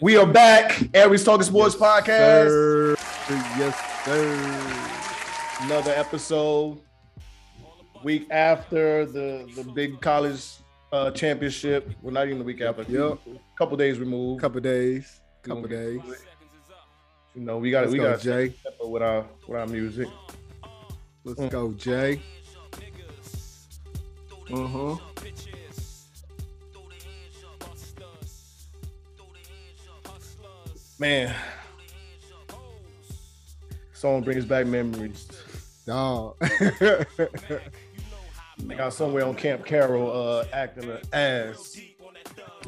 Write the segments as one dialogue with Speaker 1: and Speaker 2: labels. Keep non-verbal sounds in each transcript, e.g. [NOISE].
Speaker 1: We are back, Aries Talking Sports
Speaker 2: yes,
Speaker 1: Podcast.
Speaker 2: Sir. Yes, sir.
Speaker 1: Another episode. Week after the the big college uh, championship. Well, not even the week after.
Speaker 2: Yep.
Speaker 1: A couple days removed.
Speaker 2: Couple days. Couple days.
Speaker 1: get to it. You know, we got we
Speaker 2: go,
Speaker 1: got
Speaker 2: Jay.
Speaker 1: with our with our music.
Speaker 2: Let's
Speaker 1: Mm.
Speaker 2: go, Jay.
Speaker 1: Mm-hmm. Man, song brings back memories.
Speaker 2: Dog.
Speaker 1: I [LAUGHS] got somewhere on Camp Carroll uh, acting an ass.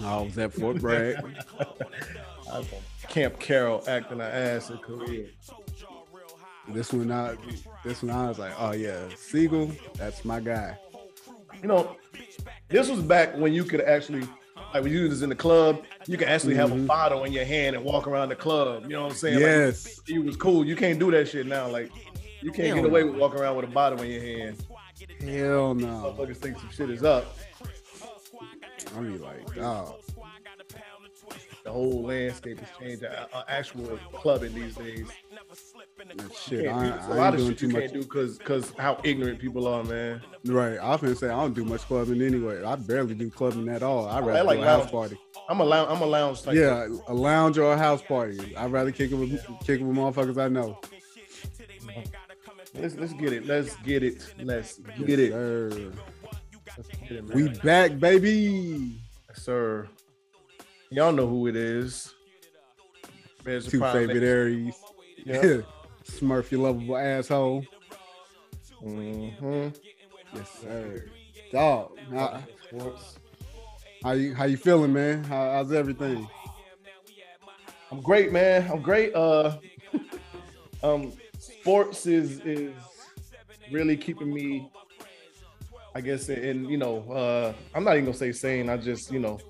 Speaker 2: I was at Fort Bragg.
Speaker 1: I was on Camp Carroll acting an ass in Korea.
Speaker 2: This one, I, this one, I was like, oh yeah, Sigel, that's my guy.
Speaker 1: You know, this was back when you could actually, like when you was in the club, you can actually have a
Speaker 2: Mhm.
Speaker 1: bottle in your hand and walk around the club. You know what I'm saying? Like,
Speaker 2: Yes.
Speaker 1: you was cool. You can't do that shit now. Like you can't
Speaker 2: Hell
Speaker 1: get away
Speaker 2: no.
Speaker 1: with walking around with a bottle in your hand.
Speaker 2: Hell no.
Speaker 1: Motherfuckers think some shit is up.
Speaker 2: I mean, like, dog.
Speaker 1: The whole landscape has changed. An uh, uh, actual clubbing these days.
Speaker 2: Shit, I,
Speaker 1: do-
Speaker 2: I
Speaker 1: a lot of
Speaker 2: doing
Speaker 1: shit
Speaker 2: too
Speaker 1: you
Speaker 2: much.
Speaker 1: can't do because because how ignorant people are, man.
Speaker 2: Right. I gonna say I don't do much clubbing anyway. I barely do clubbing at all. I rather I
Speaker 1: like
Speaker 2: do a house party.
Speaker 1: I'm a lounge. I'm a lounge type.
Speaker 2: yeah, a lounge or a house party. I'd rather kick it with kick it with motherfuckers I know.
Speaker 1: Let's let's get it. Let's get it. Let's get
Speaker 2: Yes,
Speaker 1: it. Let's get it.
Speaker 2: We back, baby.
Speaker 1: sir. Y'all know who it is. There's
Speaker 2: Two favorite. Aries.
Speaker 1: Yeah. [LAUGHS]
Speaker 2: Smurf, you lovable asshole.
Speaker 1: hmm
Speaker 2: Yes, sir. Dog. How, how you how you feeling, man? How, how's everything?
Speaker 1: I'm great, man. I'm great. Uh, [LAUGHS] um, sports is is really keeping me. I guess in, in you know, uh, I'm not even gonna say sane. I just you know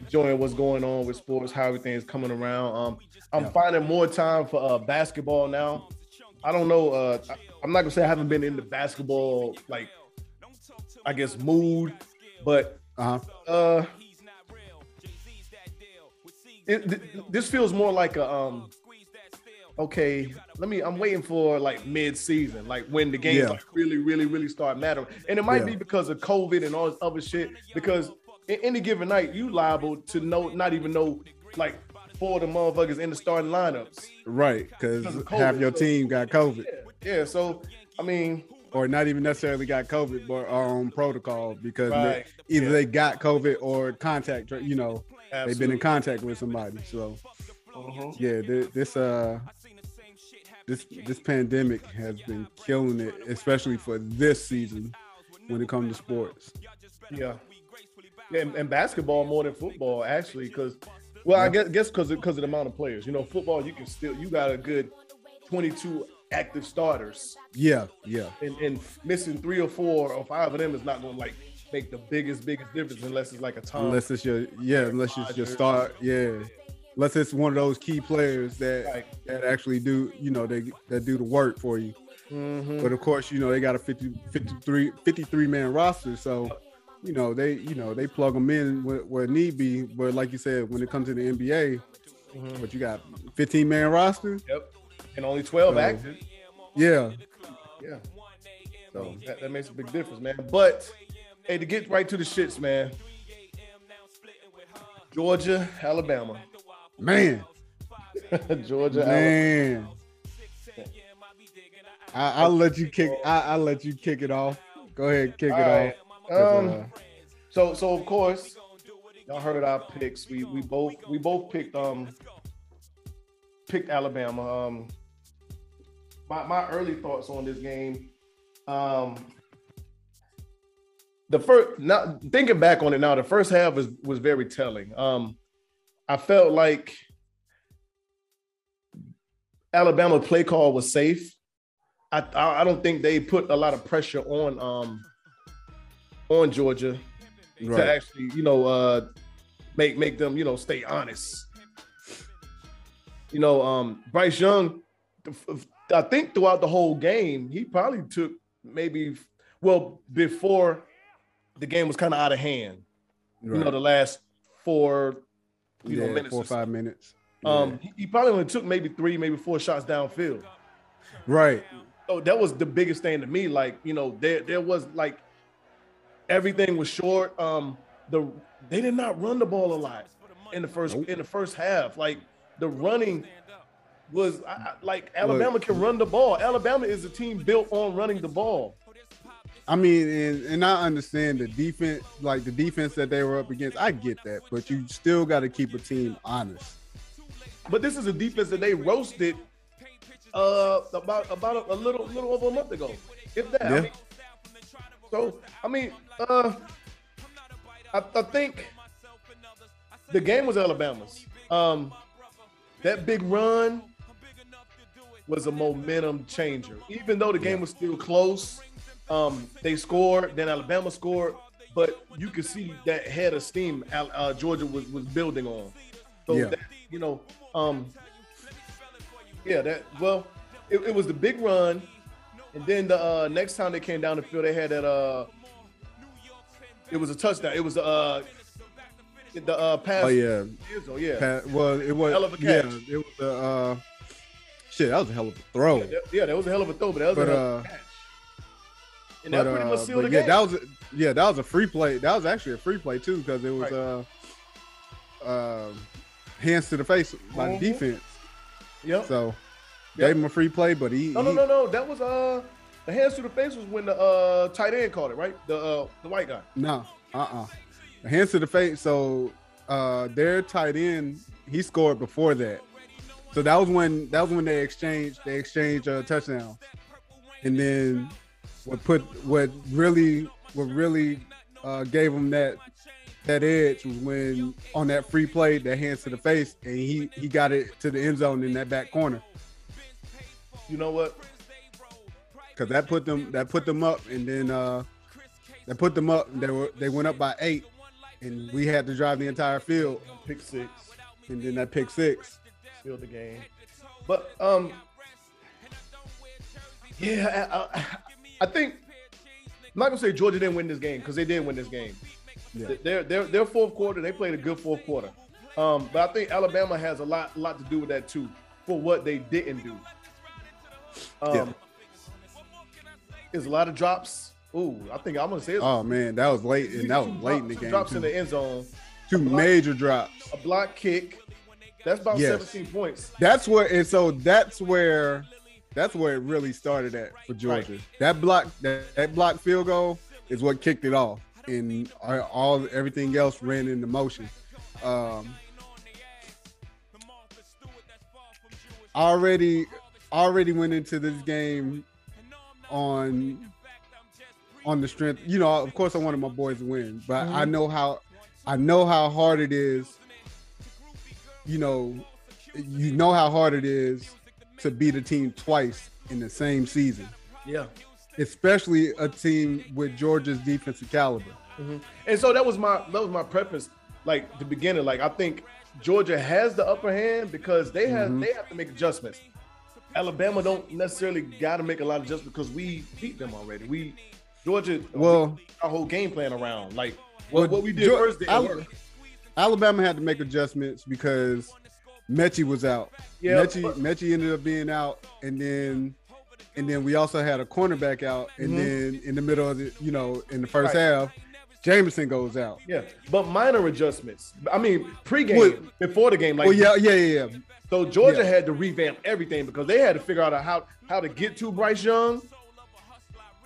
Speaker 1: enjoying what's going on with sports, how everything is coming around. Um, I'm
Speaker 2: Yeah.
Speaker 1: finding more time for uh, basketball now. I don't know. Uh, I, I'm not gonna say I haven't been in the basketball like, I guess mood, but
Speaker 2: Uh-huh.
Speaker 1: uh, it, th- this feels more like a um. Okay, let me. I'm waiting for like mid-season, like when the games
Speaker 2: Yeah.
Speaker 1: like really, really, really start mattering. And it might
Speaker 2: Yeah.
Speaker 1: be because of COVID and all this other shit. Because in any given night, you liable to know, not even know, like four of the motherfuckers in the starting lineups.
Speaker 2: Right, because half your
Speaker 1: so-
Speaker 2: team got COVID.
Speaker 1: Yeah. So I mean,
Speaker 2: or not even necessarily got COVID, but are on protocol because they- either
Speaker 1: Yeah.
Speaker 2: they got COVID or contact, you know, they've been in contact with somebody. So
Speaker 1: Mhm.
Speaker 2: yeah, thi- this uh, this this pandemic has been killing it, especially for this season when it comes to sports.
Speaker 1: Yeah. And, and basketball more than football actually, because well, I guess guess because because of the amount of players. You know, football you can still you got a good twenty two active starters,
Speaker 2: Yeah, yeah,
Speaker 1: and and missing three or four or five of them is not going to like make the biggest biggest difference unless it's like a Tom.
Speaker 2: unless it's your yeah, unless it's your start, yeah. Unless it's one of those key players that
Speaker 1: Like,
Speaker 2: that actually do, you know, they that do the work for you.
Speaker 1: mhm.
Speaker 2: But of course, you know, they got a 50, 53, 53 man roster. So, you know, they, you know, they plug them in where, where need be. But like you said, when it comes to the NBA,
Speaker 1: Mhm.
Speaker 2: but you got 15 man roster.
Speaker 1: Yep. And only twelve
Speaker 2: So-
Speaker 1: active.
Speaker 2: Yeah.
Speaker 1: Yeah. So that, that makes a big difference, man. But hey, to get right to the shits, man. Georgia, Alabama.
Speaker 2: Man, [LAUGHS]
Speaker 1: Georgia, Alabama.
Speaker 2: man. I, I'll let you kick. I, I'll let you kick it off. Go ahead, kick it
Speaker 1: All right.
Speaker 2: off.
Speaker 1: Um, so so of course, y'all heard our picks. We we both we both picked um picked Alabama. Um my, my early thoughts on this game. Um the first now thinking back on it now, the first half was was very telling. Um, I felt like Alabama play call was safe. I I don't think they put a lot of pressure on um on Georgia right. to actually you know uh make make them you know stay honest. You know, um Bryce Young, I think throughout the whole game, he probably took maybe well before the game was kind of out of hand. Right. You know, the last four, you
Speaker 2: yeah,
Speaker 1: know, minutes
Speaker 2: four or five minutes.
Speaker 1: Um, he, he, probably only took maybe three, maybe four shots downfield.
Speaker 2: Right.
Speaker 1: So that was the biggest thing to me. Like, you know, there there was like everything was short. Um, the they did not run the ball a lot in the first nope. in the first half. Like the running was I, like Alabama Look, can run the ball. Alabama is a team built on running the ball.
Speaker 2: I mean, and, and I understand the defense, like the defense that they were up against. I get that, but you still got to keep a team honest.
Speaker 1: But this is a defense that they roasted uh about about a, a little little over a month ago, if that. Yeah. I mean, so I mean, uh, I, I think the game was Alabama's. Um, that big run was a momentum changer. Even though the game was still close, um, they scored, then Alabama scored, but you could see that head of steam uh, Georgia was, was building on. So yeah. that, you know, um, yeah, that well, it, it, was the big run, and then the uh, next time they came down the field, they had that uh, it was a touchdown. It was uh the uh pass.
Speaker 2: Oh yeah,
Speaker 1: Izzo, yeah.
Speaker 2: Pass, well, it was hell of a catch. Yeah, it was uh, shit. That was a hell of a throw.
Speaker 1: Yeah, that, yeah, that was a hell of a throw, but that was but, a uh, catch. And but, that pretty much uh, sealed the
Speaker 2: yeah,
Speaker 1: game.
Speaker 2: that was yeah, that was a free play. That was actually a free play too because it was right. uh, uh, hands to the face by mm-hmm. the defense.
Speaker 1: Yep.
Speaker 2: So yep. gave him a free play, but he
Speaker 1: no
Speaker 2: he,
Speaker 1: no no no that was uh the hands to the face was when the uh tight end caught it right the uh the white guy.
Speaker 2: No, uh uh-uh. uh the hands to the face. So uh their tight end he scored before that. So that was when that was when they exchanged they exchanged a touchdown, and then what put what really what really uh, gave him that that edge was when on that free play, that hands to the face, and he he got it to the end zone in that back corner.
Speaker 1: You know what?
Speaker 2: Because that put them that put them up, and then uh that put them up. They were they went up by eight, and we had to drive the entire field.
Speaker 1: Pick six,
Speaker 2: and then that pick six
Speaker 1: sealed the game. But um, yeah, I, I, I think I'm not gonna say Georgia didn't win this game because they did win this game. Yeah. Their, their their fourth quarter, they played a good fourth quarter. Um, but I think Alabama has a lot lot to do with that too for what they didn't do. Um, yeah. There's a lot of drops. Ooh, I think I'm gonna say.
Speaker 2: Oh man, that was late, and that was late in the game.
Speaker 1: Drops
Speaker 2: too.
Speaker 1: in the end zone.
Speaker 2: Two block, major drops.
Speaker 1: A block kick. That's about yes. 17 points.
Speaker 2: That's where, and so that's where that's where it really started at for Georgia. Right. That block, that, that block field goal is what kicked it off, and all everything else ran into motion. Um, already, already went into this game on on the strength. You know, of course, I wanted my boys to win, but mm-hmm. I know how I know how hard it is. You know, you know how hard it is to beat a team twice in the same season.
Speaker 1: Yeah.
Speaker 2: Especially a team with Georgia's defensive caliber.
Speaker 1: Mm-hmm. And so that was my that was my preference, like the beginning. Like I think Georgia has the upper hand because they have mm-hmm. they have to make adjustments. Alabama don't necessarily got to make a lot of adjustments because we beat them already. We Georgia
Speaker 2: well
Speaker 1: our whole game plan around like what, well, what we did Georgia, first didn't
Speaker 2: Alabama had to make adjustments because Metchie was out. Yeah, Metchie, but- Metchie ended up being out, and then and then we also had a cornerback out, and mm-hmm. then in the middle of the, you know, in the first right. half, Jameson goes out.
Speaker 1: Yeah, but minor adjustments. I mean, pregame well, before the game, like
Speaker 2: well, yeah, yeah, yeah. yeah.
Speaker 1: So Georgia yeah. had to revamp everything because they had to figure out how how to get to Bryce Young.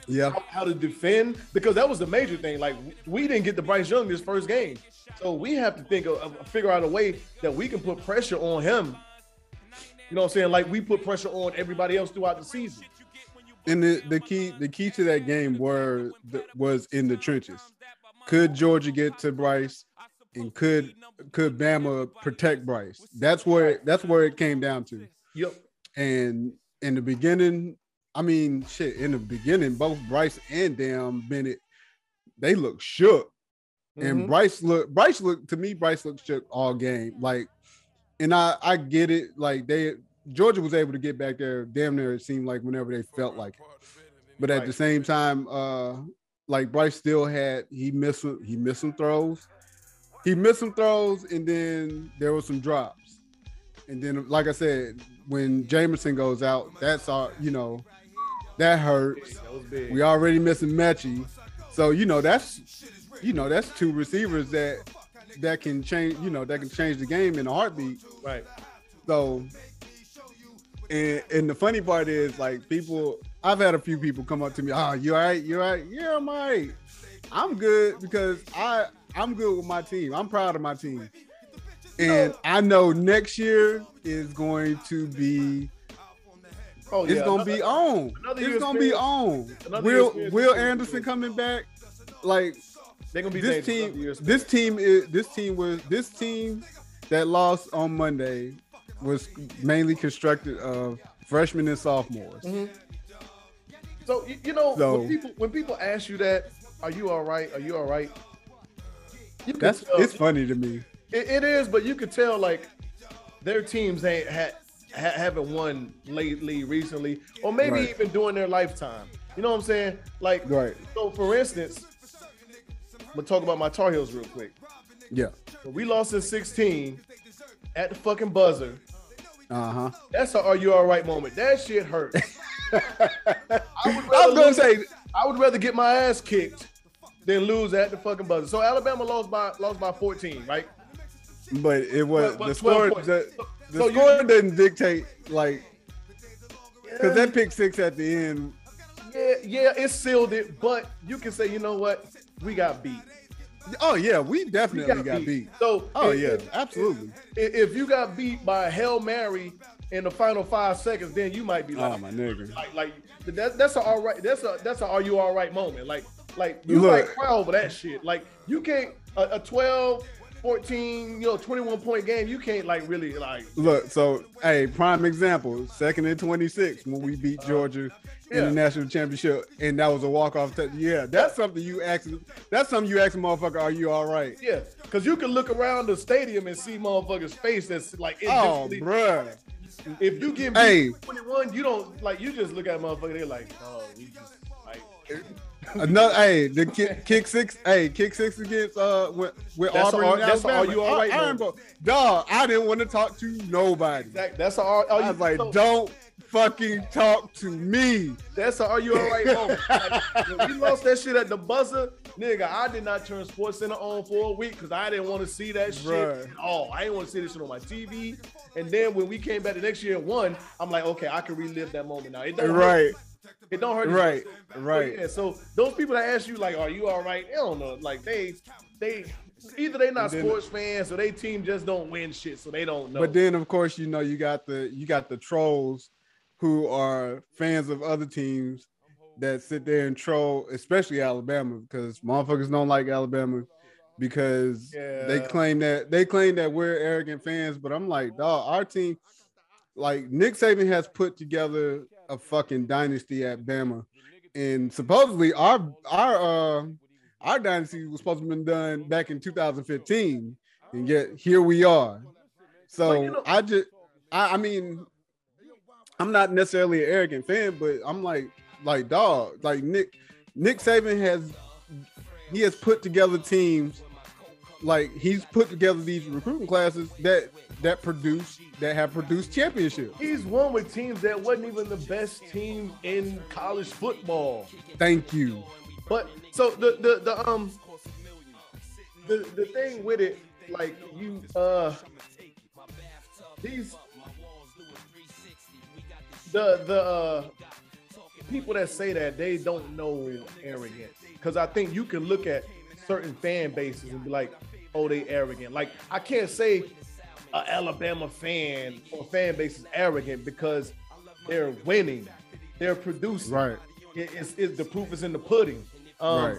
Speaker 2: Yeah,
Speaker 1: how, how to defend because that was the major thing. Like we didn't get to Bryce Young this first game, so we have to think of, figure out a way that we can put pressure on him. You know what I'm saying? Like we put pressure on everybody else throughout the season.
Speaker 2: And the, the key the key to that game were the, was in the trenches. Could Georgia get to Bryce, and could could Bama protect Bryce? That's where that's where it came down to.
Speaker 1: Yep.
Speaker 2: And in the beginning, I mean, shit. In the beginning, both Bryce and damn Bennett, they look shook. And
Speaker 1: Mhm.
Speaker 2: Bryce look Bryce looked to me, Bryce looked shook all game. Like, and I I get it. Like they Georgia was able to get back there damn near it seemed like whenever they felt like it. But at the same time, uh like Bryce still had he missed he missed some throws. He missed some throws and then there was some drops. And then like I said, when Jameson goes out, that's all you know, that hurts.
Speaker 1: That.
Speaker 2: We already missing Metchie. So you know that's you know that's two receivers that that can change you know that can change the game in a heartbeat.
Speaker 1: right.
Speaker 2: So and and the funny part is like people I've had a few people come up to me, oh you all right, you all right? Yeah, I'm all right. I'm good because I I'm good with my team. I'm proud of my team. And I know next year is going to be
Speaker 1: Oh
Speaker 2: it's
Speaker 1: yeah.
Speaker 2: gonna be on. It's gonna be on.
Speaker 1: Another
Speaker 2: Will Will Anderson coming back? Like
Speaker 1: They're gonna be
Speaker 2: this team, this team is this team was this team that lost on Monday was mainly constructed of freshmen and sophomores.
Speaker 1: Mhm. So you, you know
Speaker 2: So-
Speaker 1: when people when people ask you that, are you all right? Are you all right? You
Speaker 2: That's
Speaker 1: tell-
Speaker 2: it's funny to me.
Speaker 1: It, it is, but you could tell like their teams ain't had ha, haven't won lately, recently, or maybe
Speaker 2: Right.
Speaker 1: even during their lifetime. You know what I'm saying? Like,
Speaker 2: Right.
Speaker 1: so for instance, I'm gonna talk about my Tar Heels real quick.
Speaker 2: Yeah.
Speaker 1: When we lost in 16 at the fucking buzzer.
Speaker 2: Uh huh.
Speaker 1: That's a "Are you all right?" moment. That shit hurt. [LAUGHS] I,
Speaker 2: I was gonna say,
Speaker 1: I would rather get my ass kicked than lose at the fucking buzzer. So Alabama lost by lost by 14, right?
Speaker 2: but it was the score.
Speaker 1: points.
Speaker 2: The, the
Speaker 1: So you-
Speaker 2: score doesn't dictate like because that pick six at the end.
Speaker 1: Yeah, yeah, it sealed it, but you can say, you know what? We got beat.
Speaker 2: Oh yeah, we
Speaker 1: We
Speaker 2: definitely got, beat.
Speaker 1: So
Speaker 2: Oh
Speaker 1: if-
Speaker 2: yeah,
Speaker 1: if,
Speaker 2: absolutely.
Speaker 1: if, if you got beat by Hail Mary in the final five seconds, then you might be oh, like,
Speaker 2: Oh my nigga.
Speaker 1: like, like that, that's a all right. That's a that's a are you all right moment. Like, like you
Speaker 2: Look.
Speaker 1: might cry over that shit. Like you can't a, a 12, 14, you know, 21 point game. You can't like really like
Speaker 2: Look, so hey, prime example, second and 26 when we beat uh-huh. Georgia in
Speaker 1: Yeah.
Speaker 2: the national championship, and that was a walk-off touch. Yeah, that's something you ask. That's something you ask a motherfucker, are you all right?
Speaker 1: yeah, because you can look around the stadium and see motherfuckers' face that's like
Speaker 2: Oh, bruh.
Speaker 1: If you get
Speaker 2: Hey.
Speaker 1: 21, you don't like you just look at motherfucker. They're like, oh, we just like.
Speaker 2: Another, hey, the kick, kick six, hey, kick six against uh with, with
Speaker 1: That's
Speaker 2: Auburn.
Speaker 1: all- that's all you all right,
Speaker 2: Iron. Bowl. Dog, I didn't want to talk to nobody.
Speaker 1: That, that's all. are, are
Speaker 2: I was like,
Speaker 1: so-
Speaker 2: don't fucking talk to me.
Speaker 1: That's a are you all right [LAUGHS] moment. Like, we lost that shit at the buzzer, nigga. I did not turn Sports Center on for a week because I didn't want to see that shit
Speaker 2: Bruh.
Speaker 1: at all. I didn't want to see this shit on my TV. And then when we came back the next year and won, I'm like, okay, I can relive that moment now. It don't hurt.
Speaker 2: Right,
Speaker 1: It don't hurt.
Speaker 2: right,
Speaker 1: So,
Speaker 2: right.
Speaker 1: yeah, so those people that ask you like, "Are you all right?" They don't know. Like they, they either they not
Speaker 2: then-
Speaker 1: sports fans or they team just don't win shit, so they don't know.
Speaker 2: But then, of course, you know you got the you got the trolls who are fans of other teams that sit there and troll, especially Alabama, because motherfuckers don't like Alabama because they claim that they claim that we're arrogant fans. But I'm like, dog, our team, like Nick Saban has put together a fucking dynasty at Bama, and supposedly our our uh our dynasty was supposed to have been done back in 2015, and yet here we are. So
Speaker 1: But, you know-
Speaker 2: I just, I, I mean, I'm not necessarily an arrogant fan, but I'm like, like dog, like Nick, Nick Saban has, he has put together teams, like he's put together these recruiting classes that that produce that have produced championships.
Speaker 1: He's won with teams that wasn't even the best team in college football.
Speaker 2: Thank you.
Speaker 1: But so the the the um the the thing with it, like you uh these the the uh people that say that they don't know arrogance because I think you can look at certain fan bases and be like, oh, they arrogant. Like I can't say a Alabama fan or fan base is arrogant because they're winning. they're producing.
Speaker 2: Right.
Speaker 1: It- it's, it's the proof is in the pudding. Um,
Speaker 2: right.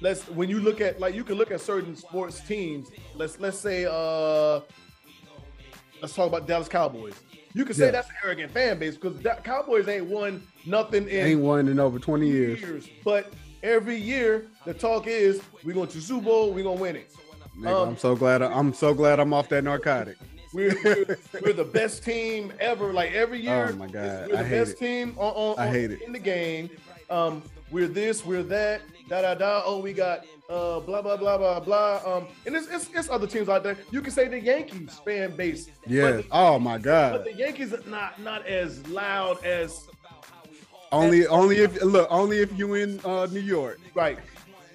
Speaker 1: let's when you look at like you can look at certain sports teams. Let's let's say uh let's talk about Dallas Cowboys. You can say
Speaker 2: Yeah.
Speaker 1: that's an arrogant fan base because Cowboys ain't won nothing in
Speaker 2: Ain't won in over 20 years.
Speaker 1: years. But every year the talk is we're going to Super Bowl, we're gonna win it.
Speaker 2: Nigga,
Speaker 1: Um,
Speaker 2: I'm so glad. I, am so glad I'm off that narcotic.
Speaker 1: We're, we're, we're the best team ever. Like every year,
Speaker 2: Oh my God,
Speaker 1: we're the best
Speaker 2: it.
Speaker 1: team on, on,
Speaker 2: I
Speaker 1: on-
Speaker 2: hate it.
Speaker 1: in the game. Um, we're this, we're that, da da da. Oh, we got uh, blah blah blah blah blah. Um, and it's, it's it's other teams out there. You can say the Yankees fan base. But,
Speaker 2: Oh my
Speaker 1: but
Speaker 2: God.
Speaker 1: the Yankees are not not as loud as
Speaker 2: Only, only if look, only if you in uh, New York.
Speaker 1: Right.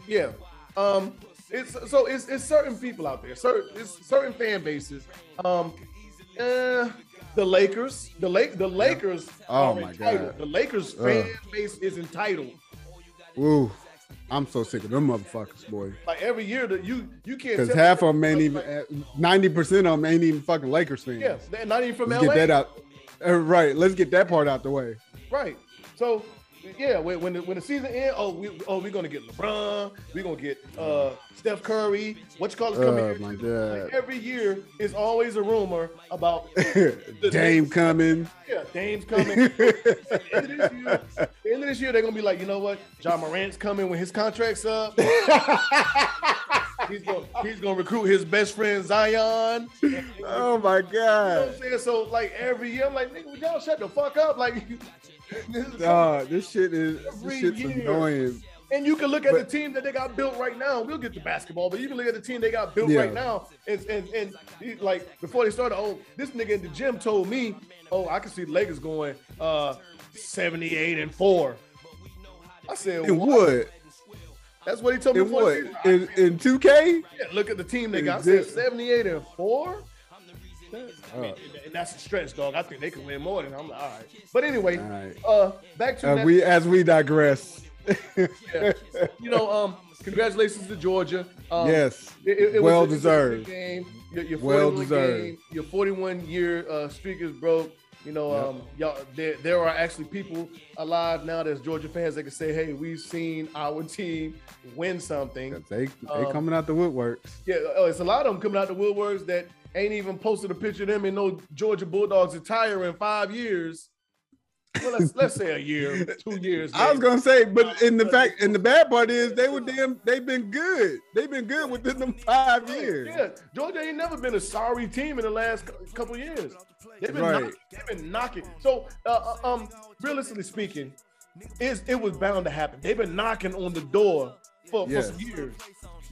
Speaker 1: Yeah. Um. It's so it's it's certain people out there. Certain it's certain fan bases. Um. Uh, the Lakers. The lake. The Lakers.
Speaker 2: Oh, my
Speaker 1: entitled.
Speaker 2: God.
Speaker 1: The Lakers fan base is entitled.
Speaker 2: Ooh, I'm so sick of them motherfuckers, boy.
Speaker 1: Like every year that you you can't.
Speaker 2: Because half of them ain't even, ninety percent of them ain't even fucking Lakers fans.
Speaker 1: Yeah, they're not even from
Speaker 2: Let's
Speaker 1: LA.
Speaker 2: get that out. Uh, right. Let's get that part out the way.
Speaker 1: Right. So yeah, when when the, when the season ends, oh we oh we're gonna get LeBron, we're gonna get uh Steph Curry. What you call it coming
Speaker 2: Oh
Speaker 1: here?
Speaker 2: my
Speaker 1: Like,
Speaker 2: god.
Speaker 1: every year is always a rumor about [LAUGHS]
Speaker 2: Dame coming.
Speaker 1: yeah, Dame's coming. At [LAUGHS] the end of this year, at the end of this year, they're gonna be like, you know what? Ja Morant's coming when his contract's up. he's gonna he's gonna recruit his best friend Zion. You know
Speaker 2: Oh my
Speaker 1: what
Speaker 2: god.
Speaker 1: I'm saying? So like every year, I'm like, nigga, y'all shut the fuck up? Like this is
Speaker 2: Dog, this shit is this shit's annoying.
Speaker 1: And you can look at
Speaker 2: But-
Speaker 1: the team that they got built right now. We'll get to basketball, but you can look at the team they got built
Speaker 2: Yeah.
Speaker 1: right now. And, and and like before they started, oh, this nigga in the gym told me, oh, I can see Lakers going uh 78 and four. I said,
Speaker 2: In
Speaker 1: what?
Speaker 2: what?
Speaker 1: That's what he told me. The
Speaker 2: what? In in 2K?
Speaker 1: Yeah, look at the team they got. Said 78 and four. I mean,
Speaker 2: Uh.
Speaker 1: and that's a stretch, dog. I think they can win more than I'm like, all right. But anyway,
Speaker 2: right.
Speaker 1: uh, back to that-
Speaker 2: we as we digress.
Speaker 1: yeah. you know, um, congratulations to Georgia. Um,
Speaker 2: yes.
Speaker 1: It, it-
Speaker 2: well
Speaker 1: was a- it was a
Speaker 2: deserved.
Speaker 1: Game. Your, your
Speaker 2: Well deserved.
Speaker 1: Game, your 41 year uh, streak is broke. You know,
Speaker 2: Yep.
Speaker 1: um, y'all, there, there are actually people alive now that's Georgia fans that can say, hey, we've seen our team win something.
Speaker 2: They they
Speaker 1: Um,
Speaker 2: coming out the woodworks.
Speaker 1: Yeah, oh, it's a lot of them coming out the woodworks that ain't even posted a picture of them in no Georgia Bulldogs attire in five years. Well, let's let's say a year, two years.
Speaker 2: I was gonna say, but in the fact, and the bad part is they were damn. They've been good. They've been good within them five years.
Speaker 1: Yeah, Georgia ain't never been a sorry team in the last couple years. They've been
Speaker 2: Right.
Speaker 1: knock- they've been knocking. So, uh, uh, um, realistically speaking, is it was bound to happen. They've been knocking on the door for,
Speaker 2: Yes.
Speaker 1: for some years.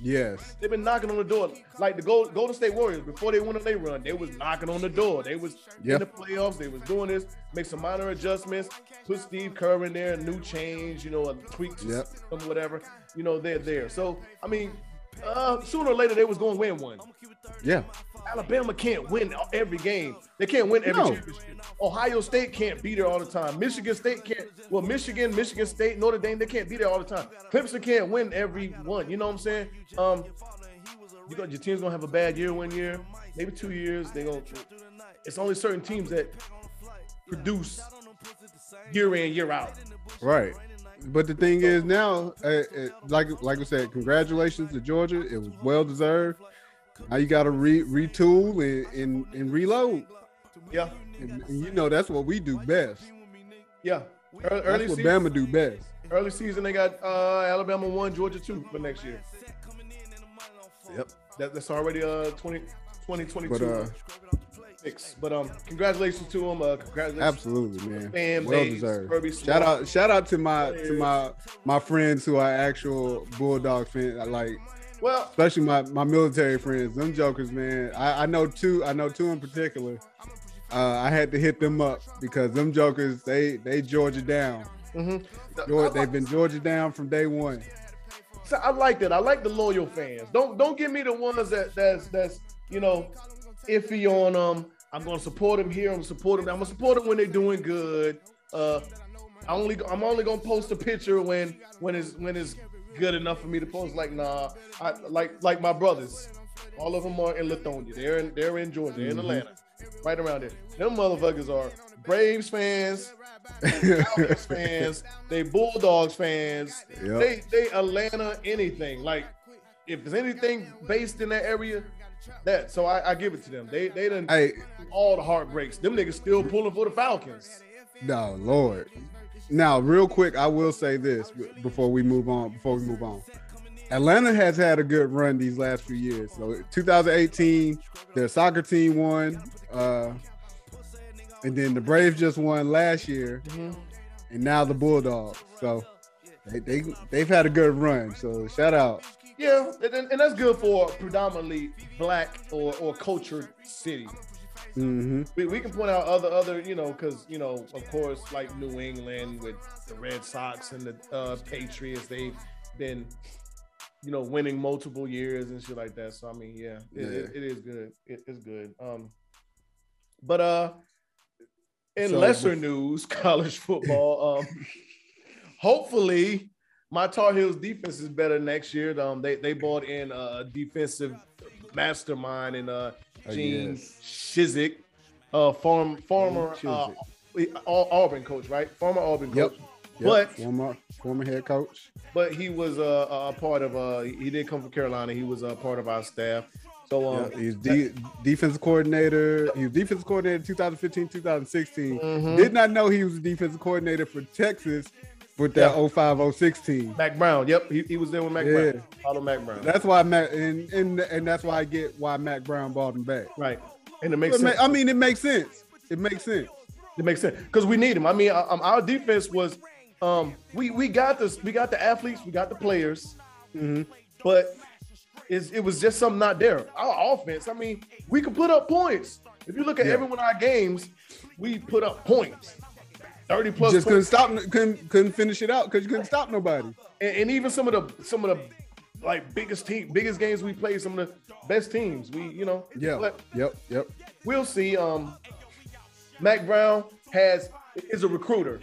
Speaker 2: Yes.
Speaker 1: They've been knocking on the door. Like the Gold, Golden State Warriors, before they went on their run, they was knocking on the door. They was
Speaker 2: Yep.
Speaker 1: in the playoffs. They was doing this, make some minor adjustments, put Steve Kerr in there, a new change, you know, a tweak to
Speaker 2: Yep.
Speaker 1: system, whatever. You know, they're there. So, I mean, uh, sooner or later, they was going to win one.
Speaker 2: Yeah.
Speaker 1: Alabama can't win every game. They can't win every
Speaker 2: No.
Speaker 1: championship. Ohio State can't be there all the time. Michigan State can't. Well, Michigan, Michigan State, Notre Dame, they can't be there all the time. Clemson can't win every one. You know what I'm saying? Um, you got your team's gonna have a bad year one year, maybe two years. They gonna. It's only certain teams that produce year in year out.
Speaker 2: Right. But the thing is now, uh, uh, like like I said, congratulations to Georgia. It was well deserved. Now you got to re- retool and, and and reload.
Speaker 1: Yeah,
Speaker 2: And, and you know that's what we do best.
Speaker 1: yeah. Ear- Early
Speaker 2: That's what
Speaker 1: season,
Speaker 2: Bama do best.
Speaker 1: early season, they got uh, Alabama one, Georgia two for next year.
Speaker 2: Yep.
Speaker 1: That, that's already uh 20, 2022
Speaker 2: But uh,
Speaker 1: six. But um, congratulations to him. Uh, congratulations.
Speaker 2: absolutely, man.
Speaker 1: Fan
Speaker 2: well
Speaker 1: base,
Speaker 2: deserved. Shout out, shout out to my to my my friends who are actual Bulldog fans. I Like
Speaker 1: Well,
Speaker 2: especially my my military friends. Them jokers, man. I, I know two. I know two in particular. Uh, I had to hit them up because them jokers they they Georgia down.
Speaker 1: Mm-hmm.
Speaker 2: Georgia, they've been Georgia down from day one.
Speaker 1: So I like that. I like the loyal fans. Don't don't give me the ones that that's that's you know iffy on them. I'm gonna support them here. I'm gonna support them. I'm gonna support them when they're doing good. Uh, I only I'm only gonna post a picture when when it's when it's good enough for me to post. Like nah, I like like my brothers. All of them are in Lithonia. They're in they're in Georgia. They're in
Speaker 2: Mhm.
Speaker 1: Atlanta. right around there. Them motherfuckers are Braves fans, Cowboys [LAUGHS] fans, they Bulldogs fans,
Speaker 2: Yep.
Speaker 1: they they Atlanta anything. Like if there's anything based in that area, that so I, I give it to them. They they done
Speaker 2: Hey,
Speaker 1: all the heartbreaks. Them niggas still pulling for the Falcons.
Speaker 2: no, Lord. Now, real quick, I will say this before we move on. Before we move on, Atlanta has had a good run these last few years. So, 2018, their soccer team won, uh, and then the Braves just won last year, and now the Bulldogs. So, they, they they've had a good run. So, shout out.
Speaker 1: Yeah, and, and- that's good for predominantly black or, or cultured city.
Speaker 2: hmm
Speaker 1: We, we can point out other other you know because you know of course like New England with the Red Sox and the uh, Patriots they've been you know winning multiple years and shit like that. So I mean yeah, it, it- it is good. It is good. Um, but uh, in
Speaker 2: So
Speaker 1: lesser news, [LAUGHS] college football. Um, hopefully my Tar Heels defense is better next year. Um, they they bought in a defensive mastermind in uh
Speaker 2: Oh,
Speaker 1: Gene
Speaker 2: yes.
Speaker 1: Chizik, uh, form, former uh, Auburn coach, right? Former Auburn
Speaker 2: Yep.
Speaker 1: coach.
Speaker 2: Yep.
Speaker 1: But
Speaker 2: former former head coach.
Speaker 1: but he was uh, a part of uh he did come from Carolina. He was a part of our staff. So um,
Speaker 2: Yeah, he's de- defensive coordinator. He was defensive coordinator 2015, 2016.
Speaker 1: mhm.
Speaker 2: Did not know he was a defensive coordinator for Texas with that
Speaker 1: Yeah.
Speaker 2: 05 06 team.
Speaker 1: Mack Brown. Yep, he, he was there with Mac
Speaker 2: Yeah.
Speaker 1: Brown. Follow Mack Brown.
Speaker 2: That's why Mac and, and and that's why I get why Mack Brown brought him back.
Speaker 1: right, and it makes
Speaker 2: But
Speaker 1: sense.
Speaker 2: I mean, it makes sense. It makes sense.
Speaker 1: It makes sense because we need him. I mean, um, our defense was, um, we we got this, we got the athletes, we got the players,
Speaker 2: Mhm.
Speaker 1: but it's, it was just something not there. Our offense, I mean, we could put up points. If you look at
Speaker 2: Yeah.
Speaker 1: every one of our games, we put up points, thirty plus
Speaker 2: Just couldn't stop. Couldn't couldn't finish it out because you couldn't stop nobody.
Speaker 1: and, and even some of the some of the like biggest team, biggest games we played, some of the best teams. We, you know,
Speaker 2: Yeah.
Speaker 1: but
Speaker 2: Yep. Yep.
Speaker 1: we'll see. Um, Mack Brown has is a recruiter.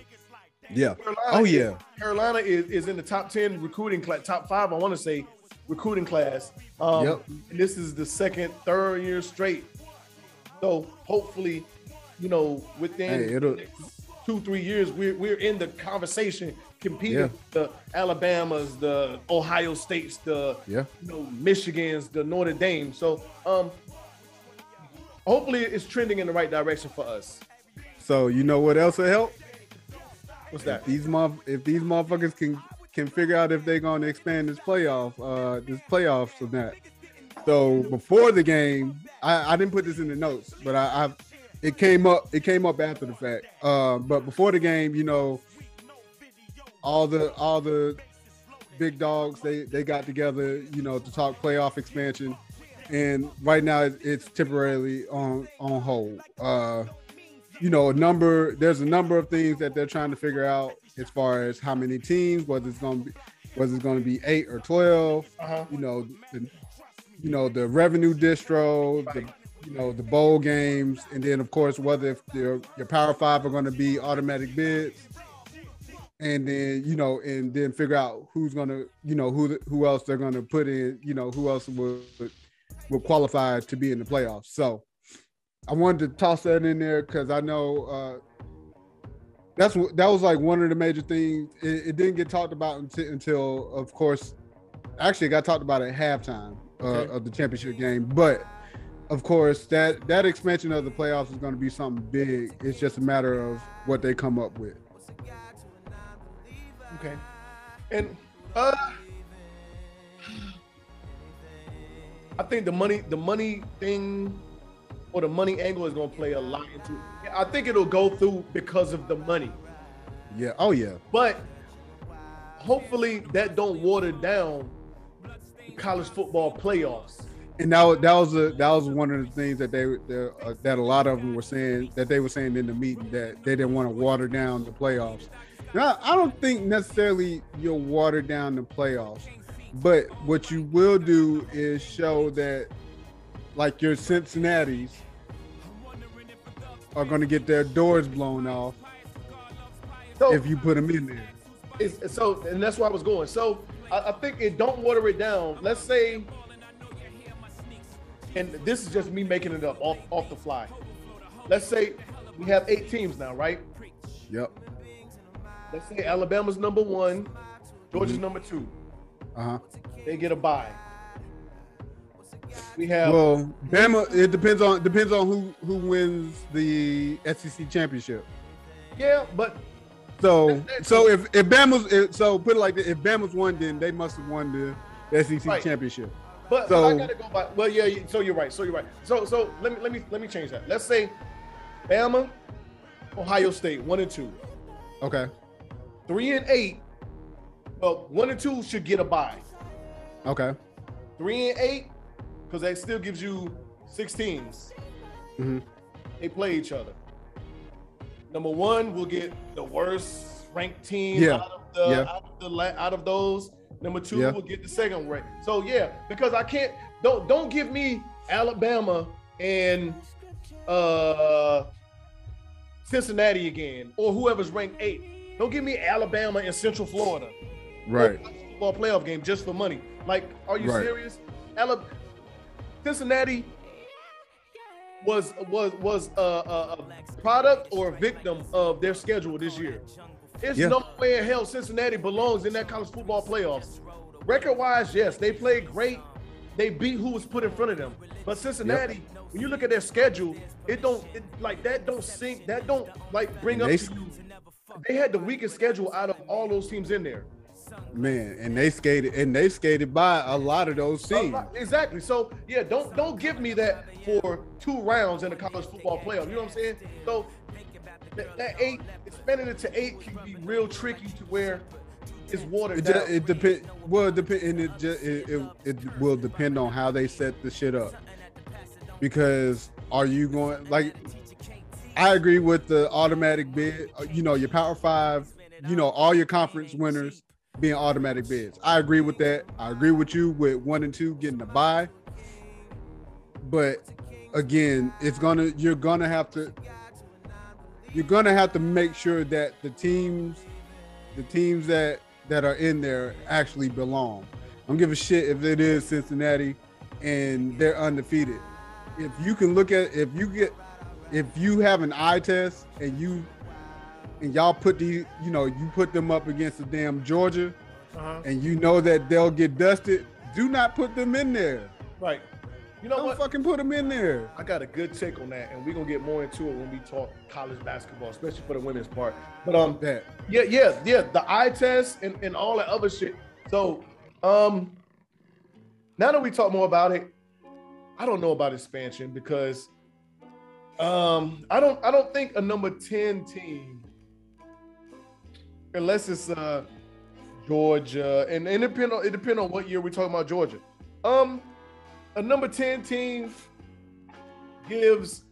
Speaker 2: Yeah.
Speaker 1: Carolina
Speaker 2: Oh
Speaker 1: is-
Speaker 2: yeah.
Speaker 1: Carolina is, is in the top 10 recruiting class, top five, I want to say, recruiting class. Um,
Speaker 2: Yep.
Speaker 1: And this is the second, third year straight. So hopefully, you know, within
Speaker 2: Hey, it'll-
Speaker 1: two, three years, we're, we're in the conversation competing
Speaker 2: Yeah.
Speaker 1: the Alabamas, the Ohio States, the
Speaker 2: Yeah.
Speaker 1: you know, Michigans, the Notre Dame. So um, hopefully it's trending in the right direction for us.
Speaker 2: So you know what else will help?
Speaker 1: What's that?
Speaker 2: If these if these motherfuckers can can figure out if they're going to expand this playoff, uh, this playoffs or not. So before the game, I, I didn't put this in the notes, but I, I it came up. It came up after the fact. Uh, but before the game, you know, all the all the big dogs they they got together, you know, to talk playoff expansion, and right now it's, temporarily on on hold. Uh, you know, a number. There's a number of things that they're trying to figure out as far as how many teams, whether it's going to be, whether it's going to be eight or twelve.
Speaker 1: Uh-huh.
Speaker 2: You know, the, you know the revenue distro, the, you know the bowl games, and then of course whether if your your Power Five are going to be automatic bids, and then you know, and then figure out who's going to, you know, who who else they're going to put in, you know, who else will will qualify to be in the playoffs. So. I wanted to toss that in there because I know uh, that's what that was like one of the major things. It, it didn't get talked about until, until, of course, actually it got talked about at halftime uh,
Speaker 1: Okay.
Speaker 2: of the championship game. But of course, that that expansion of the playoffs is going to be something big. It's just a matter of what they come up with.
Speaker 1: Okay. And uh I think the money the money thing or the money angle is gonna play a lot into it. I think it'll go through because of the money.
Speaker 2: Yeah. Oh yeah.
Speaker 1: But hopefully that don't water down college football playoffs.
Speaker 2: And that, wa- that was a, that was one of the things that they the, uh, that a lot of them were saying that they were saying in the meeting that they didn't want to water down the playoffs. Now I don't think necessarily you'll water down the playoffs, but what you will do is show that like your Cincinnati's are going to get their doors blown off
Speaker 1: So
Speaker 2: if you put them in there.
Speaker 1: so and that's where I was going. So I, I think it don't water it down. Let's say, and this is just me making it up off off the fly. let's say we have eight teams now, right?
Speaker 2: Yep.
Speaker 1: Let's say Alabama's number one, Georgia's
Speaker 2: Mhm.
Speaker 1: number two.
Speaker 2: Uh huh.
Speaker 1: They get a bye. We have
Speaker 2: Well, Bama. It depends on depends on who who wins the SEC championship.
Speaker 1: yeah, but
Speaker 2: So so if if Bama's if, so put it like this, if Bama's won, then they must have won the SEC
Speaker 1: Right.
Speaker 2: championship.
Speaker 1: But, but I gotta go by. Well, yeah. So you're right. So you're right. So so let me let me let me change that. Let's say Bama, Ohio State, one and two,
Speaker 2: Okay.
Speaker 1: three and eight. Well, one and two should get a bye.
Speaker 2: Okay.
Speaker 1: Three and eight, because that still gives you six teams.
Speaker 2: Mhm.
Speaker 1: They play each other. Number one will get the worst ranked team
Speaker 2: Yeah.
Speaker 1: out of the
Speaker 2: Yeah.
Speaker 1: out of the la- out of those. Number two
Speaker 2: Yeah.
Speaker 1: will get the second rank. So yeah, because I can't don't don't give me Alabama and uh Cincinnati again or whoever's ranked eight. Don't give me Alabama and Central Florida
Speaker 2: Right.
Speaker 1: football playoff game just for money. Like, are you
Speaker 2: Right.
Speaker 1: serious? Alabama, Cincinnati was was was a, a, a product or a victim of their schedule this year. There's
Speaker 2: Yeah.
Speaker 1: no way in hell Cincinnati belongs in that college football playoffs. Record wise, yes, they played great. They beat who was put in front of them. But Cincinnati, when you look at their schedule, it don't it, like that don't sink. That don't like bring up
Speaker 2: They-.
Speaker 1: They had the weakest schedule out of all those teams in there.
Speaker 2: Man, and they skated and they skated by a lot of those teams.
Speaker 1: Exactly. So yeah, don't don't give me that for two rounds in the college football playoff. You know what I'm saying? So that, that eight, expanding it to eight can be real tricky to where it's watered
Speaker 2: It
Speaker 1: down.
Speaker 2: it depend. Well, it depend, and it just it, it it will depend on how they set the shit up. Because are you going like? I agree with the automatic bid. uh, You know, your Power Five. You know, all your conference winners being automatic bids. I agree with that. I agree with you with one and two getting a buy. But again, it's gonna you're gonna have to you're gonna have to make sure that the teams the teams that that are in there actually belong. I'm give a shit if it is Cincinnati and they're undefeated. If you can look at if you get if you have an eye test and you and y'all put the you know you put them up against the damn Georgia
Speaker 1: Uh-huh.
Speaker 2: and you know that they'll get dusted, do not put them in there.
Speaker 1: Right. You know
Speaker 2: Don't
Speaker 1: what?
Speaker 2: fucking put them in there.
Speaker 1: I got a good take on that, and we're gonna get more into it when we talk college basketball, especially for the women's part. But um,
Speaker 2: That
Speaker 1: Yeah, yeah, yeah. The eye test and, and all that other shit. So, um, now that we talk more about it, I don't know about expansion because um I don't I don't think a number 10 team, unless it's uh Georgia, and, and it depend on it depend on what year we're talking about Georgia. Um a number 10 team gives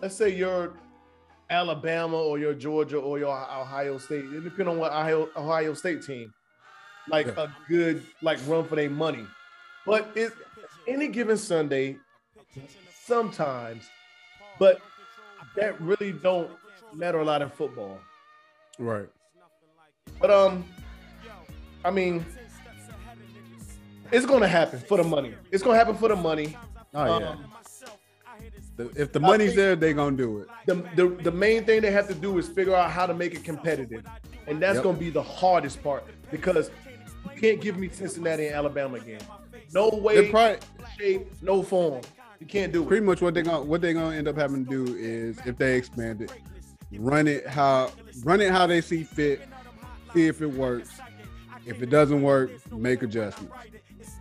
Speaker 1: let's say your Alabama or your Georgia or your Ohio State. It depends on what Ohio, Ohio State team. Like
Speaker 2: Yeah.
Speaker 1: a good like run for their money. But it any given Sunday, sometimes, but that really don't matter a lot in football.
Speaker 2: right.
Speaker 1: But um, I mean, it's gonna happen for the money. It's gonna happen for the money.
Speaker 2: Oh yeah.
Speaker 1: Um,
Speaker 2: The- if the money's there, they're gonna do it.
Speaker 1: the, the the main thing they have to do is figure out how to make it competitive, and that's
Speaker 2: Yep.
Speaker 1: going to be the hardest part because you can't give me Cincinnati and Alabama again. No way,
Speaker 2: probably
Speaker 1: shape, no form. You can't do it.
Speaker 2: pretty much what they're gonna what they're gonna end up having to do is if they expand it, run it how run it how they see fit, see if it works. If it doesn't work, make adjustments.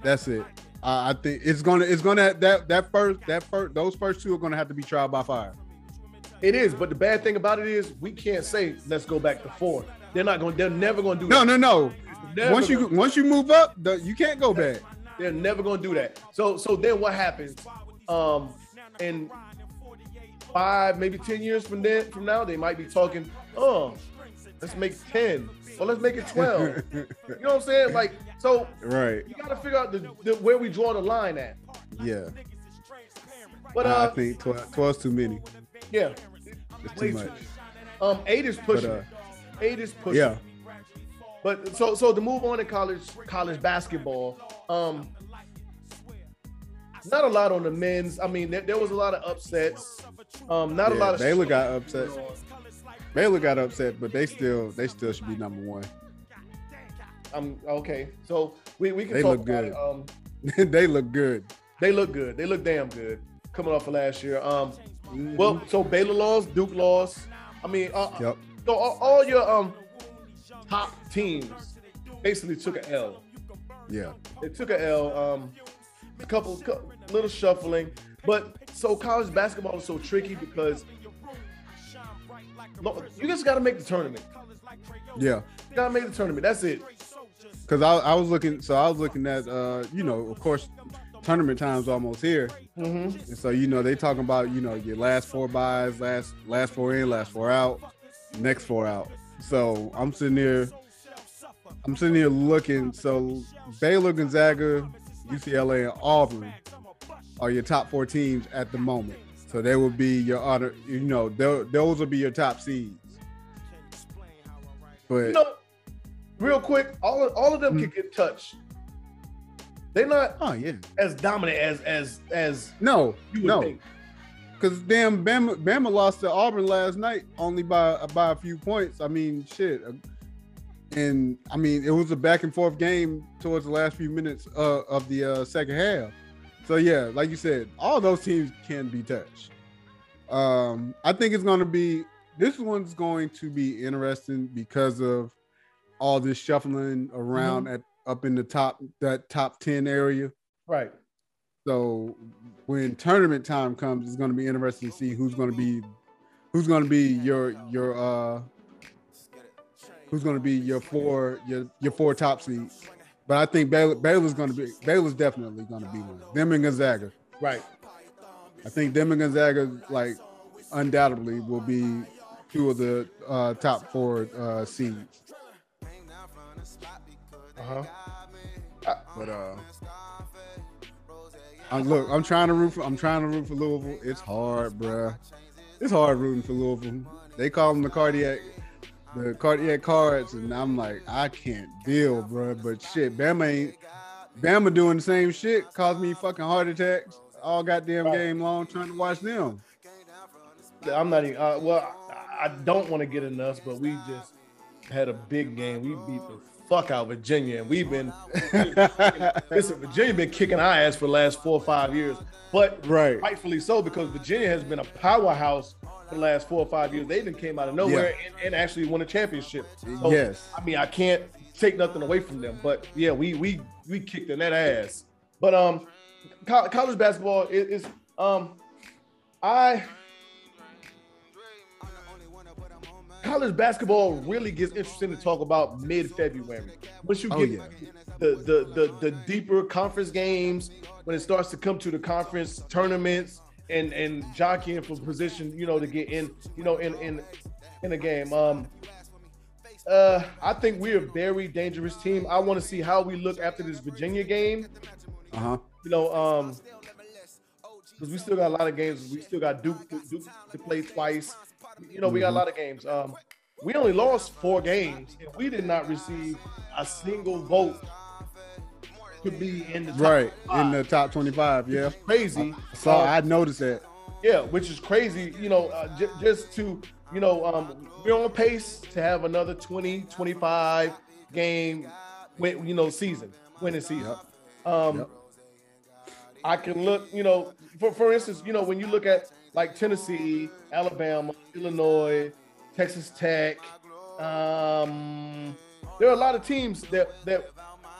Speaker 2: That's it. I I think it's gonna it's gonna that that first that first those first two are gonna have to be trial by fire.
Speaker 1: It is, but the bad thing about it is we can't say let's go back to four. They're not going. To They're never going to do
Speaker 2: No,
Speaker 1: that.
Speaker 2: no, no. Once you
Speaker 1: gonna-
Speaker 2: once you move up, the, you can't go back.
Speaker 1: They're never gonna do that. So so then what happens? Um in five, maybe 10 years from then from now, they might be talking, oh, let's make 10 or let's make it 12. you know what I'm saying? Like, so
Speaker 2: right.
Speaker 1: you gotta figure out the, the where we draw the line at.
Speaker 2: Yeah.
Speaker 1: But
Speaker 2: I- I
Speaker 1: uh
Speaker 2: think 12, 12's too many.
Speaker 1: yeah.
Speaker 2: It's too much.
Speaker 1: Um eight is pushing.
Speaker 2: uh,
Speaker 1: eight is pushing.
Speaker 2: Yeah.
Speaker 1: But so so to move on to college college basketball, um, not a lot on the men's. I mean, there, there was a lot of upsets. Um, not a lot of
Speaker 2: Baylor got upset. Baylor got upset, but they still they still should be number one.
Speaker 1: Um, okay, so we, we can
Speaker 2: They
Speaker 1: talk
Speaker 2: look
Speaker 1: about
Speaker 2: good.
Speaker 1: it. Um, [LAUGHS]
Speaker 2: they look good.
Speaker 1: they look good. They look damn good coming off of last year. Um,
Speaker 2: Mhm.
Speaker 1: well, so Baylor lost, Duke lost. I mean, uh,
Speaker 2: yep.
Speaker 1: so all, all your um top teams basically took an L.
Speaker 2: Yeah.
Speaker 1: They took a L. Um, a couple, cou- little shuffling, but so college basketball is so tricky because you just got to make the tournament.
Speaker 2: Yeah.
Speaker 1: You got to make the tournament. That's it.
Speaker 2: Cause I, I was looking, so I was looking at, uh, you know, of course, tournament time's almost here,
Speaker 1: Mm-hmm.
Speaker 2: and so you know they talking about you know your last four buys, last last four in, last four out, next four out. So I'm sitting here, I'm sitting here looking. So Baylor, Gonzaga, UCLA, and Auburn are your top four teams at the moment. So they will be your honor, you know, those will be your top seeds. But
Speaker 1: You know, real quick, all of, all of them can get touched. They're not
Speaker 2: oh yeah,
Speaker 1: as dominant as as as
Speaker 2: no,
Speaker 1: you would
Speaker 2: no.
Speaker 1: think.
Speaker 2: Because damn, Bama, Bama lost to Auburn last night only by by a few points. I mean, shit. And I mean, it was a back and forth game towards the last few minutes uh, of the uh, second half. So yeah, like you said, all those teams can be touched. Um, I think it's going to be this one's going to be interesting because of all this shuffling around at up in the top that top ten area.
Speaker 1: Right.
Speaker 2: So when tournament time comes, it's going to be interesting to see who's going to be who's going to be your your uh who's going to be your four your your four top seeds. But I think Baylor Baylor's going to be Baylor's definitely going to be one. Them and Gonzaga.
Speaker 1: Right.
Speaker 2: I think them and Gonzaga like undoubtedly will be two of the uh, top four uh, seeds.
Speaker 1: Uh-huh.
Speaker 2: But uh, I, look, I'm trying to root for I'm trying to root for Louisville. It's hard, bruh. It's hard rooting for Louisville. They call them the cardiac, the cardiac cards, and I'm like, I can't deal, bro. But shit, Bama ain't Bama doing the same shit, caused me fucking heart attacks all goddamn
Speaker 1: Right.
Speaker 2: game long trying to watch them.
Speaker 1: I'm not even. Uh, well, I I don't want to get in us, but we just had a big game. We beat the fuck out Virginia, and we've been [LAUGHS] listen. Virginia been kicking our ass for the last four or five years, but
Speaker 2: right.
Speaker 1: rightfully so because Virginia has been a powerhouse for the last four or five years. They even came out of nowhere and, and actually won a championship. So,
Speaker 2: yes.
Speaker 1: I mean, I can't take nothing away from them, but yeah, we we we kicked in that ass. But um, co- college basketball is, is um, I college basketball really gets interesting to talk about mid February. Once you
Speaker 2: Oh,
Speaker 1: get
Speaker 2: yeah.
Speaker 1: the, the the the deeper conference games, when it starts to come to the conference tournaments and and jockeying for position, you know, to get in, you know, in in in a game. Um, uh, I think we're a very dangerous team. I want to see how we look after this Virginia game.
Speaker 2: Uh huh.
Speaker 1: You know, um, because we still got a lot of games. We still got Duke, Duke to play twice. You know, we got a lot of games. Um, we only lost four games, and we did not receive a single vote to be in the top
Speaker 2: Right in the top 25. Yeah.
Speaker 1: crazy.
Speaker 2: So
Speaker 1: Uh,
Speaker 2: I noticed that.
Speaker 1: yeah, which is crazy, you know, uh, j- just to, you know, um, we're on pace to have another 20, 25 game, win, you know, season, winning season. Um,
Speaker 2: Yep.
Speaker 1: I can look, you know, for, for instance, you know, when you look at like Tennessee, Alabama, Illinois, Texas Tech, um, there are a lot of teams that, that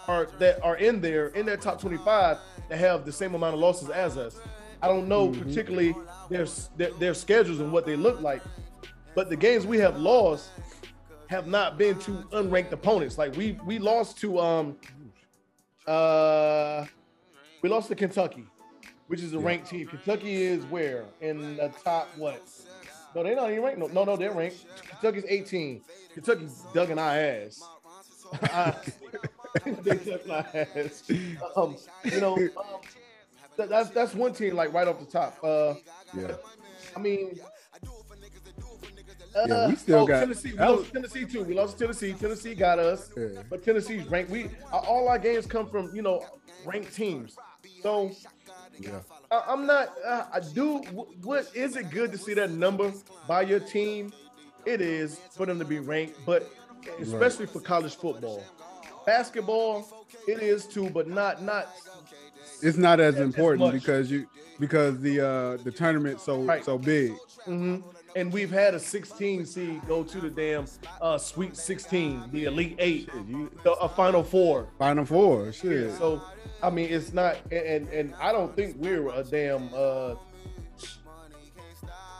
Speaker 1: are that are in there in that top 25 that have the same amount of losses as us. I don't know particularly their, their their schedules and what they look like, but the games we have lost have not been to unranked opponents. Like we we lost to um uh we lost to Kentucky, which is a ranked team. Kentucky is where in the top what? No, they're not even ranked. No, no, no, they're ranked. Kentucky's 18. Kentucky dug in our ass. [LAUGHS] [LAUGHS] they dug my ass. Um, you know, um, that, that's that's one team like right off the top. Uh,
Speaker 2: Yeah.
Speaker 1: I mean,
Speaker 2: Yeah, we
Speaker 1: uh,
Speaker 2: still
Speaker 1: oh,
Speaker 2: got-
Speaker 1: Tennessee. We lost Tennessee too. We lost to Tennessee. Tennessee got us,
Speaker 2: Yeah.
Speaker 1: but Tennessee's ranked. We uh, all our games come from you know ranked teams. So
Speaker 2: Yeah.
Speaker 1: I, I'm not. Uh, I do. What is it good to see that number by your team? It is for them to be ranked, but especially for college football, basketball, it is too, but not not.
Speaker 2: It's not as
Speaker 1: As
Speaker 2: important
Speaker 1: much.
Speaker 2: because you because the uh the tournament so
Speaker 1: Right.
Speaker 2: so big.
Speaker 1: mhm. And we've had a 16 seed go to the damn uh, Sweet 16, the Elite Eight,
Speaker 2: You
Speaker 1: the, a Final Four.
Speaker 2: Final four, shit.
Speaker 1: So, I mean, it's not, and and I don't think we're a damn. uh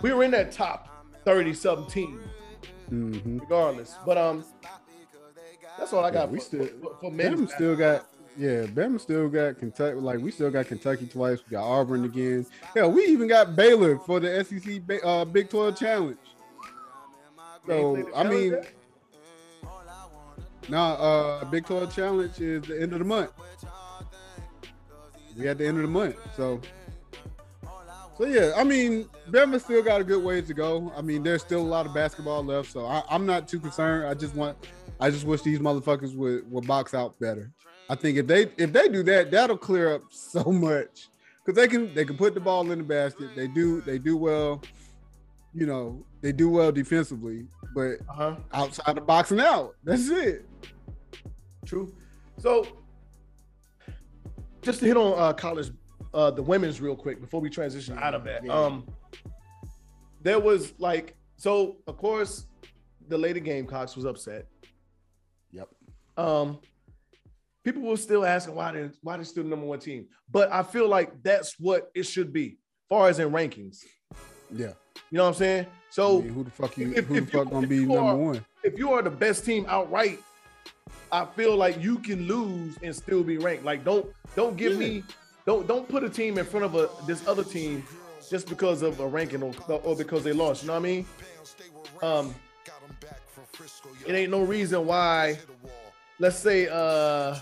Speaker 1: We were in that top 30 something team,
Speaker 2: Mhm.
Speaker 1: regardless. But um, that's all I got.
Speaker 2: we
Speaker 1: for,
Speaker 2: still-
Speaker 1: for, for men's
Speaker 2: Bama still got yeah, Bama still got Kentucky. Like we still got Kentucky twice. We got Auburn again. Hell, we even got Baylor for the SEC uh, Big 12 Challenge. So
Speaker 1: ain't played the
Speaker 2: I mean, nah, uh, Big 12 Challenge is the end of the month. We at the end of the month, so. So yeah, I mean, Bama still got a good ways to go. I mean, there's still a lot of basketball left, so I, I'm not too concerned. I just want, I just wish these motherfuckers would, would box out better. I think if they if they do that, that'll clear up [LAUGHS] so much because they can they can put the ball in the basket. They do they do well, you know, they do well defensively, but
Speaker 1: Uh-huh.
Speaker 2: outside of boxing out, that's it.
Speaker 1: True. So, just to hit on uh, college, uh, the women's real quick before we transition out of that.
Speaker 2: Yeah.
Speaker 1: Um, there was like, so of course, the Lady Gamecocks was upset.
Speaker 2: Yep.
Speaker 1: Um, people will still ask why they're why they're still the number one team, but I feel like that's what it should be, far as in rankings.
Speaker 2: Yeah.
Speaker 1: You know what I'm saying? So
Speaker 2: I mean, who the fuck you?
Speaker 1: if-
Speaker 2: who the
Speaker 1: if you-
Speaker 2: fuck gonna be number
Speaker 1: are-
Speaker 2: one?
Speaker 1: if you are the best team outright, I feel like you can lose and still be ranked. Like don't don't give me don't don't put a team in front of a this other team just because of a ranking or, or because they lost. You know what I mean? Um, it ain't no reason why. Let's say uh,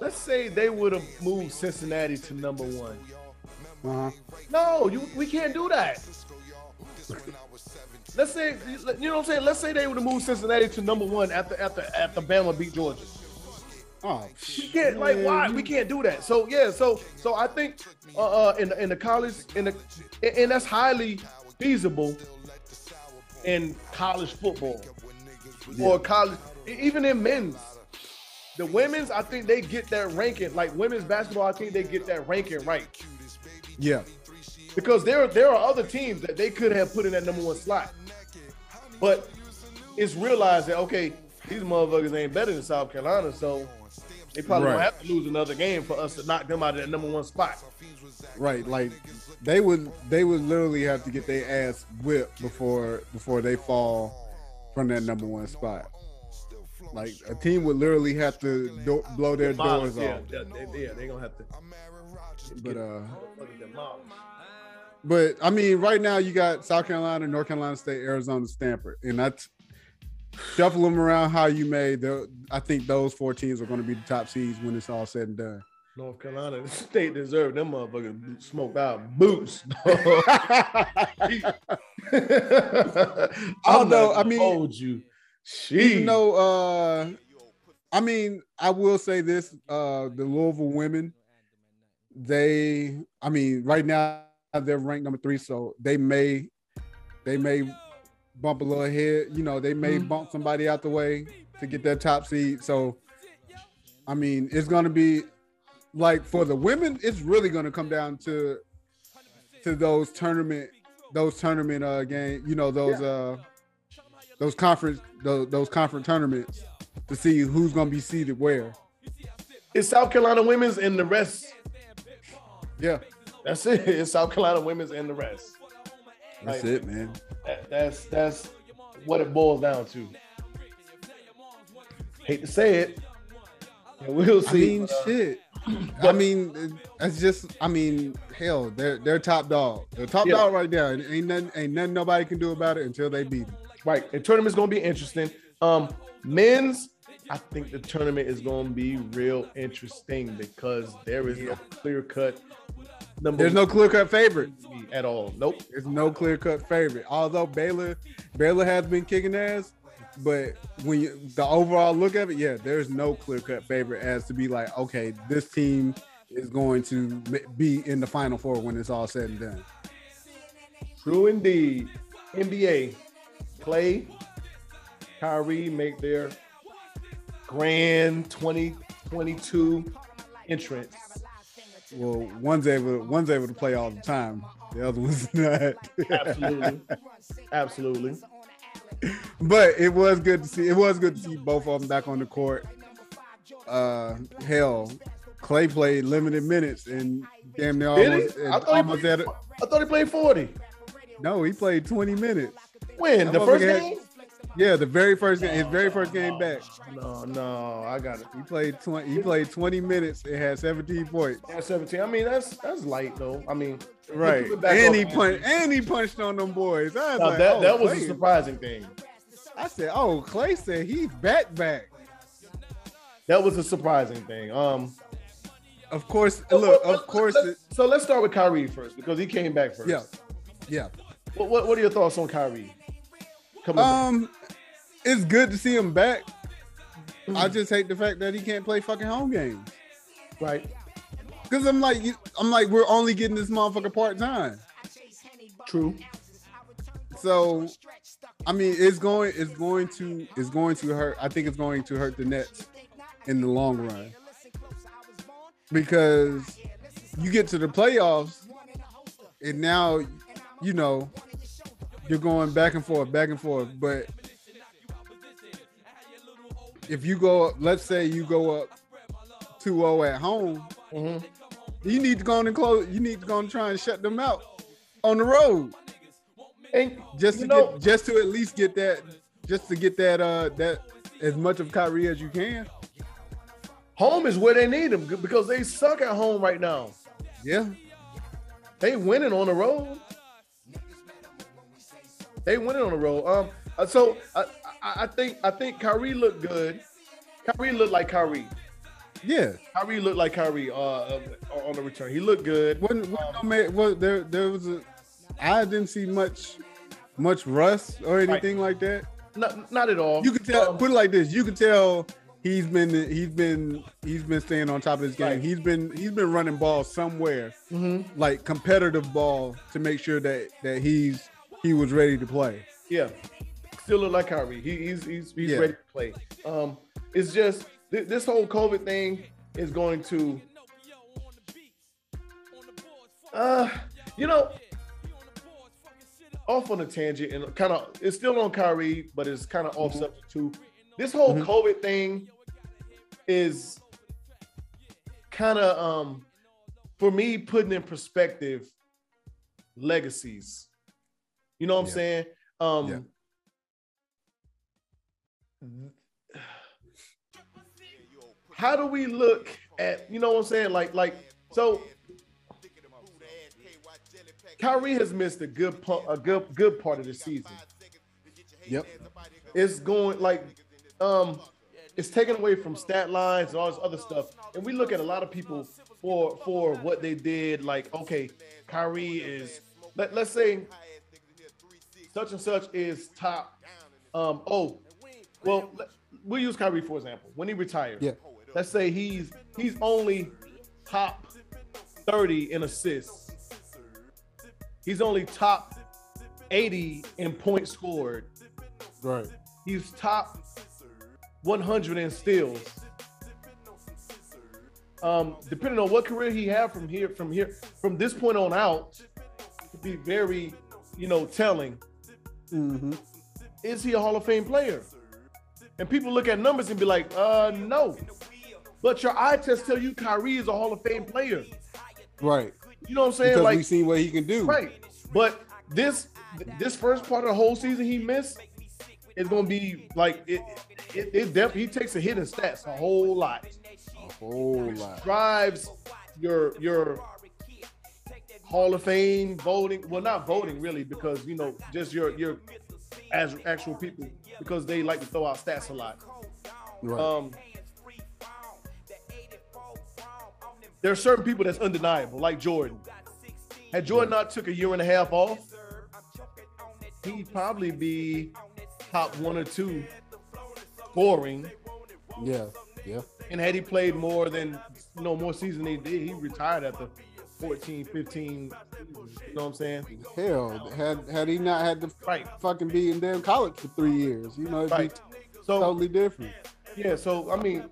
Speaker 1: let's say they would have moved Cincinnati to number one.
Speaker 2: Uh-huh.
Speaker 1: No, you we can't do that. Let's say you know what I'm saying. Let's say they would have moved Cincinnati to number one after after after Bama beat Georgia.
Speaker 2: Oh,
Speaker 1: We can't like why we can't do that. So yeah, so so I think uh, uh in the in the college in the and that's highly feasible in college football or college even in men's. The women's, I think they get that ranking. Like women's basketball, I think they get that ranking right.
Speaker 2: Yeah.
Speaker 1: because there there are other teams that they could have put in that number one slot, but it's realized that okay, these motherfuckers ain't better than South Carolina, so they probably
Speaker 2: Right.
Speaker 1: don't have to lose another game for us to knock them out of that number one spot.
Speaker 2: Right. Like they would they would literally have to get their ass whipped before before they fall from that number one spot. Like a team would literally have to do- blow their doors
Speaker 1: yeah,
Speaker 2: off.
Speaker 1: yeah, they, yeah, they gonna have to.
Speaker 2: But uh but I mean right now you got South Carolina, North Carolina State, Arizona, Stanford. And that's shuffle them around how you may. the I think those four teams are going to be the top seeds when it's all said and done.
Speaker 1: North Carolina [LAUGHS] State deserve them motherfuckers smoked out boots. [LAUGHS] [LAUGHS]
Speaker 2: Although, I mean,
Speaker 1: hold you,
Speaker 2: even
Speaker 1: Jeez.
Speaker 2: though uh I mean, I will say this, uh the Louisville women, they I mean, right now they're ranked number three, so they may they may bump a little ahead, you know, they may
Speaker 1: Mhm.
Speaker 2: bump somebody out the way to get that top seed. So I mean, it's gonna be like for the women, it's really gonna come down to to those tournament those tournament uh game, you know, those uh those conference those, those conference tournaments to see who's gonna be seated where.
Speaker 1: it's South Carolina women's and the rest.
Speaker 2: Yeah,
Speaker 1: That's it. [LAUGHS] It's South Carolina women's and the rest.
Speaker 2: that's
Speaker 1: Like-
Speaker 2: it, man.
Speaker 1: That, that's that's what it boils down to. Hate to say it. And we'll
Speaker 2: I
Speaker 1: see.
Speaker 2: mean,
Speaker 1: but, uh,
Speaker 2: shit. I mean, it- it's just. I mean, hell, they're they're top dog. They're top
Speaker 1: Yeah.
Speaker 2: dog right there. And ain't nothing, ain't nothing nobody can do about it until they beat them.
Speaker 1: right. The tournament's gonna be interesting. Um, men's, I think the tournament is gonna be real interesting because there is no clear cut number
Speaker 2: There's no clear cut favorite.
Speaker 1: at all. Nope.
Speaker 2: There's no clear cut favorite. Although Baylor, Baylor has been kicking ass. But when you the overall look of it, yeah, there's no clear cut favorite as to be like, okay, this team is going to be in the final four when it's all said and done.
Speaker 1: True indeed. NBA, Klay, Kyrie make their grand 2022 entrance.
Speaker 2: Well, one's able one's able to play all the time. The other one's [LAUGHS] not.
Speaker 1: Absolutely. Absolutely.
Speaker 2: But it was good to see. It was good to see both of them back on the court. Uh, hell, Klay played limited minutes and damn near almost, I, thought almost
Speaker 1: played, I thought he played 40.
Speaker 2: No, he played 20 minutes.
Speaker 1: When? the first game? Had,
Speaker 2: yeah, the very first game, his very first game back.
Speaker 1: No, no, I got it.
Speaker 2: He played 20 he played 20 minutes and had 17 points.
Speaker 1: Yeah, 17. I mean, that's that's light though. I mean,
Speaker 2: right. And he punched and he punched on them boys. I was like,
Speaker 1: that,
Speaker 2: oh,
Speaker 1: that was Klay. a surprising thing.
Speaker 2: I said, "Oh, Klay said he's back back."
Speaker 1: That was a surprising thing. Um
Speaker 2: of course, look, of course.
Speaker 1: Let's, so let's start with Kyrie first because he came back first.
Speaker 2: Yeah. Yeah.
Speaker 1: What, what, what are your thoughts on Kyrie?
Speaker 2: Coming um, back? It's good to see him back. Mm-hmm. I just hate the fact that he can't play fucking home games.
Speaker 1: Right.
Speaker 2: Because I'm like, I'm like, we're only getting this motherfucker part time.
Speaker 1: True.
Speaker 2: So, I mean, it's going, it's going to, it's going to hurt. I think it's going to hurt the Nets in the long run because you get to the playoffs and now you know, you're going back and forth, back and forth. But if you go, up, let's say you go up 2-0 at home, mm-hmm. you need to go on and close. You need to go and try and shut them out on the road, and just to know, get, just to at least get that, just to get that, uh, that as much of Kyrie as you can.
Speaker 1: Home is where they need them because they suck at home right now.
Speaker 2: Yeah,
Speaker 1: they winning on the road. They winning on the road. Um, uh, so I, I, I think I think Kyrie looked good. Kyrie looked like Kyrie.
Speaker 2: Yeah,
Speaker 1: Kyrie looked like Kyrie uh, uh on the return. He looked good.
Speaker 2: Um, there there was a I didn't see much much rust or anything right. like that.
Speaker 1: Not not at all.
Speaker 2: You can tell. Um, put it like this: you can tell he's been he's been he's been staying on top of his game. Right. He's been he's been running ball somewhere, mm-hmm. like competitive ball, to make sure that that he's he was ready to play.
Speaker 1: Yeah, still look like Kyrie. He, he's he's he's yeah. ready to play. Um, it's just th- this whole COVID thing is going to, uh, you know, off on a tangent and kind of it's still on Kyrie, but it's kind of off mm-hmm. subject too. This whole mm-hmm. COVID thing is kind of um for me putting in perspective legacies you know what I'm saying? Um, yeah. How do we look at you know what I'm saying? Like, like so. Kyrie has missed a good a good good part of the season.
Speaker 2: Yep.
Speaker 1: It's going like um it's taken away from stat lines and all this other stuff. And we look at a lot of people for for what they did, like, okay, Kyrie is let, let's say such and such is top. Um, oh, well, we'll use Kyrie for example. When he retires,
Speaker 2: yeah.
Speaker 1: Let's say he's he's only top 30 in assists. He's only top 80 in points scored.
Speaker 2: Right.
Speaker 1: He's top 100 in steals. Um, depending on what career he have from here, from here, from this point on out, could be very, you know, telling
Speaker 2: Mm-hmm.
Speaker 1: Is he a Hall of Fame player? And people look at numbers and be like, uh, no. But your eye test tell you Kyrie is a Hall of Fame player.
Speaker 2: Right.
Speaker 1: You know what I'm saying?
Speaker 2: Because
Speaker 1: like
Speaker 2: we've seen what he can do.
Speaker 1: Right. But this this first part of the whole season he missed is gonna be like it it, it definitely he takes a hit in stats a whole lot.
Speaker 2: A whole lot.
Speaker 1: Drives your your Hall of Fame voting. Well, not voting really, because you know, just your your as actual people, because they like to throw out stats a lot. Right. Um, there are certain people that's undeniable, like Jordan. Had Jordan not took a year and a half off, he'd probably be top one or two scoring.
Speaker 2: Yeah, yeah.
Speaker 1: And had he played more than you know more season he did, he retired after 14, 15. You know what I'm saying?
Speaker 2: Hell, had had he not had to
Speaker 1: Right.
Speaker 2: fucking be in damn college for three years, you know, it'd
Speaker 1: Right.
Speaker 2: be
Speaker 1: So
Speaker 2: totally different.
Speaker 1: Yeah, so I mean,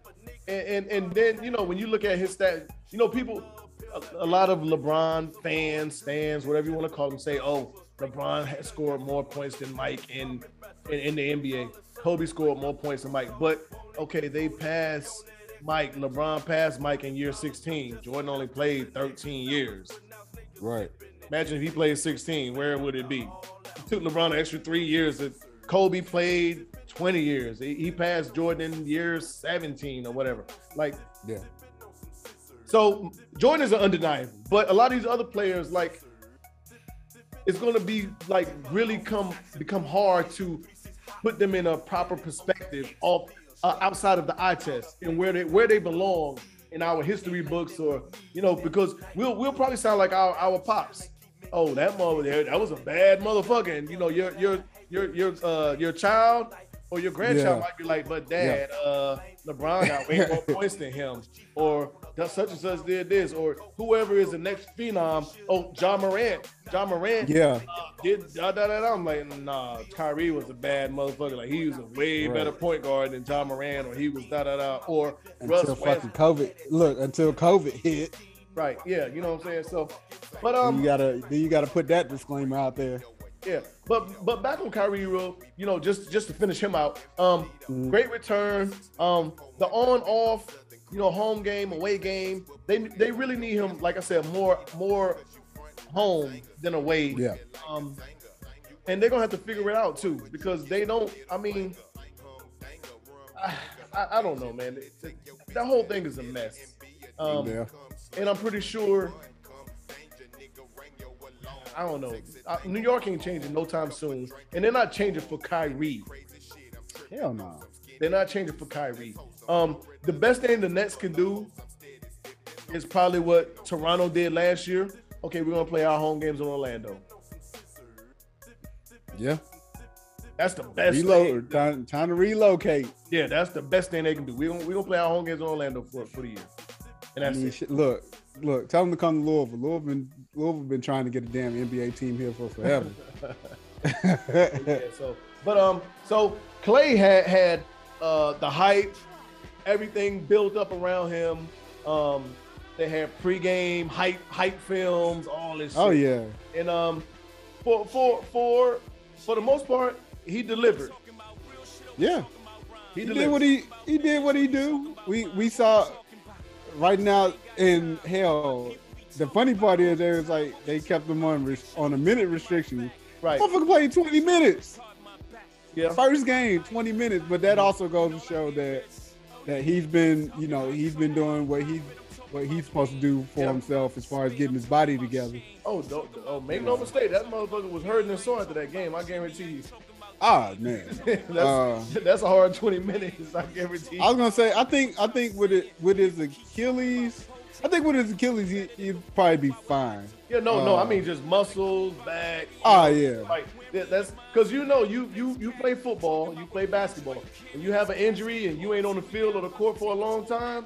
Speaker 1: and, and and then you know when you look at his stat, you know people, a, a lot of LeBron fans, fans, whatever you want to call them, say, oh, LeBron has scored more points than Mike in in, in the NBA. Kobe scored more points than Mike, but okay, they passed Mike. LeBron passed Mike in year 16. Jordan only played 13 years.
Speaker 2: Right.
Speaker 1: Imagine if he played 16, where would it be? It took LeBron an extra three years. That Kobe played 20 years. He, he passed Jordan in year 17 or whatever. Like,
Speaker 2: Yeah.
Speaker 1: so Jordan is undeniable, but a lot of these other players, like, it's going to be like really come become hard to put them in a proper perspective of uh, outside of the eye test and where they where they belong in our history books or you know because we'll we'll probably sound like our our pops. Oh, that mother there, that was a bad motherfucker. And you know, your your your your uh your child or your grandchild
Speaker 2: Yeah.
Speaker 1: might be like, but dad, uh LeBron got way more [LAUGHS] points than him, or such and such did this, or whoever is the next phenom. Oh, Ja Morant. Ja Morant
Speaker 2: Yeah.
Speaker 1: uh, did da da da da. I'm like, nah, Kyrie was a bad motherfucker. Like he was a way
Speaker 2: Right.
Speaker 1: better point guard than Ja Morant, or he was da da da, or Russ
Speaker 2: Until
Speaker 1: West.
Speaker 2: fucking COVID. Look, until COVID hit,
Speaker 1: Right? Yeah, you know what I'm saying. So, but um,
Speaker 2: you gotta then you gotta put that disclaimer out there.
Speaker 1: Yeah, but but back on Kyrie, real, you know, just just to finish him out. Um,
Speaker 2: Mhm.
Speaker 1: great return. Um, the on off, you know, home game, away game. They they really need him. Like I said, more more home than away.
Speaker 2: Yeah.
Speaker 1: Um, and they're gonna have to figure it out too because they don't. I mean, I I, I don't know, man. That whole thing is a mess. Um,
Speaker 2: yeah.
Speaker 1: and I'm pretty sure. I don't know. Uh, New York ain't changing no time soon, and they're not changing for Kyrie.
Speaker 2: Hell no.
Speaker 1: They're not changing for Kyrie. Um, the best thing the Nets can do is probably what Toronto did last year. Okay, we're gonna play our home games in Orlando.
Speaker 2: Yeah.
Speaker 1: That's the best. thing.
Speaker 2: Reload. Time, time to relocate.
Speaker 1: Yeah, that's the best thing they can do. We're gonna, we gonna play our home games in Orlando for, for the year, and
Speaker 2: I mean,
Speaker 1: it.
Speaker 2: look, look. Tell them to come to Louisville. Louisville been Louisville been trying to get a damn NBA team here for forever. [LAUGHS]
Speaker 1: yeah, so but um so Klay had had uh the hype, everything built up around him. Um they had pregame hype hype films, all this
Speaker 2: oh
Speaker 1: shit.
Speaker 2: yeah.
Speaker 1: And um for for for for the most part, he delivered.
Speaker 2: Yeah.
Speaker 1: He,
Speaker 2: He did what he he did what he do. We we saw right now in hell. The funny part is there was like they kept him on on a minute restriction.
Speaker 1: right.
Speaker 2: Motherfucker played 20 minutes.
Speaker 1: Yeah.
Speaker 2: First game, 20 minutes, but that also goes to show that that he's been, you know, he's been doing what he what he's supposed to do for
Speaker 1: Yeah.
Speaker 2: himself as far as getting his body together.
Speaker 1: Oh, don't, oh, make no mistake, that motherfucker was hurting and sore after that game. I guarantee you.
Speaker 2: Ah man. [LAUGHS]
Speaker 1: that's,
Speaker 2: Uh,
Speaker 1: that's a hard 20 minutes. I guarantee. You.
Speaker 2: I was gonna say, I think, I think with it, with his Achilles, I think with his Achilles, he, he'd probably be fine.
Speaker 1: Yeah, no, no. I
Speaker 2: Uh,
Speaker 1: mean just muscles, back.
Speaker 2: Ah, yeah.
Speaker 1: Like that- that's because you know you you you play football, you play basketball, and you have an injury and you ain't on the field or the court for a long time,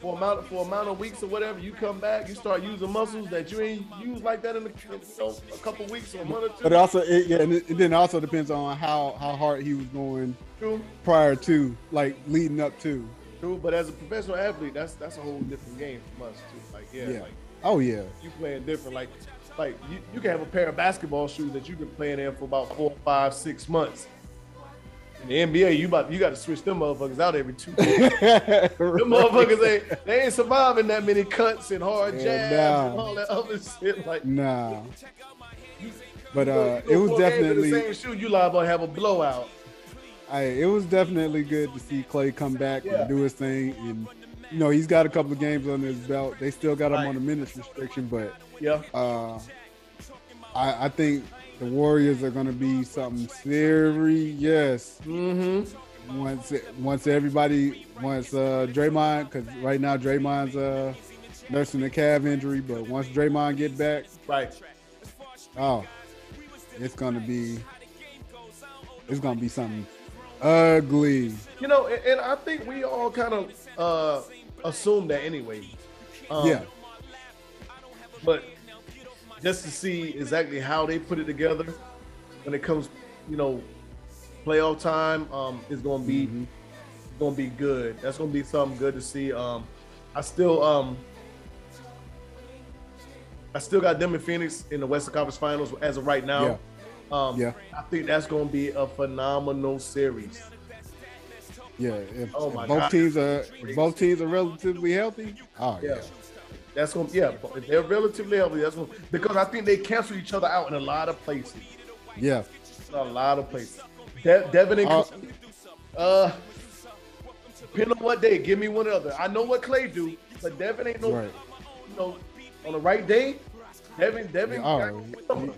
Speaker 1: for amount for amount of weeks or whatever. You come back, you start using muscles that you ain't used like that in, the, in you know, a couple weeks or a month or two.
Speaker 2: But also, it, yeah, and it, and then also depends on how how hard he was going
Speaker 1: True,
Speaker 2: prior to, like leading up to.
Speaker 1: true. But as a professional athlete, that's that's a whole different game from us too. Like yeah,
Speaker 2: Yeah.
Speaker 1: like
Speaker 2: Oh yeah.
Speaker 1: you playing different. Like like you, you can have a pair of basketball shoes that you can play in for about four, five, six months. In the NBA, you about you got to switch them motherfuckers out every two. [LAUGHS] Them motherfuckers ain't they ain't surviving that many cuts and hard
Speaker 2: Yeah,
Speaker 1: jabs
Speaker 2: nah.
Speaker 1: and all that other [LAUGHS] shit. Like
Speaker 2: Nah. But
Speaker 1: you
Speaker 2: uh,
Speaker 1: you
Speaker 2: it was
Speaker 1: four games in
Speaker 2: definitely,
Speaker 1: the same shoe. You liable to have a blowout.
Speaker 2: I, it was definitely good to see Klay come back
Speaker 1: Yeah.
Speaker 2: and do his thing. And you know, he's got a couple of games under his belt. They still got him
Speaker 1: Right.
Speaker 2: on a minutes restriction, but
Speaker 1: Yeah,
Speaker 2: uh, I, I think the Warriors are going to be something serious
Speaker 1: mm-hmm.
Speaker 2: once once everybody once uh, Draymond because right now Draymond's uh, nursing a calf injury, but once Draymond get back,
Speaker 1: right.
Speaker 2: oh, it's gonna be it's gonna be something ugly.
Speaker 1: You know, and, and I think we all kind of uh assume that anyway. Um,
Speaker 2: yeah,
Speaker 1: But just to see exactly how they put it together when it comes, you know, playoff time, um, is gonna be
Speaker 2: Mhm.
Speaker 1: gonna be good. That's gonna be something good to see. Um, I still um, I still got them in Phoenix in the Western Conference Finals as of right now.
Speaker 2: Yeah.
Speaker 1: Um,
Speaker 2: Yeah.
Speaker 1: I think that's gonna be a phenomenal series.
Speaker 2: Yeah. If,
Speaker 1: Oh
Speaker 2: if both
Speaker 1: God.
Speaker 2: teams are both teams are relatively healthy. Oh yeah.
Speaker 1: Yeah. That's gonna yeah, if they're relatively healthy. That's gonna because I think they cancel each other out in a lot of places.
Speaker 2: Yeah.
Speaker 1: A lot of places. De- Devin and
Speaker 2: Uh,
Speaker 1: uh, depending on what day, give me one other. I know what Klay do, but Devin ain't no,
Speaker 2: Right.
Speaker 1: you know, on the right day. Devin, Devin.
Speaker 2: Yeah, oh,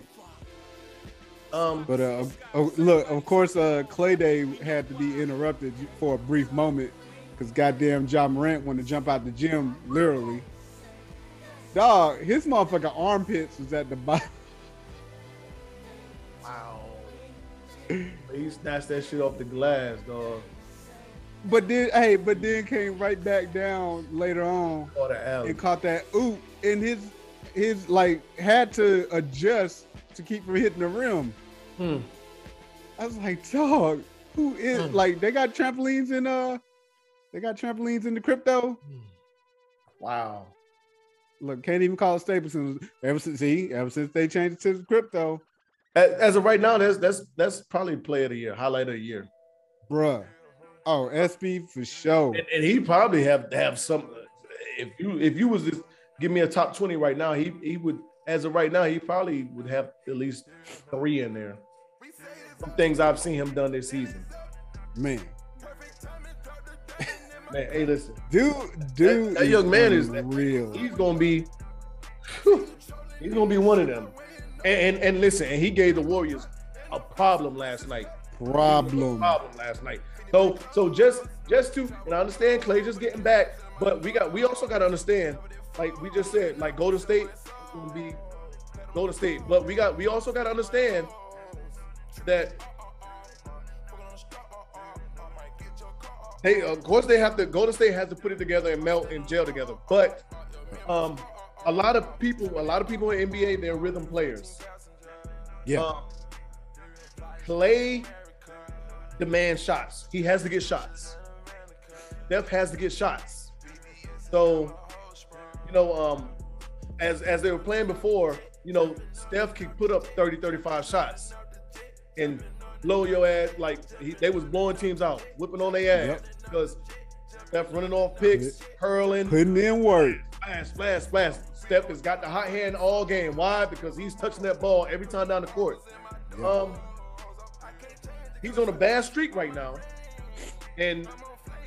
Speaker 1: um,
Speaker 2: But uh, oh, look, of course, uh, Klay Day had to be interrupted for a brief moment because goddamn Ja Morant wanted to jump out the gym, literally. Dog, his motherfucking armpits was at the bottom. [LAUGHS]
Speaker 1: wow. he snatched that shit off the glass, dog.
Speaker 2: But then, hey, but then came right back down later on
Speaker 1: Or the alley.
Speaker 2: and caught that oop, and his his like had to adjust to keep from hitting the rim.
Speaker 1: Hmm.
Speaker 2: I was like, dog, who is
Speaker 1: Hmm.
Speaker 2: like they got trampolines in uh they got trampolines in the crypto.
Speaker 1: Wow.
Speaker 2: Look, can't even call it Stapleton. Ever since see, ever since they changed it to the crypto,
Speaker 1: As, as of right now, that's that's that's probably play of the year, highlight of the year.
Speaker 2: bruh. Oh, SB for sure.
Speaker 1: And, and he probably have to have some. If you if you was to give me a top twenty right now, he he would as of right now he probably would have at least three in there. Some things I've seen him done this season.
Speaker 2: Man.
Speaker 1: Man, hey, listen,
Speaker 2: Dude, dude.
Speaker 1: that young man is-
Speaker 2: real.
Speaker 1: he's gonna be he's gonna be one of them. And, and and listen, and he gave the Warriors a problem last night.
Speaker 2: Problem.
Speaker 1: problem last night. So so just just to and I understand Klay just getting back, but we got we also got to understand, like we just said, like Golden State will be Golden State, but we got we also got to understand that. Hey, of course they have to. Golden State has to put it together and melt and gel together. But um, a lot of people, a lot of people in NBA, they're rhythm players.
Speaker 2: Yeah.
Speaker 1: Um, Klay demands shots. He has to get shots. Steph has to get shots. So, you know, um, as as they were playing before, you know, Steph could put up 30, 35 shots and blow your ass like he, they was blowing teams out, whipping on their ass
Speaker 2: Yep.
Speaker 1: because Steph running off picks, hurling,
Speaker 2: Putting in work.
Speaker 1: splash, splash, splash. Steph has got the hot hand all game. Why? Because he's touching that ball every time down the court.
Speaker 2: Yeah.
Speaker 1: Um, he's on a bad streak right now, and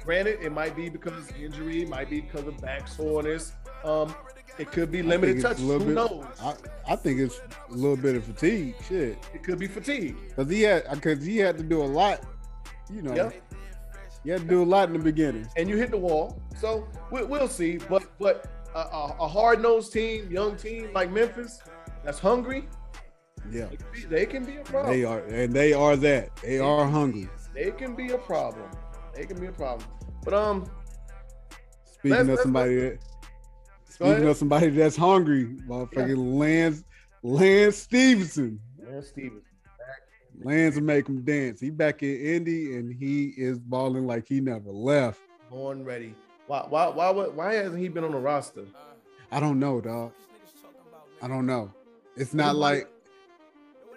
Speaker 1: granted, it might be because of injury, might be because of back soreness. Um, it could be limited
Speaker 2: think it's
Speaker 1: touches.
Speaker 2: a
Speaker 1: Who
Speaker 2: bit-
Speaker 1: knows?
Speaker 2: I, I think it's a little bit of fatigue. Shit.
Speaker 1: It could be fatigue.
Speaker 2: Because he had because he had to do a lot, you know.
Speaker 1: Yeah.
Speaker 2: He had to do a lot in the beginning.
Speaker 1: and you hit the wall. So we, we'll see. But but a, a, hard nosed team, young team like Memphis, that's hungry,
Speaker 2: Yeah.
Speaker 1: they can be, they can be a problem.
Speaker 2: They are and they are that. They are hungry.
Speaker 1: They can be a problem. They can be a problem. But um,
Speaker 2: Speaking
Speaker 1: Let's-
Speaker 2: of
Speaker 1: let's-
Speaker 2: somebody that
Speaker 1: go
Speaker 2: speaking
Speaker 1: ahead.
Speaker 2: of somebody that's hungry, motherfucking Lance Lance Stephenson.
Speaker 1: Man, Stevens.
Speaker 2: Lance will make him dance. He back in Indy and he is balling like he never left.
Speaker 1: Born ready. Why, why, why, why hasn't he been on the roster?
Speaker 2: I don't know, dog. I don't know. It's not like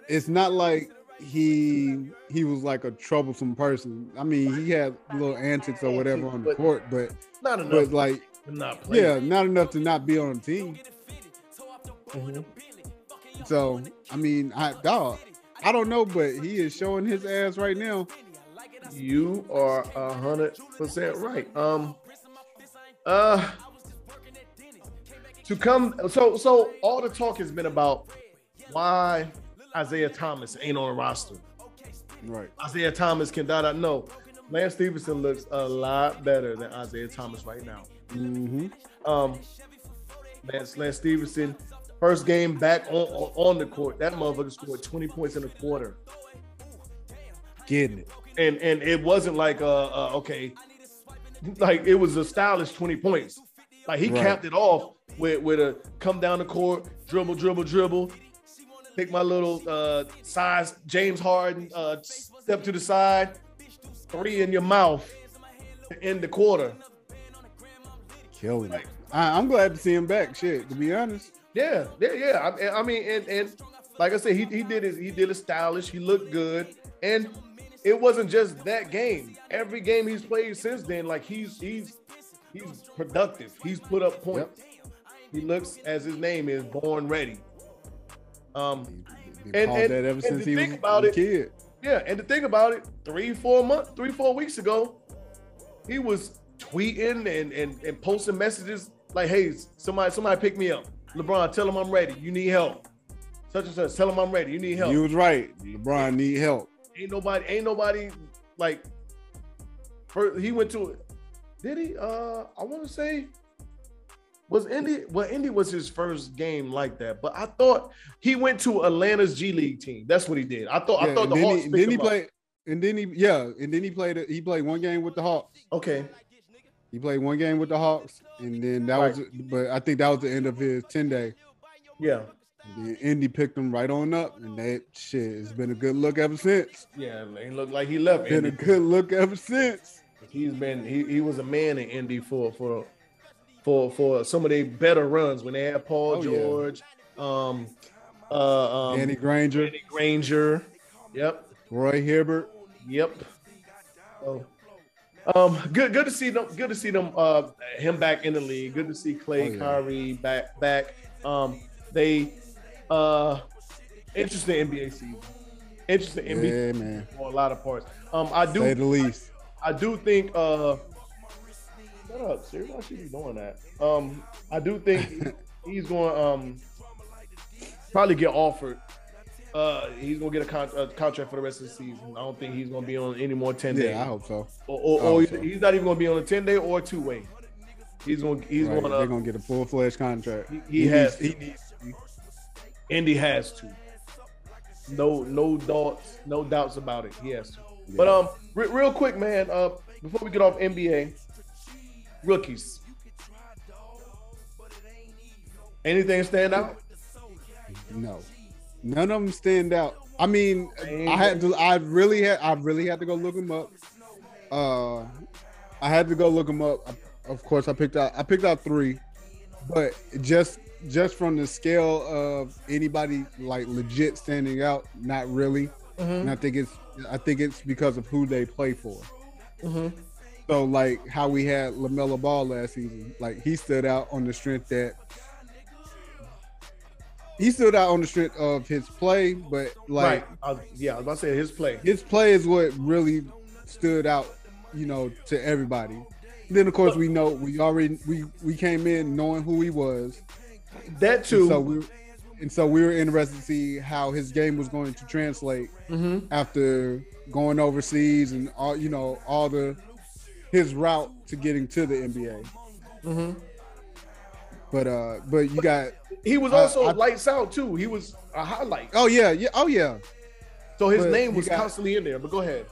Speaker 2: it's not like he he was like a troublesome person. I mean, he had little antics or whatever on the court, but
Speaker 1: Not enough.
Speaker 2: but like
Speaker 1: not play.
Speaker 2: yeah, not enough to not be on the team.
Speaker 1: Mhm.
Speaker 2: So I mean, I dog, I don't know, but he is showing his ass right now.
Speaker 1: You are a hundred percent right. Um, uh, to come. So, so all the talk has been about why Isaiah Thomas ain't on the roster.
Speaker 2: Right.
Speaker 1: Isaiah Thomas can da da. No, Lance Stephenson looks a lot better than Isaiah Thomas right now.
Speaker 2: Hmm
Speaker 1: Um, Lance, Lance Stephenson, first game back on, on on the court. That motherfucker scored 20 points in a quarter.
Speaker 2: getting it.
Speaker 1: And and it wasn't like uh, uh okay, like it was a stylish 20 points. Like he
Speaker 2: Right.
Speaker 1: capped it off with with a come down the court, dribble, dribble, dribble, pick my little uh size James Harden, uh step to the side, three in your mouth to end the quarter.
Speaker 2: Killing it. I, I'm glad to see him back. Shit, to be honest.
Speaker 1: Yeah, yeah, yeah. I, I mean, and and like I said, he he did his he did it stylish. He looked good, and it wasn't just that game. Every game he's played since then, like he's he's he's productive. He's put up points. He looks as his name is born ready. Um, And- and-
Speaker 2: that ever since he was
Speaker 1: about
Speaker 2: a
Speaker 1: it-
Speaker 2: kid.
Speaker 1: yeah, and to think about it, three four months, three four weeks ago, he was tweeting and and and posting messages like, "Hey, somebody somebody pick me up." LeBron, tell him I'm ready. You need help. Such and such. Tell him I'm ready. You need help.
Speaker 2: You was right. LeBron need help.
Speaker 1: ain't nobody, ain't nobody like. For, he went to, did he? Uh, I want to say, was Indy? Well, Indy was his first game like that, but I thought he went to Atlanta's G League team. That's what he did. I thought. I thought the
Speaker 2: then
Speaker 1: Hawks.
Speaker 2: he, then he played, and then he yeah, and then he played. He played one game with the Hawks.
Speaker 1: Okay.
Speaker 2: He played one game with the Hawks, and then that
Speaker 1: Right.
Speaker 2: was. But I think that was the end of his ten day.
Speaker 1: Yeah.
Speaker 2: And then Indy picked him right on up, and that shit has been a good look ever since.
Speaker 1: Yeah. he looked like he left.
Speaker 2: Been a good look ever since.
Speaker 1: He's been. He, he was a man in Indy for for for for some of their better runs when they had Paul
Speaker 2: Oh, yeah.
Speaker 1: George, um, uh, um,
Speaker 2: Danny Granger,
Speaker 1: Danny Granger. Yep.
Speaker 2: Roy Hibbert.
Speaker 1: Yep. So, um, good, good to see them. Good to see them. Uh, him back in the league. Good to see Klay
Speaker 2: Oh, yeah.
Speaker 1: Kyrie back. Back. Um, they, uh, interesting NBA season. Interesting NBA
Speaker 2: Yeah, man.
Speaker 1: for a lot of parts. Um, I
Speaker 2: Say
Speaker 1: do,
Speaker 2: the least.
Speaker 1: I do think. Uh, shut up, Siri. Why should be doing that? Um, I do think [LAUGHS] he's going. to Um, probably get offered. Uh, he's gonna get a, con- a contract for the rest of the season. I don't think he's gonna be on any more ten days.
Speaker 2: Yeah, I hope so.
Speaker 1: or, or, or
Speaker 2: hope
Speaker 1: he's,
Speaker 2: so.
Speaker 1: not even going to be on a 10 day or two way. He's gonna he's
Speaker 2: Right,
Speaker 1: going
Speaker 2: They're
Speaker 1: to
Speaker 2: gonna get a full fledged contract.
Speaker 1: He- he has-
Speaker 2: Needs, he needs.
Speaker 1: Indy has to. No no doubts no doubts about it. He has to. But um re- real quick man, uh before we get off NBA rookies. Anything stand out?
Speaker 2: No, none of them stand out. I mean, I had to. I really had. I really had to go look them up. Uh, I had to go look them up. Of course, I picked out. I picked out three, but just just from the scale of anybody like legit standing out, not really. And I think it's. I think it's because of who they play for.
Speaker 1: Mhm.
Speaker 2: So like how we had LaMelo Ball last season, like he stood out on the strength that he stood out on the strength of his play, but like
Speaker 1: right. I was- yeah, I was about to say his play.
Speaker 2: his play is what really stood out, you know, to everybody. Then of course we know we already we we came in knowing who he was,
Speaker 1: That
Speaker 2: and
Speaker 1: too.
Speaker 2: so we and so we were interested to see how his game was going to translate
Speaker 1: Mhm.
Speaker 2: after going overseas and all you know all the his route to getting to the NBA.
Speaker 1: Mhm.
Speaker 2: But uh, but you got
Speaker 1: He was
Speaker 2: I-
Speaker 1: also
Speaker 2: I-
Speaker 1: lights out too. He was a highlight.
Speaker 2: oh yeah yeah oh yeah.
Speaker 1: So his
Speaker 2: but
Speaker 1: name was
Speaker 2: got-
Speaker 1: constantly in there. But go ahead.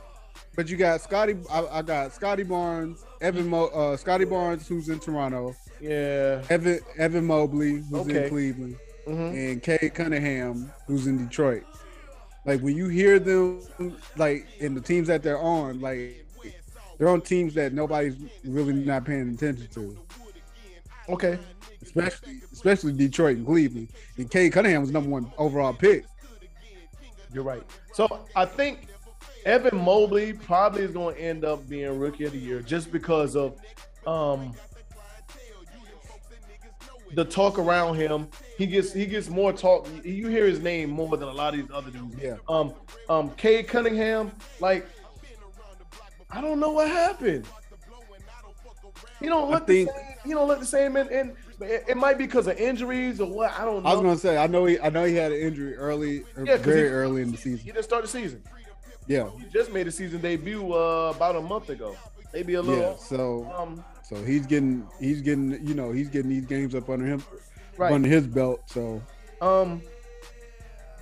Speaker 2: But you got Scottie. I, I got Scottie Barnes, Evan, Mo, uh, Scottie Barnes, who's in Toronto,
Speaker 1: Yeah.
Speaker 2: Evan Evan Mobley, who's
Speaker 1: Okay.
Speaker 2: in Cleveland,
Speaker 1: Mhm.
Speaker 2: and Cade Cunningham, who's in Detroit. Like when you hear them, like in the teams that they're on, like they're on teams that nobody's really not paying attention to,
Speaker 1: Okay.
Speaker 2: Especially especially Detroit and Cleveland. And Cade Cunningham was number one overall pick.
Speaker 1: You're right. So I think Evan Mobley probably is going to end up being rookie of the year just because of um the talk around him. He gets he gets more talk. You hear his name more than a lot of these other dudes.
Speaker 2: Yeah.
Speaker 1: Um um Cade Cunningham, like I don't know what happened. He don't look
Speaker 2: think-
Speaker 1: the same. He don't look the same, and, and it, it might be because of injuries or what. I don't know.
Speaker 2: I was gonna say I know he I know he had an injury early, or
Speaker 1: Yeah,
Speaker 2: very
Speaker 1: he-
Speaker 2: early in the
Speaker 1: he
Speaker 2: season.
Speaker 1: didn't start the season.
Speaker 2: Yeah,
Speaker 1: He just made a season debut uh, about a month ago. Maybe a little.
Speaker 2: yeah. So
Speaker 1: Um,
Speaker 2: So he's getting he's getting you know he's getting these games up under him
Speaker 1: Right.
Speaker 2: under his belt. So
Speaker 1: um,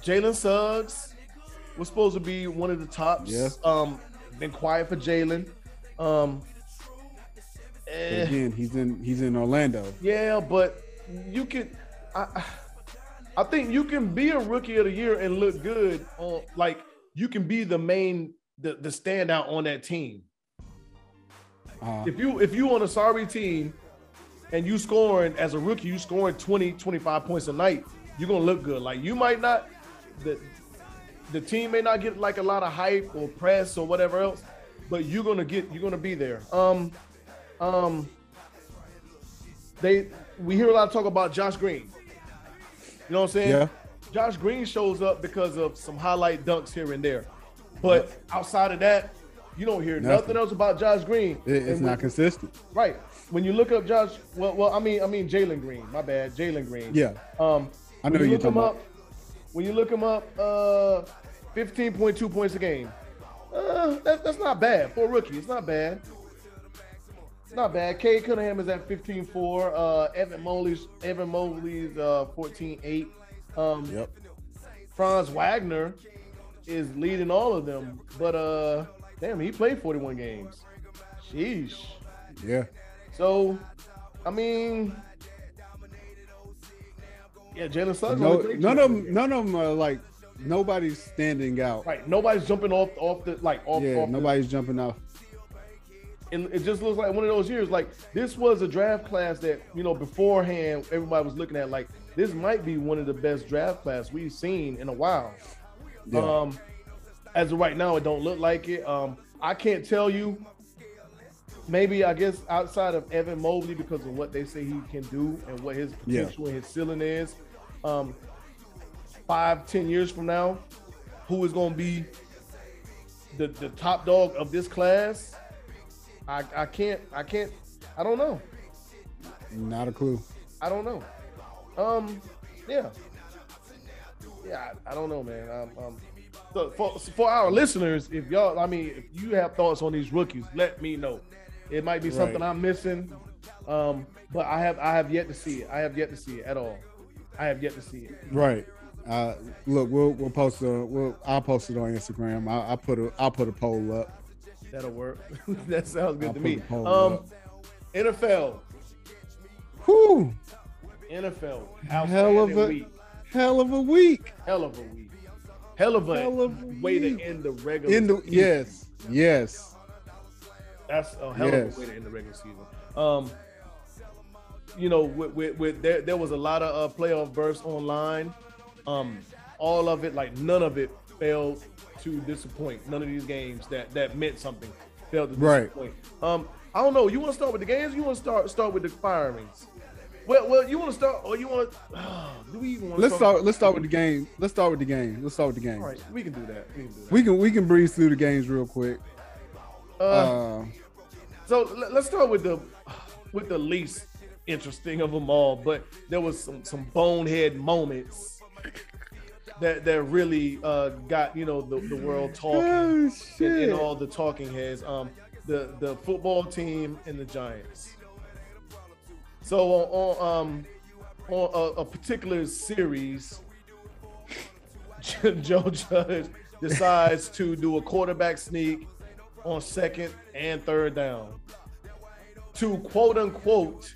Speaker 1: Jalen Suggs. was supposed to be one of the tops.
Speaker 2: Yeah.
Speaker 1: Um, been quiet for Jalen. Um,
Speaker 2: But
Speaker 1: eh,
Speaker 2: again, he's in he's in Orlando.
Speaker 1: yeah, but you can. I, I think you can be a rookie of the year and look good on like you can be the main the, the standout on that team.
Speaker 2: Uh,
Speaker 1: If you if you on a sorry team and you scoring as a rookie, you scoring 20, 25 points a night, you're gonna look good. Like you might not the the team may not get like a lot of hype or press or whatever else, but you're gonna get you're gonna be there. Um um they we hear a lot of talk about Josh Green. You know what I'm saying?
Speaker 2: Yeah.
Speaker 1: Josh Green shows up because of some highlight dunks here and there. But outside of that, you don't hear nothing,
Speaker 2: Nothing.
Speaker 1: else about Josh Green.
Speaker 2: it- it's
Speaker 1: And
Speaker 2: not consistent.
Speaker 1: right. When you look up Josh, well, well, I mean, I mean Jalen Green. My bad, Jalen Green.
Speaker 2: Yeah,
Speaker 1: Um,
Speaker 2: I
Speaker 1: when
Speaker 2: know
Speaker 1: you
Speaker 2: you're
Speaker 1: look him
Speaker 2: talking
Speaker 1: up.
Speaker 2: about.
Speaker 1: When you look him up, uh, fifteen point two points a game. Uh, that, that's not bad for a rookie. It's not bad. Not bad. Cade Cunningham is at 15-4. Uh, Evan Mobley's Evan Mobley's uh 14-8. Um,
Speaker 2: Yep.
Speaker 1: Franz Wagner is leading all of them, but uh, damn, he played 41 games. Sheesh.
Speaker 2: Yeah.
Speaker 1: So, I mean, yeah, Jalen Suggs.
Speaker 2: No, none of them. None of them are like nobody's standing out.
Speaker 1: Right, nobody's jumping off off the like off.
Speaker 2: Yeah,
Speaker 1: off the-
Speaker 2: nobody's jumping off.
Speaker 1: And it just looks like one of those years. Like this was a draft class that you know beforehand everybody was looking at like this might be one of the best draft class we've seen in a while.
Speaker 2: Yeah.
Speaker 1: Um, as of right now, it don't look like it. Um, I can't tell you. Maybe I guess outside of Evan Mobley because of what they say he can do and what his
Speaker 2: Yeah.
Speaker 1: potential and his ceiling is. Um, five, ten years from now, who is going to be the the top dog of this class? I I can't I can't I don't know.
Speaker 2: Not a clue.
Speaker 1: I don't know. Um, yeah, yeah. I, I don't know, man. Um, um, so for for our listeners, if y'all, I mean, if you have thoughts on these rookies, let me know. It might be something
Speaker 2: Right.
Speaker 1: I'm missing, um, but I have I have yet to see it. I have yet to see it at all. I have yet to see it.
Speaker 2: Right. Uh, look, we'll we'll post a we'll I'll post it on Instagram. I, I'll put a I'll put a poll up.
Speaker 1: That'll work. [LAUGHS] that sounds good
Speaker 2: I'll
Speaker 1: to me. Um,
Speaker 2: up.
Speaker 1: NFL,
Speaker 2: Whew.
Speaker 1: NFL,
Speaker 2: Hell of a
Speaker 1: week.
Speaker 2: hell of a week.
Speaker 1: hell of a week, hell of a,
Speaker 2: Hell of a
Speaker 1: way
Speaker 2: week.
Speaker 1: to end the regular.
Speaker 2: In the
Speaker 1: season.
Speaker 2: yes, yes.
Speaker 1: That's a hell
Speaker 2: Yes.
Speaker 1: of a way to end the regular season. Um, you know, with, with, with there, there was a lot of uh, playoff berths online. Um, all of it, like none of it, failed to disappoint. None of these games that that meant something failed to
Speaker 2: Right.
Speaker 1: disappoint. Um, I don't know. You want to start with the games? You want to start start with the firings? Well, well, you want to start, or you want? to [SIGHS] Do we even want?
Speaker 2: Let's start. Let's start with the game. Let's start with the game. Let's start with the game.
Speaker 1: All right, we can do that. We can do that.
Speaker 2: We can we can breeze through the games real quick.
Speaker 1: uh,
Speaker 2: Uh,
Speaker 1: So let- let's start with the [SIGHS] with the least interesting of them all. But there was some some bonehead moments that that really uh, got you know the, the world talking
Speaker 2: oh
Speaker 1: and, and all the talking heads. Um, the the football team and the Giants. So on, on um on a, a particular series, [LAUGHS] Joe Judge decides to do a quarterback sneak on second and third down to quote unquote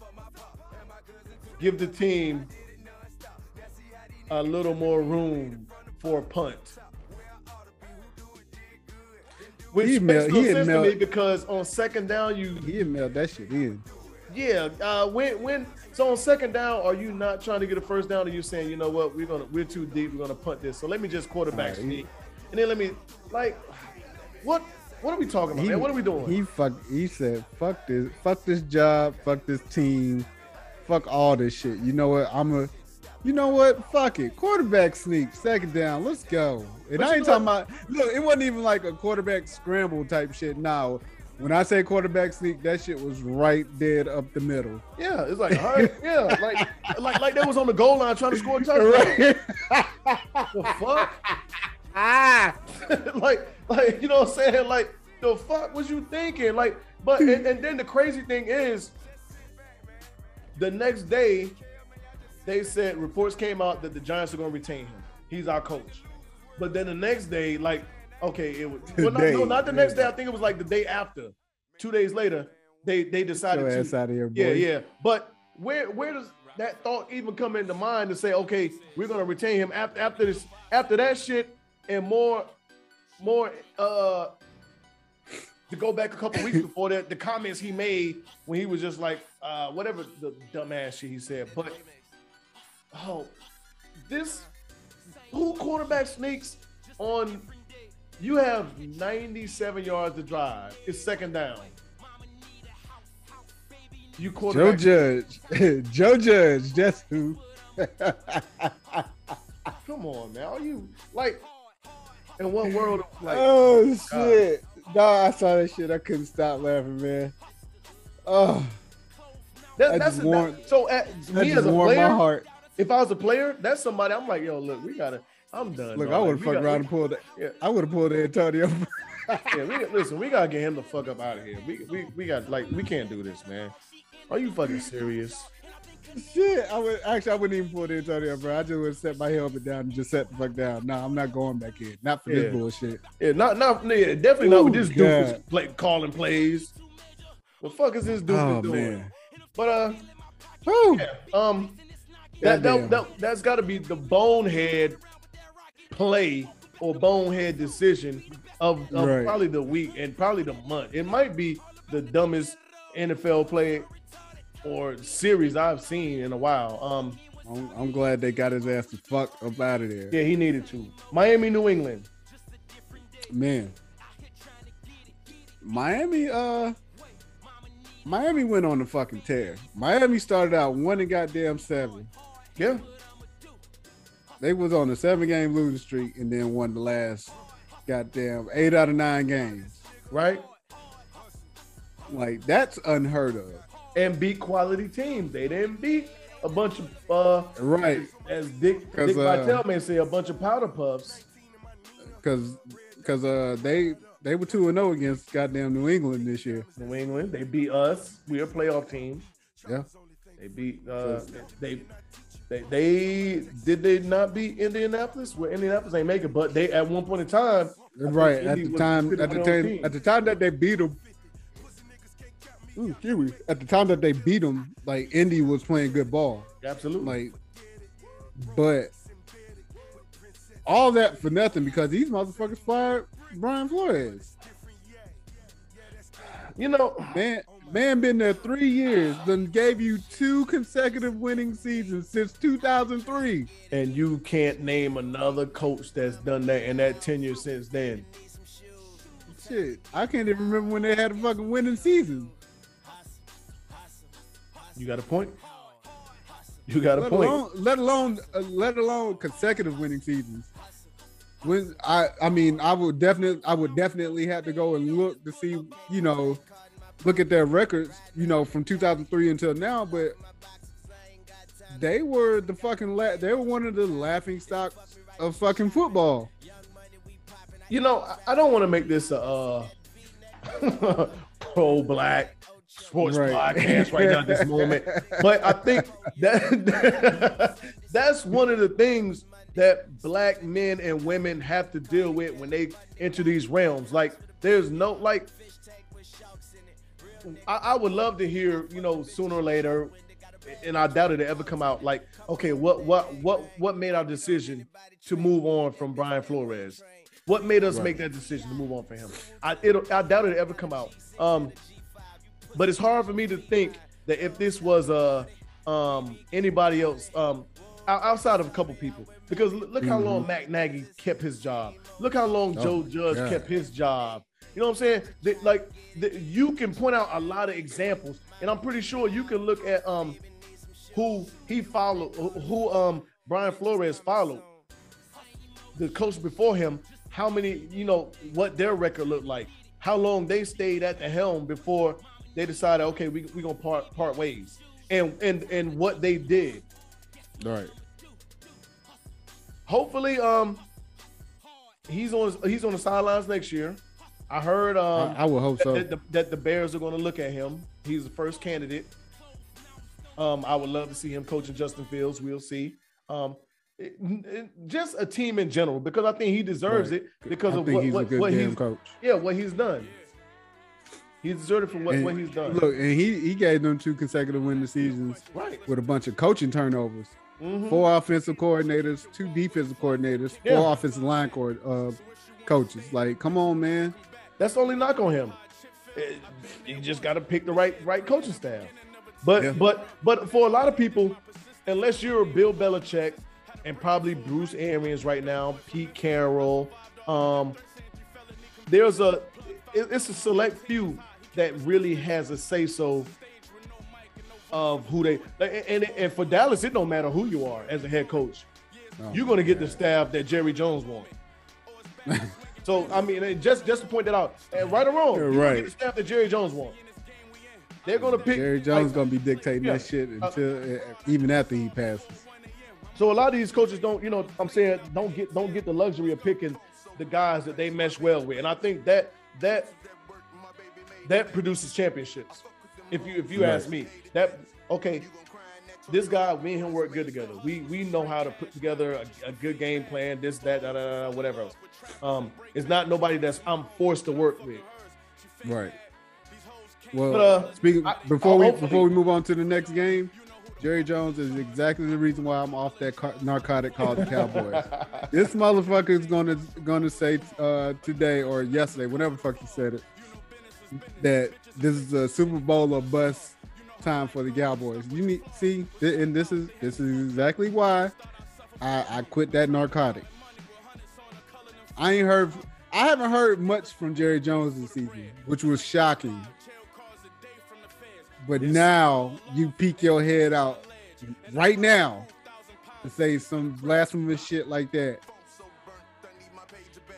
Speaker 1: give the team a little more room for a punt. Which
Speaker 2: He
Speaker 1: makes no sense to me because on second down you
Speaker 2: He mailed that shit in.
Speaker 1: yeah, uh, when when so on second down, are you not trying to get a first down? Or you saying, you know what, we're gonna we're too deep, we're gonna punt this. So let me just quarterback
Speaker 2: Alright.
Speaker 1: sneak, and then let me like, what what are we talking about,
Speaker 2: He,
Speaker 1: man? What are we doing?
Speaker 2: He fuck. He said, "Fuck this. Fuck this job. Fuck this team. Fuck all this shit." You know what? I'm a. You know what? Fuck it. Quarterback sneak. Second down. Let's go. And
Speaker 1: But
Speaker 2: I ain't
Speaker 1: know-
Speaker 2: talking about. Look, it wasn't even like a quarterback scramble type shit. Now, when I say quarterback sneak, that shit was right dead up the middle.
Speaker 1: yeah, it's like, all right, yeah, [LAUGHS] like like like they was on the goal line trying to score a touchdown. [LAUGHS] The fuck?
Speaker 2: ah. [LAUGHS]
Speaker 1: like, like you know what I'm saying? Like, the fuck was you thinking? Like, but and, and then the crazy thing is, the next day, they said reports came out that the Giants are going to retain him. He's our coach. But then the next day, like, okay, it was well, not, no, not the next day. I think it was like the day after. Two days later, they they decided
Speaker 2: Your
Speaker 1: to.
Speaker 2: out of here, boy.
Speaker 1: Yeah, yeah. But where where does that thought even come into mind to say, okay, we're gonna retain him after after this after that shit and more more uh to go back a couple weeks [LAUGHS] before that, the comments he made when he was just like uh whatever the dumbass shit he said. But oh this who quarterback sneaks on you have 97 yards to drive. It's second down. You quarterback.
Speaker 2: Joe Judge. [LAUGHS] Joe Judge. That's who. [LAUGHS]
Speaker 1: Come on, man. Are you like in one world? Of, Like,
Speaker 2: oh, oh shit. No, I saw that shit. I couldn't stop laughing, man. Oh,
Speaker 1: that,
Speaker 2: that
Speaker 1: that's
Speaker 2: just
Speaker 1: a, that, so. At,
Speaker 2: that
Speaker 1: me as a
Speaker 2: warmed my
Speaker 1: player,
Speaker 2: heart.
Speaker 1: If I was a player, that's somebody. I'm like, yo, look, we gotta. I'm done.
Speaker 2: Look,
Speaker 1: dog.
Speaker 2: I would have fucked around and pulled.
Speaker 1: Yeah.
Speaker 2: I would have pulled Antonio. [LAUGHS] [LAUGHS]
Speaker 1: Yeah, we, listen, we gotta get him the fuck up out of here. We, we, we got like, we can't do this, man. Are you fucking serious?
Speaker 2: shit. I would actually I wouldn't even pull the Antonio, bro. I just would set my helmet down and just set the fuck down. No, I'm not going back in. Not for
Speaker 1: Yeah.
Speaker 2: this bullshit.
Speaker 1: Yeah, not, not, yeah, definitely not with
Speaker 2: Ooh,
Speaker 1: this dude play, calling plays. What the fuck is this dude
Speaker 2: Oh
Speaker 1: doing?
Speaker 2: man.
Speaker 1: But uh,
Speaker 2: Whew.
Speaker 1: yeah, um, that, that, that that's got to be the bonehead play or bonehead decision of, of
Speaker 2: Right.
Speaker 1: probably the week and probably the month. It might be the dumbest NFL play or series I've seen in a while. Um,
Speaker 2: I'm, I'm glad they got his ass the fuck up out of there.
Speaker 1: yeah, he needed to. Miami, New England.
Speaker 2: Man. Miami, uh Miami went on the fucking tear. Miami started out one and goddamn seven.
Speaker 1: Yeah,
Speaker 2: They was on a seven game losing streak and then won the last goddamn eight out of nine games.
Speaker 1: right.
Speaker 2: Like that's unheard of.
Speaker 1: And beat quality teams. They didn't beat a bunch of uh
Speaker 2: Right.
Speaker 1: as Dick Dick
Speaker 2: uh,
Speaker 1: Vitale may say, a bunch of powder puffs.
Speaker 2: Cause cause uh they they were two and zero against goddamn New England this year.
Speaker 1: New England, they beat us. We're a playoff team.
Speaker 2: Yeah.
Speaker 1: They beat uh they they they did they not beat Indianapolis? Well, Indianapolis ain't make it, but they at one point in time,
Speaker 2: Right. At the time at the
Speaker 1: team.
Speaker 2: time at the time that they beat them. Ooh, me. At the time that they beat them, like Indy was playing good ball.
Speaker 1: absolutely.
Speaker 2: Like, but all that for nothing because these motherfuckers fired Brian Flores.
Speaker 1: you know,
Speaker 2: Man, man, been there three years. Then gave you two consecutive winning seasons since 2003.
Speaker 1: and you can't name another coach that's done that in that tenure since then.
Speaker 2: Shit, I can't even remember when they had a fucking winning season.
Speaker 1: You got a point. You got a
Speaker 2: Let
Speaker 1: point.
Speaker 2: alone, let alone, uh, let alone consecutive winning seasons. When I, I mean, I would definitely, I would definitely have to go and look to see, you know, look at their records, you know, from 2003 until now. But they were the fucking, la- they were one of the laughing stocks of fucking football.
Speaker 1: You know, I- I don't want to make this a uh, [LAUGHS] pro black sports
Speaker 2: Right.
Speaker 1: podcast right now at this moment, [LAUGHS] but I think that [LAUGHS] that's one of the things that black men and women have to deal with when they enter these realms. Like, there's no like. I, I would love to hear, you know, sooner or later, and I doubt it ever come out. Like, okay, what, what, what, what made our decision to move on from Brian Flores? What made us
Speaker 2: Right.
Speaker 1: make that decision to move on for him? I it'll, I doubt it ever come out. Um, but it's hard for me to think that if this was uh, um anybody else um outside of a couple people, because look how long Matt Nagy kept his job. Look how long
Speaker 2: Oh,
Speaker 1: Joe Judge
Speaker 2: God.
Speaker 1: kept his job. You know what I'm saying? That, like that you can point out a lot of examples, and I'm pretty sure you can look at um who he followed, who- um Brian Flores followed, the coach before him. How many, you know, what their record looked like, how long they stayed at the helm before they decided, okay, we we gonna part part ways, and and and what they did.
Speaker 2: Right.
Speaker 1: Hopefully, um, he's on he's on the sidelines next year. I heard um
Speaker 2: I, I would hope so.
Speaker 1: that, the, that the Bears are going to look at him. He's the first candidate. Um, I would love to see him coaching Justin Fields. We'll see. Um, it- it- just a team in general because I think he deserves
Speaker 2: Right.
Speaker 1: it because
Speaker 2: I
Speaker 1: of what,
Speaker 2: he's
Speaker 1: what, what he's
Speaker 2: coach.
Speaker 1: yeah what he's done. He deserved it for what,
Speaker 2: And
Speaker 1: what he's done.
Speaker 2: Look, and he he gave them two consecutive winning seasons
Speaker 1: right.
Speaker 2: with a bunch of coaching turnovers.
Speaker 1: Mhm.
Speaker 2: Four offensive coordinators, two defensive coordinators, four offensive line coord, uh, coaches. Like, come on, man.
Speaker 1: That's the only knock on him. Eh, You just got to pick the right right coaching staff. But
Speaker 2: Yeah.
Speaker 1: but but for a lot of people, unless you're Bill Belichick and probably Bruce Arians right now, Pete Carroll, um, there's a it- it's a select few that really has a say so of who they and, and, and for Dallas, it don't matter who you are as a head coach.
Speaker 2: Oh,
Speaker 1: You're gonna get the staff that Jerry Jones wants. [LAUGHS] so I mean, just just to point that out, and right or wrong, you're
Speaker 2: right.
Speaker 1: the staff that Jerry Jones wants. They're gonna pick
Speaker 2: Jerry Jones
Speaker 1: like-
Speaker 2: gonna be dictating
Speaker 1: Yeah.
Speaker 2: that shit
Speaker 1: Uh,
Speaker 2: until uh, even after he passes.
Speaker 1: So a lot of these coaches don't, you know, I'm saying don't get don't get the luxury of picking the guys that they mesh well with, and I think that that that produces championships. If you if you
Speaker 2: Right.
Speaker 1: ask me, that okay, this guy, me and him work good together. We we know how to put together a, a good game plan. This that da, da, da, whatever. Else. Um, it's not nobody that's I'm forced to work with.
Speaker 2: Right. Well,
Speaker 1: But, uh,
Speaker 2: speaking
Speaker 1: I-
Speaker 2: before
Speaker 1: I-
Speaker 2: we
Speaker 1: hopefully-
Speaker 2: before we move on to the next game, Jerry Jones is exactly the reason why I'm off that car- narcotic called the Cowboys. [LAUGHS] this motherfucker is gonna gonna say uh, today or yesterday, whenever the fuck he said it, that this is a Super Bowl or bust time for the Cowboys. You need see, and this is this is exactly why I, I quit that narcotic. I ain't heard. I haven't heard much from Jerry Jones this season, which was shocking. But now you peek your head out right now to say some blasphemous shit like that.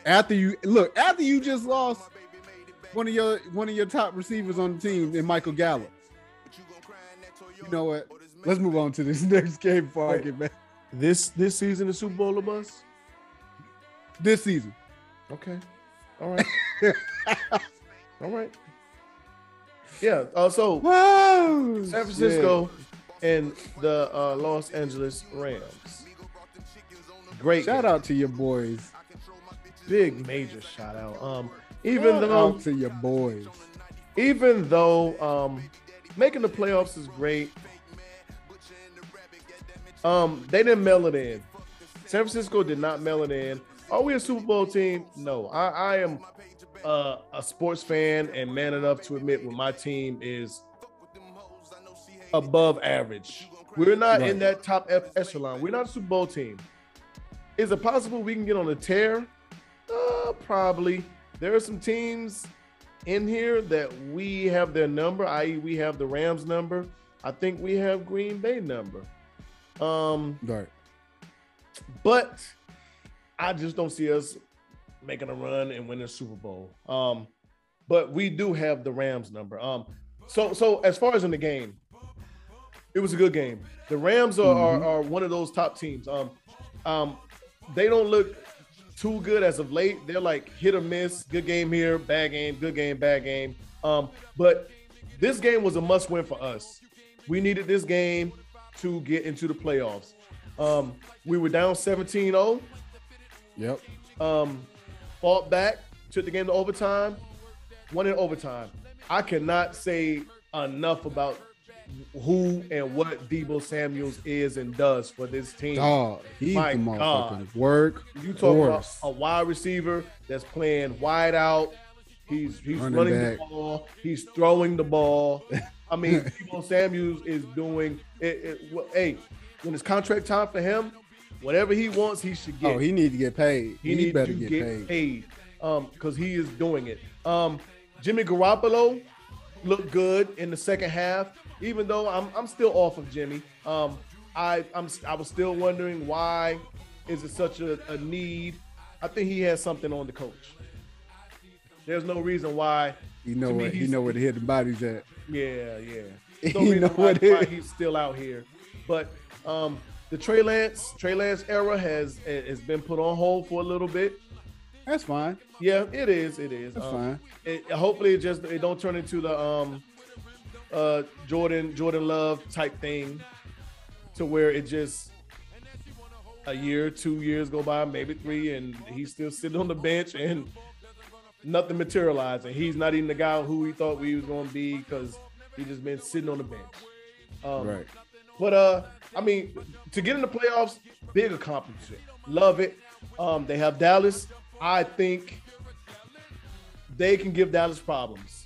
Speaker 2: After you look, after you just lost one of your one of your top receivers on the team in Michael Gallup. You know what? Let's move on to this [LAUGHS] next game before I get back.
Speaker 1: This this season is Super Bowl of us?
Speaker 2: This season.
Speaker 1: Okay. All right. [LAUGHS] All right. Yeah. Uh, so [LAUGHS]
Speaker 2: Whoa!
Speaker 1: San Francisco and the uh, Los Angeles Rams. Great.
Speaker 2: Shout
Speaker 1: game.
Speaker 2: out to your boys.
Speaker 1: Big major shout out. Um, even
Speaker 2: Shout
Speaker 1: though
Speaker 2: out to your boys.
Speaker 1: even though um making the playoffs is great. Um, they didn't mail it in. San Francisco did not mail it in. Are we a Super Bowl team? No. I, I am uh, a sports fan and man enough to admit when my team is above average. We're not in that top ep- echelon. We're not a Super Bowl team. Is it possible we can get on a tear? Uh, probably. There are some teams in here that we have their number, i.e., we have the Rams number. I think we have Green Bay number. Um,
Speaker 2: Right.
Speaker 1: but I just don't see us making a run and winning Super Bowl. Um, but we do have the Rams number. Um, so so as far as in the game, it was a good game. The Rams are, are, are one of those top teams. Um, um, they don't look too good as of late. They're like hit or miss. Good game here, bad game, good game, bad game. Um, but this game was a must win for us. We needed this game to get into the playoffs. Um, we were down 17 0,
Speaker 2: Yep.
Speaker 1: um, fought back, took the game to overtime, won in overtime. I cannot say enough about who and what Deebo Samuels is and does for this team.
Speaker 2: Dog. He's
Speaker 1: My
Speaker 2: the
Speaker 1: God.
Speaker 2: motherfucking work.
Speaker 1: You talk about a wide receiver that's playing wide out. He's he's
Speaker 2: Running
Speaker 1: running, the ball. He's throwing the ball. I mean, [LAUGHS] Deebo Samuels is doing it, it. well, Hey, when it's contract time for him, whatever he wants, he should get.
Speaker 2: Oh, he need to get paid.
Speaker 1: he
Speaker 2: He,
Speaker 1: needs
Speaker 2: better
Speaker 1: to
Speaker 2: get,
Speaker 1: get,
Speaker 2: paid.
Speaker 1: paid. Um, because he is doing it. Um, Jimmy Garoppolo looked good in the second half, even though I'm I'm still off of Jimmy. Um, I I'm I was still wondering why is it such a, a need. I think he has something on the coach. There's no reason why.
Speaker 2: You know what?
Speaker 1: He's-
Speaker 2: know where the hidden body's at.
Speaker 1: Yeah, yeah. [LAUGHS] No reason
Speaker 2: know
Speaker 1: why,
Speaker 2: what
Speaker 1: why he's still out here. But um, the Trey Lance Trey Lance era has has been put on hold for a little bit.
Speaker 2: That's fine.
Speaker 1: Yeah, it is. It is.
Speaker 2: That's
Speaker 1: Um,
Speaker 2: fine.
Speaker 1: it, hopefully it just it don't turn into the um uh Jordan Jordan Love type thing to where it just a year, two years go by, maybe three, and he's still sitting on the bench and nothing materialized. And he's not even the guy who we thought we was going to be because he just been sitting on the bench. Um,
Speaker 2: right.
Speaker 1: But uh, I mean, to get in the playoffs, big accomplishment. Love it. Um, they have Dallas. I think they can give Dallas problems,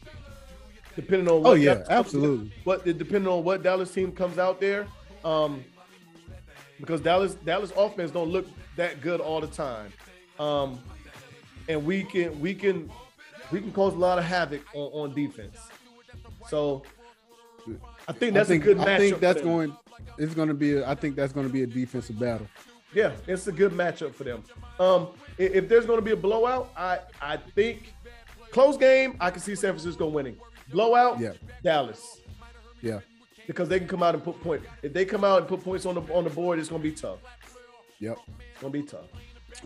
Speaker 1: depending on. What
Speaker 2: Oh yeah,
Speaker 1: Dallas-
Speaker 2: absolutely.
Speaker 1: What depending on what Dallas team comes out there, um, because Dallas Dallas offense don't look that good all the time, um, and we can we can we can cause a lot of havoc on, on defense. So I think that's
Speaker 2: I think,
Speaker 1: a good matchup.
Speaker 2: I think that's going. It's going to be. A, I think that's going to be a defensive battle.
Speaker 1: Yeah, it's a good matchup for them. Um, if, there's going to be a blowout, I I think close game. I can see San Francisco winning. Blowout,
Speaker 2: Yeah.
Speaker 1: Dallas,
Speaker 2: Yeah.
Speaker 1: because they can come out and put point. If they come out and put points on the on the board, it's to be tough.
Speaker 2: Yep.
Speaker 1: It's to be tough.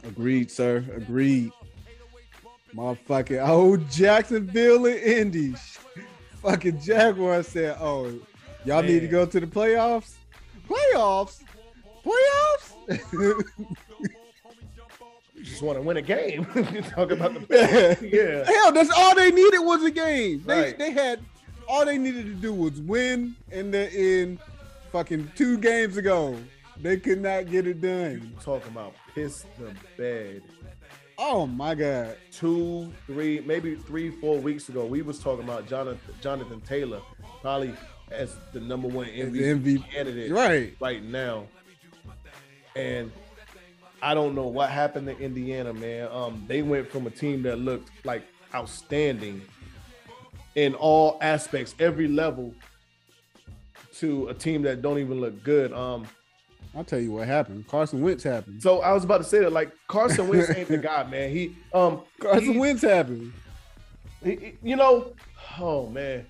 Speaker 2: Agreed, sir. Agreed. Motherfucking old Jacksonville and Indy. Fucking Jaguars said, "Oh, y'all need to go to the playoffs. Playoffs. Playoffs. [LAUGHS]
Speaker 1: Just want to win a game. [LAUGHS] Talk about the [LAUGHS] yeah.
Speaker 2: Hell, that's all they needed was a game. They
Speaker 1: Right.
Speaker 2: they had all they needed to do was win, and they're in fucking two games ago. They could not get it done.
Speaker 1: Talking about piss the bed.
Speaker 2: Oh my god.
Speaker 1: Two, three, maybe three, four weeks ago, we was talking about Jonathan Jonathan Taylor probably as the number one MVP,
Speaker 2: MVP.
Speaker 1: candidate
Speaker 2: Right.
Speaker 1: right now. And I don't know what happened to Indiana, man. Um, they went from a team that looked like outstanding in all aspects, every level, to a team that don't even look good. Um,
Speaker 2: I'll tell you what happened. Carson Wentz happened.
Speaker 1: so I was about to say that, like Carson Wentz ain't the guy, man. He, um,
Speaker 2: Carson
Speaker 1: he-
Speaker 2: Wentz happened.
Speaker 1: he- he- you know, oh man,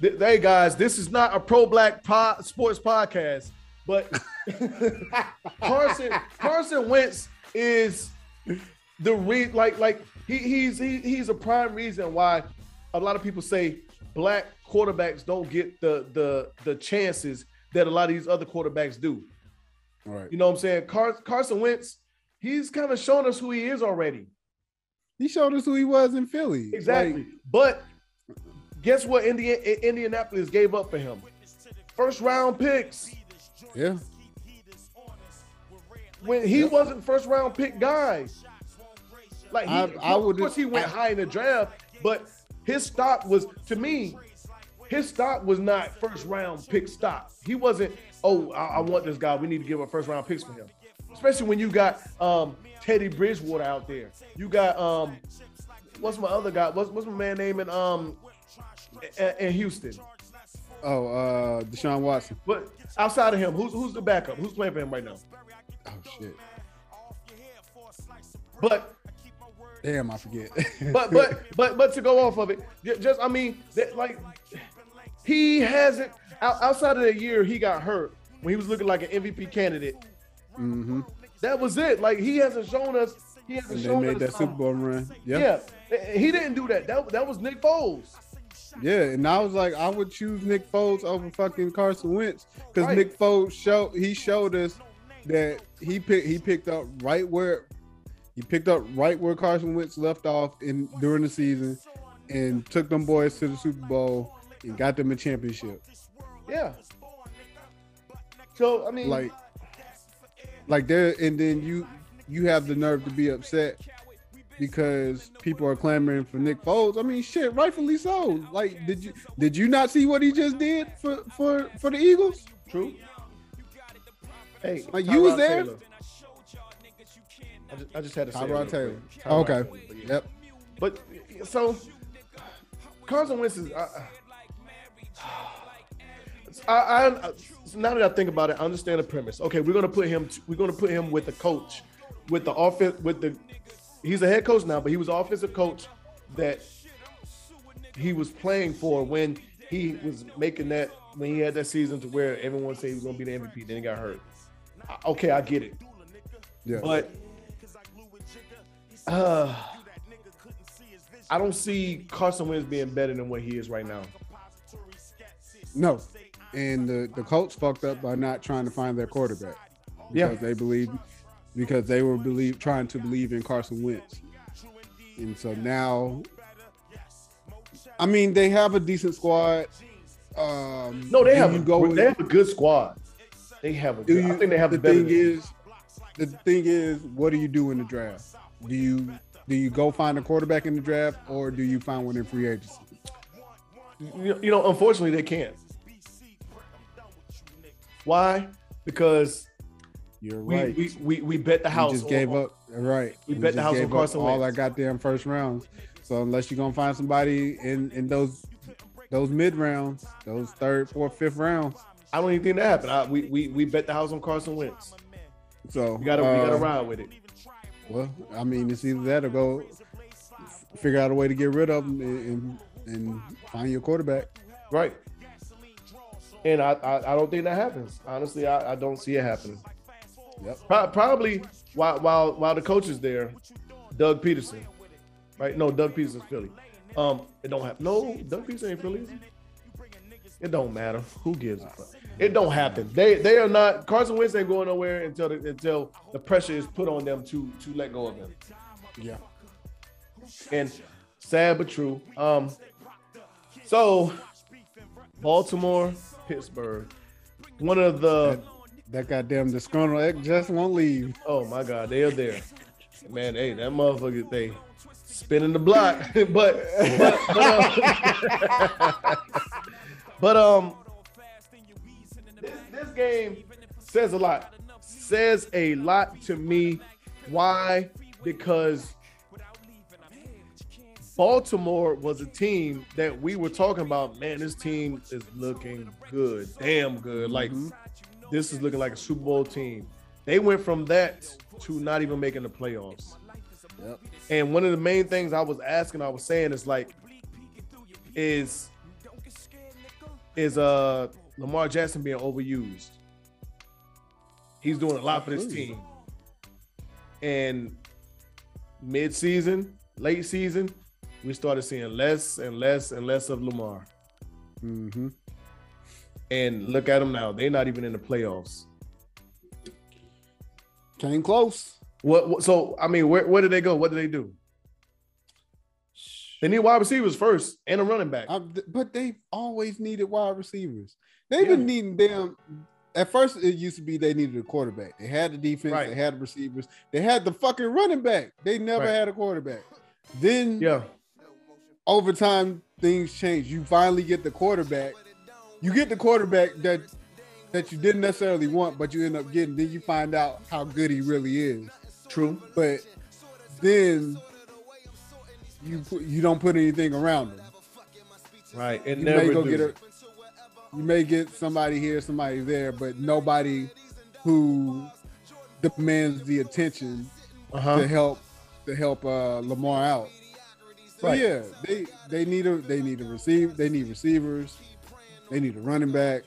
Speaker 1: Th- hey guys, this is not a pro black pod, sports podcast, but [LAUGHS] Carson Carson Wentz is the re like like he he's he, he's a prime reason why a lot of people say black quarterbacks don't get the the the chances that a lot of these other quarterbacks do.
Speaker 2: Right.
Speaker 1: You know what I'm saying? Car- Carson Wentz, he's kind of shown us who he is already.
Speaker 2: He showed us who he was in Philly.
Speaker 1: Exactly.
Speaker 2: Like,
Speaker 1: but guess what? Indiana, Indianapolis gave up for him. First round picks.
Speaker 2: Yeah.
Speaker 1: When he wasn't first round pick guy. Like he,
Speaker 2: I- I
Speaker 1: of
Speaker 2: would-
Speaker 1: course he went
Speaker 2: I-
Speaker 1: high in the draft, but his stock was to me. His stock was not first round pick stock. He wasn't. Oh, I, I want this guy. We need to give up first round picks for him. Especially when you got um, Teddy Bridgewater out there. You got um, what's my other guy? What's what's my man name in um in Houston?
Speaker 2: Oh, uh, Deshaun Watson.
Speaker 1: But outside of him, who's who's the backup? Who's playing for him right now?
Speaker 2: Oh shit.
Speaker 1: But
Speaker 2: Damn, I forget. [LAUGHS]
Speaker 1: but but but but to go off of it, just I mean, that, like he hasn't outside of the year he got hurt when he was looking like an MVP candidate.
Speaker 2: hmm
Speaker 1: That was it. Like he hasn't shown us. He hasn't
Speaker 2: And they
Speaker 1: shown
Speaker 2: made
Speaker 1: us.
Speaker 2: that Super Bowl run. Yeah.
Speaker 1: Yeah, he didn't do that. That that was Nick Foles.
Speaker 2: Yeah, and I was like, I would choose Nick Foles over fucking Carson Wentz because
Speaker 1: Right.
Speaker 2: Nick Foles showed he showed us that he picked he picked up right where he picked up right where Carson Wentz left off in during the season and took them boys to the Super Bowl and got them a championship.
Speaker 1: Yeah. So I mean,
Speaker 2: Like, like there, and then you you have the nerve to be upset because people are clamoring for Nick Foles. I mean, shit, rightfully so. Like, did you did you not see what he just did for for for the Eagles?
Speaker 1: true. Hey,
Speaker 2: Like, you was there?
Speaker 1: Taylor. I just, I just had to say it
Speaker 2: Tyrod Taylor.
Speaker 1: Oh, quick. Tyrod
Speaker 2: Okay.
Speaker 1: Taylor, but yeah.
Speaker 2: Yep.
Speaker 1: But so Carson Wentz is. I, I, I so now that I think about it, I understand the premise. Okay, we're gonna put him. We're gonna put him with the coach, with the offense, with the. He's a head coach now, but he was offensive coach that he was playing for when he was making that when he had that season to where everyone said he was gonna be the MVP. Then he got hurt. Okay, I get it,
Speaker 2: Yeah.
Speaker 1: but uh, I don't see Carson Wentz being better than what he is right now.
Speaker 2: no. And the the Colts fucked up by not trying to find their quarterback
Speaker 1: Yeah.
Speaker 2: because they believe because they were believe trying to believe in Carson Wentz. And so now I mean they have a decent squad. Um
Speaker 1: No, they have a,
Speaker 2: go
Speaker 1: they have a good squad. They have a
Speaker 2: do
Speaker 1: good,
Speaker 2: you,
Speaker 1: I think they have
Speaker 2: the thing is the thing is what do you do in the draft? Do you do you go find a quarterback in the draft or do you find one in free agency?
Speaker 1: you know, unfortunately they can't. Why? Because
Speaker 2: You're
Speaker 1: we
Speaker 2: right.
Speaker 1: we, we, we bet the
Speaker 2: We
Speaker 1: house.
Speaker 2: just
Speaker 1: on-
Speaker 2: gave up. Right.
Speaker 1: We bet the house on Carson
Speaker 2: all our
Speaker 1: Wentz.
Speaker 2: goddamn first rounds. So unless you're gonna find somebody in in those those mid rounds, those third, fourth, fifth rounds.
Speaker 1: I don't even think that happened. I, we, we we bet the house on Carson Wentz.
Speaker 2: So
Speaker 1: We gotta we
Speaker 2: uh,
Speaker 1: gotta ride with it.
Speaker 2: Well, I mean, it's either that or go figure out a way to get rid of them and, and, and find your quarterback.
Speaker 1: Right. And I, I, I don't think that happens. Honestly, I, I don't see it happening.
Speaker 2: Yep.
Speaker 1: Pro- probably while while while the coach is there, Doug Pederson. Right? No, Doug Pederson's Philly. Um, it don't happen. No, Doug Pederson ain't Philly. It don't matter. Who gives a fuck? It don't happen. They they are not. Carson Wentz ain't going nowhere until the, until the pressure is put on them to to let go of him.
Speaker 2: Yeah.
Speaker 1: And sad but true. Um, so Baltimore, Pittsburgh, one of the
Speaker 2: That goddamn disgruntled ex just won't leave.
Speaker 1: oh my god, they are there. Man, hey, that motherfucker, they spinning the block, [LAUGHS] but but but, um, [LAUGHS] but um, this, this game says a lot. Says a lot to me. Why? Because Baltimore was a team that we were talking about. Man, this team is looking good, damn good. Like this is looking like a Super Bowl team. They went from that to not even making the playoffs.
Speaker 2: Yep.
Speaker 1: And one of the main things I was asking, I was saying is like, is is uh Lamar Jackson being overused? He's doing a lot for this team. And mid-season, late season, we started seeing less and less and less of Lamar.
Speaker 2: Mm-hmm.
Speaker 1: And look at them now; they're not even in the playoffs.
Speaker 2: Came close.
Speaker 1: What? what so I mean, where where did they go? What did they do? They need wide receivers first and a running back.
Speaker 2: I, but they've always needed wide receivers. They've
Speaker 1: Yeah.
Speaker 2: been needing them. At first, it used to be they needed a quarterback. They had the defense.
Speaker 1: Right.
Speaker 2: They had the receivers. They had the fucking running back. They never
Speaker 1: Right.
Speaker 2: had a quarterback. Then
Speaker 1: Yeah,
Speaker 2: over time, things change. You finally get the quarterback. You get the quarterback that that you didn't necessarily want, but you end up getting. Then you find out how good he really is.
Speaker 1: true.
Speaker 2: But then you put, you don't put anything around him.
Speaker 1: Right, and
Speaker 2: You
Speaker 1: never
Speaker 2: may go
Speaker 1: do.
Speaker 2: get a, you may get somebody here, somebody there, but nobody who demands the attention to
Speaker 1: uh-huh.
Speaker 2: help to help uh, Lamar out. So
Speaker 1: Right.
Speaker 2: yeah, they they need a they need a receive they need receivers, they need a running back.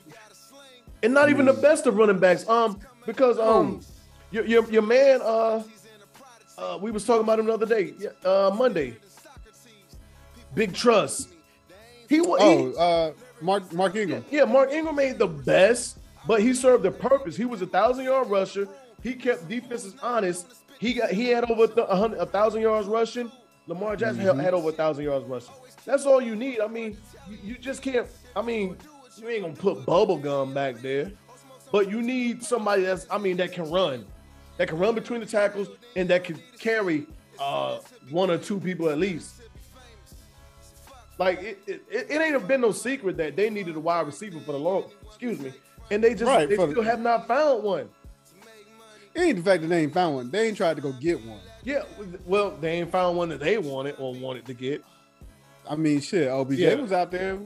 Speaker 1: and not even the best of running backs. Um, because um, your your, your man uh, uh, we was talking about him the other day, uh, Monday. Big Truss. He was.
Speaker 2: Oh, uh, Mark Mark Ingram.
Speaker 1: Yeah, Mark Ingram ain't the best, but he served the purpose. He was a thousand yard rusher. He kept defenses honest. He got he had over th- a hundred a thousand yards rushing. Lamar Jackson had- had over a thousand yards rushing. That's all you need. I mean, you, you just can't. I mean, you ain't gonna put bubble gum back there, but you need somebody that's. I mean, that can run, that can run between the tackles, and that can carry uh, one or two people at least. Like it, it, it ain't been no secret that they needed a wide receiver for the long. Excuse me, and they just
Speaker 2: Right,
Speaker 1: they
Speaker 2: for the-
Speaker 1: still have not found one.
Speaker 2: It ain't the fact that they ain't found one. They ain't tried to go get one.
Speaker 1: Yeah, well, they ain't found one that they wanted or wanted to get.
Speaker 2: I mean, shit. OBJ
Speaker 1: Yeah.
Speaker 2: was out there.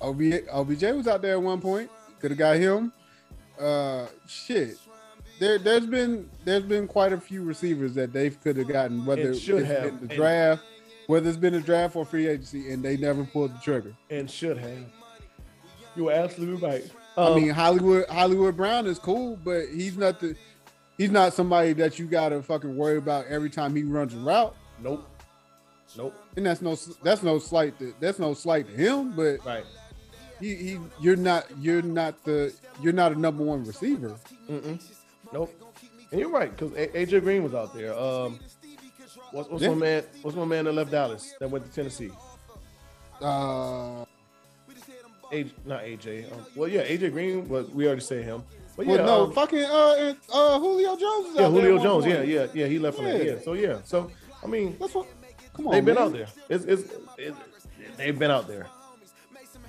Speaker 2: OB, OBJ was out there at one point. Could have got him. Uh, shit. There, there's been there's been quite a few receivers that they could have gotten, whether
Speaker 1: And
Speaker 2: it's
Speaker 1: should
Speaker 2: been
Speaker 1: have.
Speaker 2: the
Speaker 1: And-
Speaker 2: draft, whether it's been a draft or free agency, and they never pulled the trigger.
Speaker 1: and should have. You were absolutely right.
Speaker 2: I
Speaker 1: Um,
Speaker 2: mean, Hollywood Hollywood Brown is cool, but he's not the he's not somebody that you gotta fucking worry about every time he runs a route.
Speaker 1: nope, nope,
Speaker 2: And that's no that's no slight to, that's no slight to him, but
Speaker 1: right.
Speaker 2: He, he you're not you're not the you're not a number one receiver.
Speaker 1: Mm-mm. Nope. And you're right because AJ Green was out there. Um, what's, what's
Speaker 2: Yeah.
Speaker 1: my man? What's my man that left Dallas that went to Tennessee?
Speaker 2: Uh,
Speaker 1: A, not AJ. Um, well, yeah, AJ Green. But we already said him. But yeah,
Speaker 2: well, no,
Speaker 1: um,
Speaker 2: fucking uh, uh, Julio Jones. Is
Speaker 1: yeah, Julio Jones. Yeah,
Speaker 2: point.
Speaker 1: yeah, yeah. He left from there.
Speaker 2: Yeah.
Speaker 1: Yeah. So yeah. So I mean,
Speaker 2: That's what. Come on,
Speaker 1: they've been
Speaker 2: man.
Speaker 1: out there. It's, it's, it, they've been out there.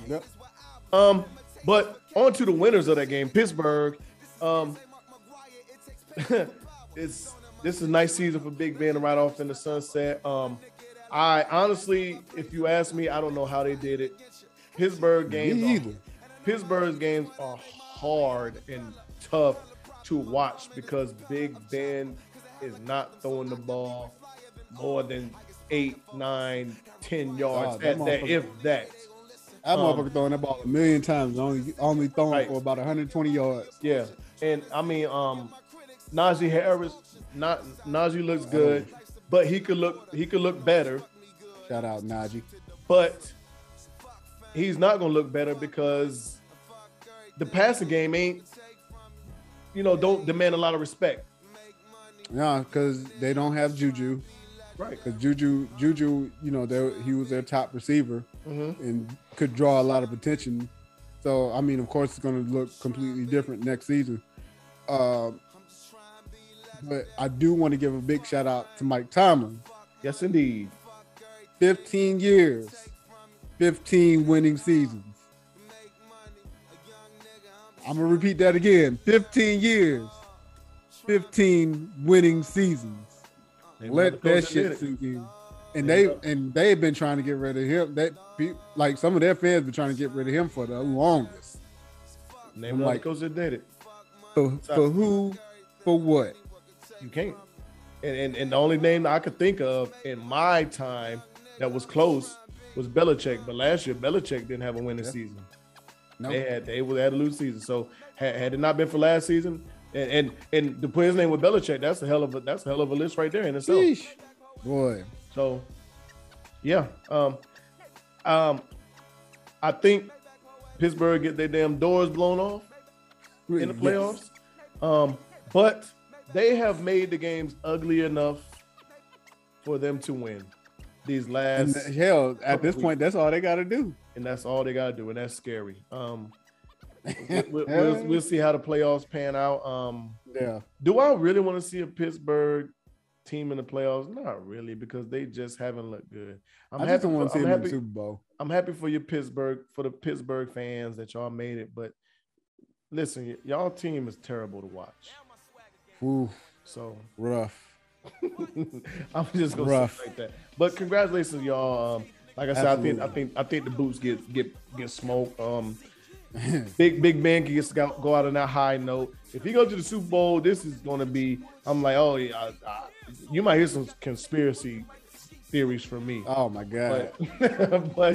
Speaker 2: Yep.
Speaker 1: Um, but on to the winners of that game, Pittsburgh. Um, [LAUGHS] it's this is a nice season for Big Ben right off in the sunset. Um, I honestly, if you ask me, I don't know how they did it. Pittsburgh games,
Speaker 2: Me
Speaker 1: are- Pittsburgh's games are hard and tough to watch because Big Ben is not throwing the ball more than eight, nine, ten yards
Speaker 2: Oh,
Speaker 1: at that, if that.
Speaker 2: That
Speaker 1: Um,
Speaker 2: motherfucker throwing that ball a million times, only only throwing
Speaker 1: Right.
Speaker 2: for about 120 yards.
Speaker 1: Yeah, and I mean, um, Najee Harris, not Najee looks good, but he could look he could look better,
Speaker 2: Shout out Najee.
Speaker 1: but he's not gonna look better because the passing game ain't, you know, don't demand a lot of respect.
Speaker 2: Yeah, because they don't have Juju.
Speaker 1: Right.
Speaker 2: Because Juju, Juju, you know, they, he was their top receiver
Speaker 1: Mm-hmm.
Speaker 2: and could draw a lot of attention. So, I mean, of course, it's going to look completely different next season. Um, but I do want to give a big shout out to Mike Tomlin.
Speaker 1: Yes, indeed.
Speaker 2: 15 years, 15 winning seasons. I'm going to repeat that again 15 years, 15 winning seasons. Let that shit sink in. And
Speaker 1: Yeah.
Speaker 2: they and they've been trying to get rid of him. That like some of their fans been trying to get rid of him for the longest.
Speaker 1: Name another
Speaker 2: Like-
Speaker 1: coach that did it.
Speaker 2: For, for who? For what?
Speaker 1: You can't. And, and and the only name I could think of in my time that was close was Belichick. But last year Belichick didn't have a winning
Speaker 2: Yeah.
Speaker 1: season.
Speaker 2: No.
Speaker 1: They had they would had a lose season. So had, had it not been for last season, and and and to put his name with Belichick, that's a hell of a that's a hell of a list right there in itself.
Speaker 2: Sheesh. Boy.
Speaker 1: So yeah, um, um, I think Pittsburgh get their damn doors blown off in the
Speaker 2: Yes.
Speaker 1: playoffs. Um, but they have made the games ugly enough for them to win these last,
Speaker 2: th- hell, at this
Speaker 1: couple
Speaker 2: point, that's all they got to do.
Speaker 1: and that's all they gotta do, and that's scary. Um, we- we- [LAUGHS] we'll, we'll see how the playoffs pan out. Um,
Speaker 2: Yeah.
Speaker 1: do I really want to see a Pittsburgh team in the playoffs? Not really, because they just haven't looked good. I'm
Speaker 2: i
Speaker 1: happy.
Speaker 2: just don't want
Speaker 1: for-
Speaker 2: to see
Speaker 1: I'm
Speaker 2: in
Speaker 1: happy.
Speaker 2: the Super Bowl.
Speaker 1: I'm happy for your Pittsburgh for the Pittsburgh fans that y'all made it, but listen, y- y'all team is terrible to watch.
Speaker 2: Ooh,
Speaker 1: So
Speaker 2: rough. [LAUGHS]
Speaker 1: I'm just gonna
Speaker 2: Rough.
Speaker 1: say it like that. But congratulations, y'all. Um, like I said, I think I think I think the boots get get get smoked. Um, [LAUGHS] big Big Ben can get, go out on that high note. If he go to the Super Bowl, this is gonna be. I'm like, oh yeah, I, I, you might hear some conspiracy theories from me.
Speaker 2: Oh my god.
Speaker 1: But, [LAUGHS] but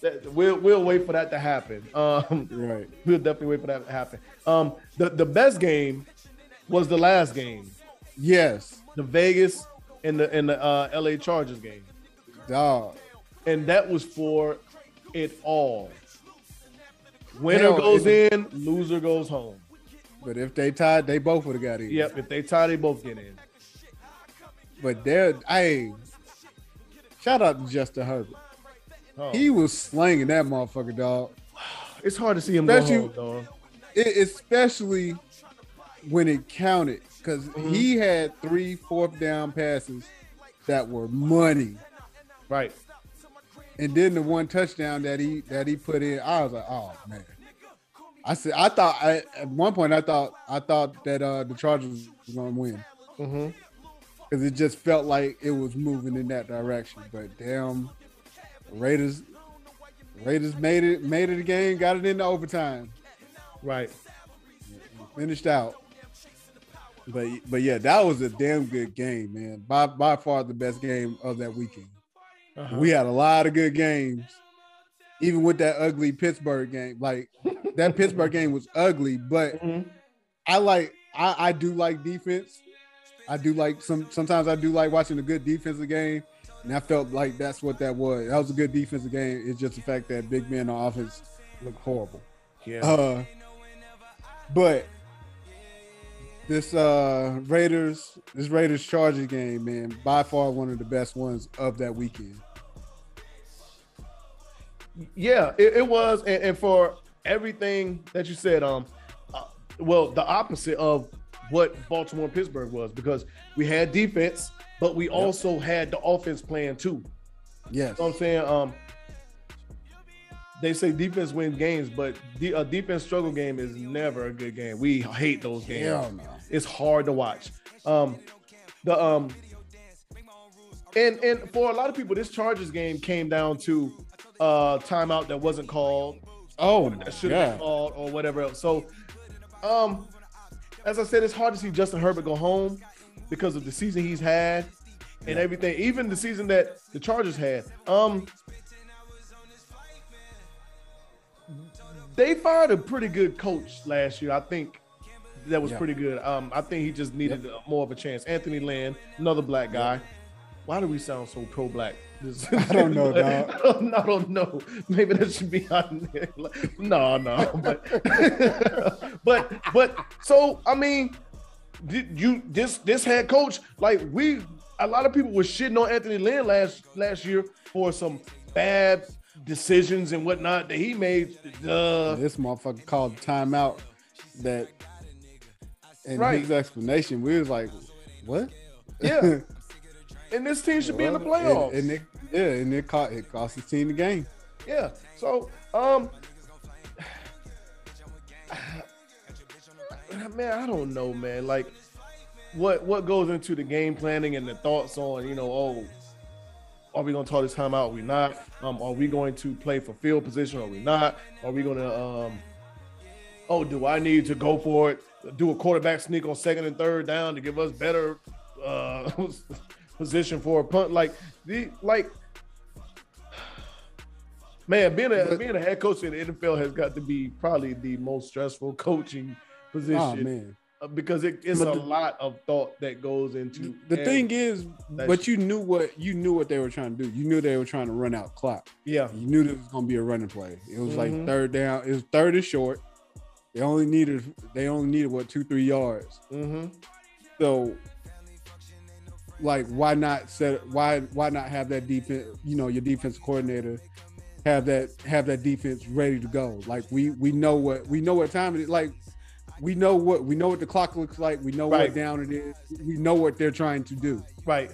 Speaker 1: that- we'll we'll wait for that to happen. Um,
Speaker 2: right.
Speaker 1: we'll definitely wait for that to happen. Um, the the best game was the last game,
Speaker 2: Yes.
Speaker 1: the Vegas and the and the uh, L.A. Chargers game,
Speaker 2: Dog.
Speaker 1: and that was for it all. Winner
Speaker 2: Hell,
Speaker 1: goes in, loser goes home.
Speaker 2: But if they tied, they both would have got in.
Speaker 1: Yep, if they tie, they both get in.
Speaker 2: But they're hey, shout out to Justin Herbert.
Speaker 1: Oh,
Speaker 2: He was slanging that motherfucker, dog.
Speaker 1: it's hard to see him go
Speaker 2: Especially-
Speaker 1: home, dog.
Speaker 2: It, especially when it counted, because
Speaker 1: Mm-hmm.
Speaker 2: he had three fourth down passes that were money,
Speaker 1: Right.
Speaker 2: and then the one touchdown that he that he put in, I was like, oh man. I said, I thought I, at one point I thought I thought that uh, the Chargers was gonna win
Speaker 1: hmm
Speaker 2: because it just felt like it was moving in that direction. But damn, Raiders Raiders made it made it again, got it into overtime.
Speaker 1: Right.
Speaker 2: finished out. But but yeah, that was a damn good game, man. By by far the best game of that weekend.
Speaker 1: Uh-huh.
Speaker 2: We had a lot of good games, even with that ugly Pittsburgh game. Like that Pittsburgh game was ugly, but
Speaker 1: Mhm.
Speaker 2: I like I, I do like defense. I do like some sometimes I do like watching a good defensive game. And I felt like that's what that was. That was a good defensive game. It's just the fact that big men on offense look horrible.
Speaker 1: Yeah.
Speaker 2: Uh, but this uh Raiders, this Raiders Chargers game, man, by far one of the best ones of that weekend.
Speaker 1: Yeah, it, it was, and, and, for everything that you said, um, uh, well, the opposite of what Baltimore and Pittsburgh was because we had defense, but we yep. also had the offense playing too.
Speaker 2: Yes,
Speaker 1: you know I'm saying, um, they say defense wins games, but the, a defense struggle game is never a good game. We hate those games. No. It's hard to watch. Um, the um, and and for a lot of people, this Chargers game came down to uh timeout that wasn't called.
Speaker 2: Oh,
Speaker 1: that should have been called or whatever else. So, um, as I said, it's hard to see Justin Herbert go home because of the season he's had and everything. Even the season that the Chargers had. Um, they fired a pretty good coach last year. I think that was yeah. pretty good. Um, I think he just needed yep. more of a chance. Anthony Lynn, another black guy. Yep. Why do we sound so pro
Speaker 2: I don't know, dog. [LAUGHS]
Speaker 1: I don't, I don't know. Maybe that should be on there. [LAUGHS] no, no. But, [LAUGHS] but, but, so I mean, did you this this head coach like we? A lot of people were shitting on Anthony Lynn last last year for some bad decisions and whatnot that he made. Uh,
Speaker 2: this motherfucker called timeout that and right. his explanation, we was like, what?
Speaker 1: Yeah. And this team should well, be in the playoffs.
Speaker 2: And, and it, yeah, and it cost it cost the team the game.
Speaker 1: Yeah. So um [SIGHS] man, I don't know, man. Like what what goes into the game planning and the thoughts on, you know, oh, are we gonna call this time out? Are we not? Um, are we going to play for field position? Or are we not? Are we gonna um oh, do I need to go for it? Do a quarterback sneak on second and third down to give us better uh, [LAUGHS] position for a punt? Like the like, man, being a being a head coach in the NFL has got to be probably the most stressful [LAUGHS] coaching position. Oh, man. Because it, it's but a the, lot of thought that goes into
Speaker 2: the thing is but you knew what you knew what they were trying to do you knew they were trying to run out clock
Speaker 1: yeah
Speaker 2: you knew there was going to be a running play it was mm-hmm. like third down it was third and short they only needed they only needed what two three yards.
Speaker 1: Mm-hmm.
Speaker 2: So, like, why not set? Why why not have that defense? You know, your defense coordinator have that have that defense ready to go. Like we we know what we know what time it is. Like we know what we know what the clock looks like. We know right. what down it is. We know what they're trying to do.
Speaker 1: Right.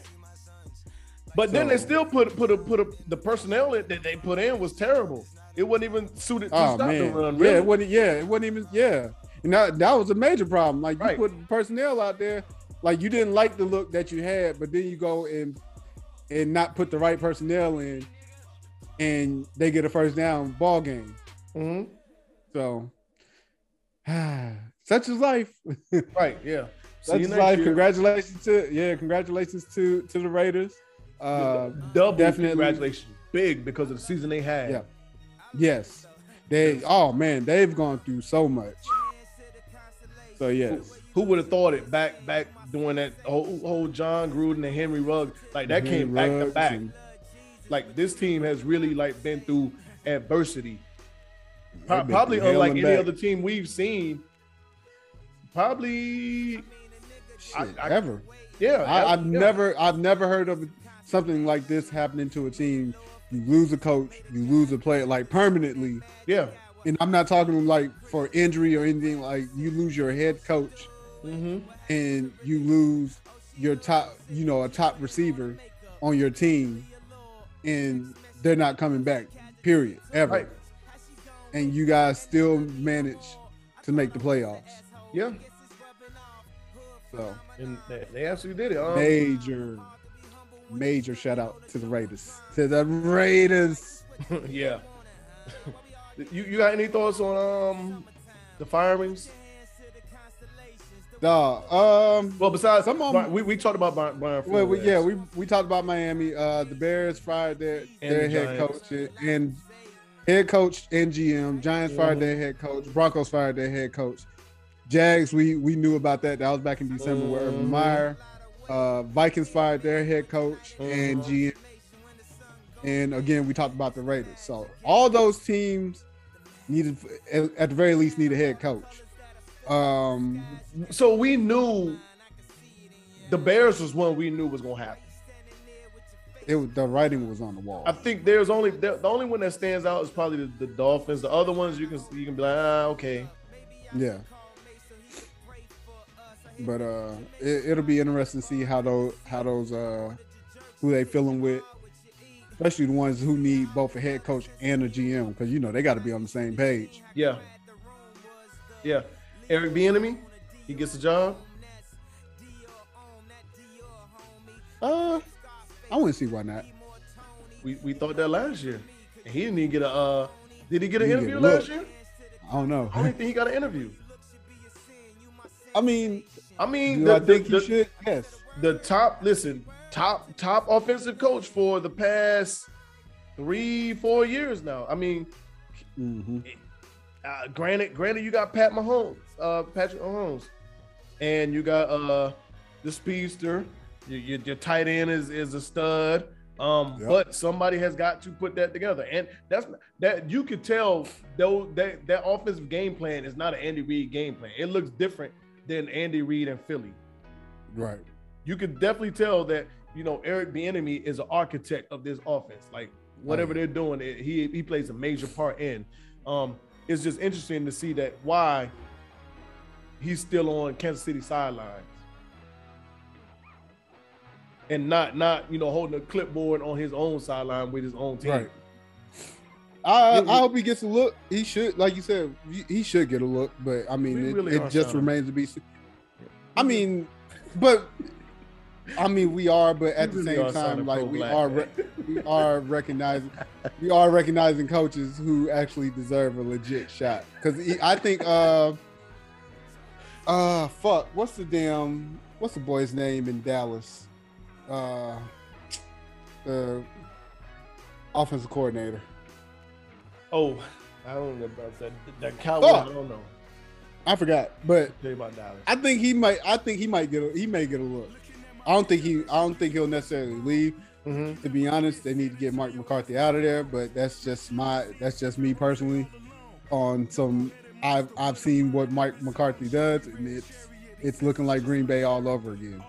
Speaker 1: But so, then they still put put a, put a, the personnel that they put in was terrible. It wasn't even suited to oh, stop man. the run. Really.
Speaker 2: Yeah, it wasn't. Yeah, it wasn't even. Yeah, and that, that was a major problem. Like you right. put personnel out there, like you didn't like the look that you had, but then you go and and not put the right personnel in, and they get a first down ball game.
Speaker 1: Mm-hmm.
Speaker 2: So, [SIGHS] such is life. [LAUGHS]
Speaker 1: right. Yeah.
Speaker 2: Such is life. Year. Congratulations to yeah. Congratulations to to the Raiders. Uh,
Speaker 1: Double definitely congratulations, big because of the season they had.
Speaker 2: Yeah. Yes. They oh man, they've gone through so much. So yes.
Speaker 1: Who, who would have thought it back back doing that whole, whole Jon Gruden and Henry Ruggs like that Henry came back Ruggs to back. And, like this team has really like been through adversity. Pro- probably unlike any back. other team we've seen. Probably
Speaker 2: Shit, I, I, ever.
Speaker 1: Yeah,
Speaker 2: I, have yeah. never I've never heard of something like this happening to a team you lose a coach, you lose a player like permanently.
Speaker 1: Yeah.
Speaker 2: And I'm not talking like for injury or anything. Like you lose your head coach,
Speaker 1: mm-hmm.
Speaker 2: and you lose your top, you know, a top receiver on your team, and they're not coming back. Period. Ever. Right. And you guys still manage to make the playoffs.
Speaker 1: Yeah.
Speaker 2: So.
Speaker 1: And they, they absolutely did it. Um,
Speaker 2: Major major shout out to the Raiders. To the Raiders. [LAUGHS]
Speaker 1: yeah. [LAUGHS] you you got any thoughts on um the firings?
Speaker 2: Nah, um,
Speaker 1: well, besides I'm on, we, we talked about Brian. Brian
Speaker 2: well, we, yeah, we we talked about Miami. Uh, the Bears fired their and their the head coach and head coach and GM. Giants mm-hmm. fired their head coach. Broncos fired their head coach. Jags, we we knew about that. That was back in December mm-hmm. where Urban Meyer uh, Vikings fired their head coach mm-hmm. and GM. And again, we talked about the Raiders. So all those teams needed, at the very least, need a head coach. Um,
Speaker 1: So we knew the Bears was one we knew was gonna happen.
Speaker 2: it was the writing was on the wall.
Speaker 1: I think there's only the, the only one that stands out is probably the, the Dolphins. The other ones you can you can be like, ah, okay.
Speaker 2: Yeah. But uh it, it'll be interesting to see how those how those uh who they feeling with. Especially the ones who need both a head coach and a GM, because you know they got to be on the same page.
Speaker 1: Yeah. Yeah. Eric Bieniemy, he gets a job.
Speaker 2: Uh I wouldn't see why not.
Speaker 1: We we thought that last year. And he didn't even get a uh did he get an
Speaker 2: He
Speaker 1: interview last year?
Speaker 2: I don't know.
Speaker 1: I don't think he got an interview.
Speaker 2: I mean,
Speaker 1: I mean the,
Speaker 2: I think
Speaker 1: the,
Speaker 2: he should? Yes.
Speaker 1: the top listen, top top offensive coach for the past three, four years now. I mean,
Speaker 2: hmm
Speaker 1: uh, granted, granted, you got Pat Mahomes, uh, Patrick Mahomes, and you got uh the speedster. Your, your, your tight end is is a stud. Um,
Speaker 2: Yep.
Speaker 1: but somebody has got to put that together, and that's that you could tell though that that offensive game plan is not an Andy Reid game plan. It looks different than Andy Reid and Philly.
Speaker 2: Right.
Speaker 1: You could definitely tell that you know Eric Bieniemy is an architect of this offense. Like whatever they're doing, it, he he plays a major part in. Um, it's just interesting to see that why he's still on Kansas City sidelines and not not you know holding a clipboard on his own sideline with his own team.
Speaker 2: Right. I, I hope he gets a look. He should, like you said, he- should get a look. But I mean, it,
Speaker 1: really
Speaker 2: it just remains to be. seen. I mean, but I mean, we are, but at
Speaker 1: We
Speaker 2: the
Speaker 1: really
Speaker 2: same time, like we are, re- we are recognizing, [LAUGHS] we are recognizing coaches who actually deserve a legit shot. Because I think, uh, uh, fuck, what's the damn, what's the boy's name in Dallas? Uh, the offensive coordinator.
Speaker 1: Oh, I don't know about that. That Cowboys. I don't know.
Speaker 2: I forgot, but
Speaker 1: Tell you about Dallas.
Speaker 2: I think he might. I think he might get. A, he may get a look. I don't think he. I don't think he'll necessarily leave.
Speaker 1: Mhm.
Speaker 2: To be honest, they need to get Mark McCarthy out of there. But that's just my. That's just me personally. On some, I've I've seen what Mike McCarthy does, and it's it's looking like Green Bay all over again.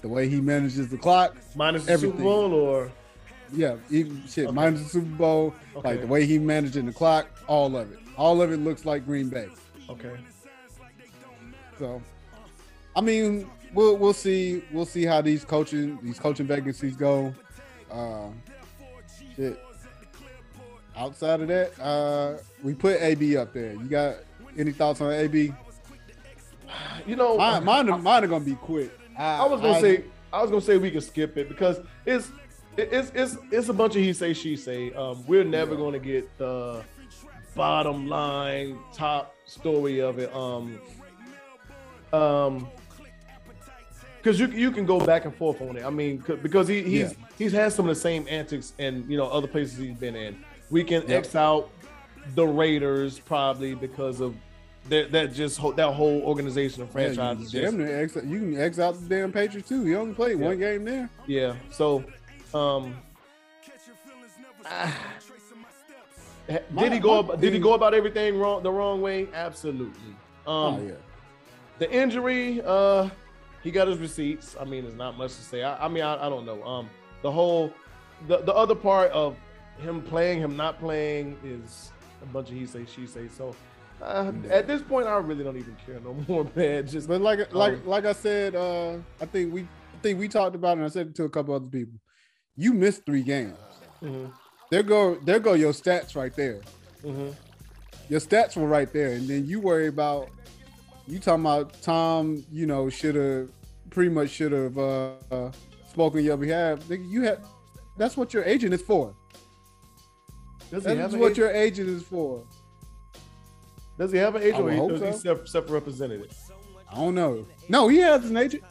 Speaker 2: The way he manages the clock,
Speaker 1: Minus the
Speaker 2: Everything.
Speaker 1: Super Bowl or
Speaker 2: yeah, even shit,
Speaker 1: Okay.
Speaker 2: minus the Super Bowl,
Speaker 1: Okay.
Speaker 2: like the way he managing the clock, all of it, all of it looks like Green Bay.
Speaker 1: okay.
Speaker 2: So, I mean, we'll we'll see we'll see how these coaching these coaching vacancies go. Uh, shit. Outside of that, uh, we put AB up there. You got any thoughts on AB?
Speaker 1: You know,
Speaker 2: Mine, mine, are, mine are gonna be quick.
Speaker 1: I was gonna say I was gonna say we could skip it because it's it's it's it's a bunch of he say she say. Um, we're never
Speaker 2: Yeah.
Speaker 1: gonna get the bottom line top story of it. Um, um, because you you can go back and forth on it. I mean, 'cause- because he he's he's had some of the same antics and you know other places he's been in. We can
Speaker 2: Yep.
Speaker 1: X out the Raiders probably because of that that just that whole organization and
Speaker 2: Yeah, you, damn near X, you can X out the damn Patriots too. He only played
Speaker 1: Yeah.
Speaker 2: one game there.
Speaker 1: Yeah. So, um, did he go? About, did he go about everything wrong the wrong way? Absolutely. Um,
Speaker 2: oh yeah.
Speaker 1: the injury, uh, he got his receipts. I mean, there's not much to say. I, I mean, I, I don't know. Um, the whole, the the other part of him playing, him not playing is a bunch of he say she say. So. Uh, at this point, I really don't even care no [LAUGHS] more, man. Just
Speaker 2: But like like
Speaker 1: Um,
Speaker 2: like I said, uh, I think we I think we talked about it. and I said it to a couple other people. You missed three games.
Speaker 1: mhm,
Speaker 2: There go there go your stats right there.
Speaker 1: mhm.
Speaker 2: Your stats were right there, and then you worry about you talking about Tom. You know, should have pretty much should have uh, uh, spoken your behalf. You had that's what your agent is for.
Speaker 1: Does he
Speaker 2: That's
Speaker 1: an
Speaker 2: what
Speaker 1: agent?
Speaker 2: your agent is for.
Speaker 1: Does he have an agent
Speaker 2: I
Speaker 1: or
Speaker 2: would
Speaker 1: he-
Speaker 2: hope
Speaker 1: he
Speaker 2: so.
Speaker 1: self self represented?
Speaker 2: I don't know. No, he has an agent.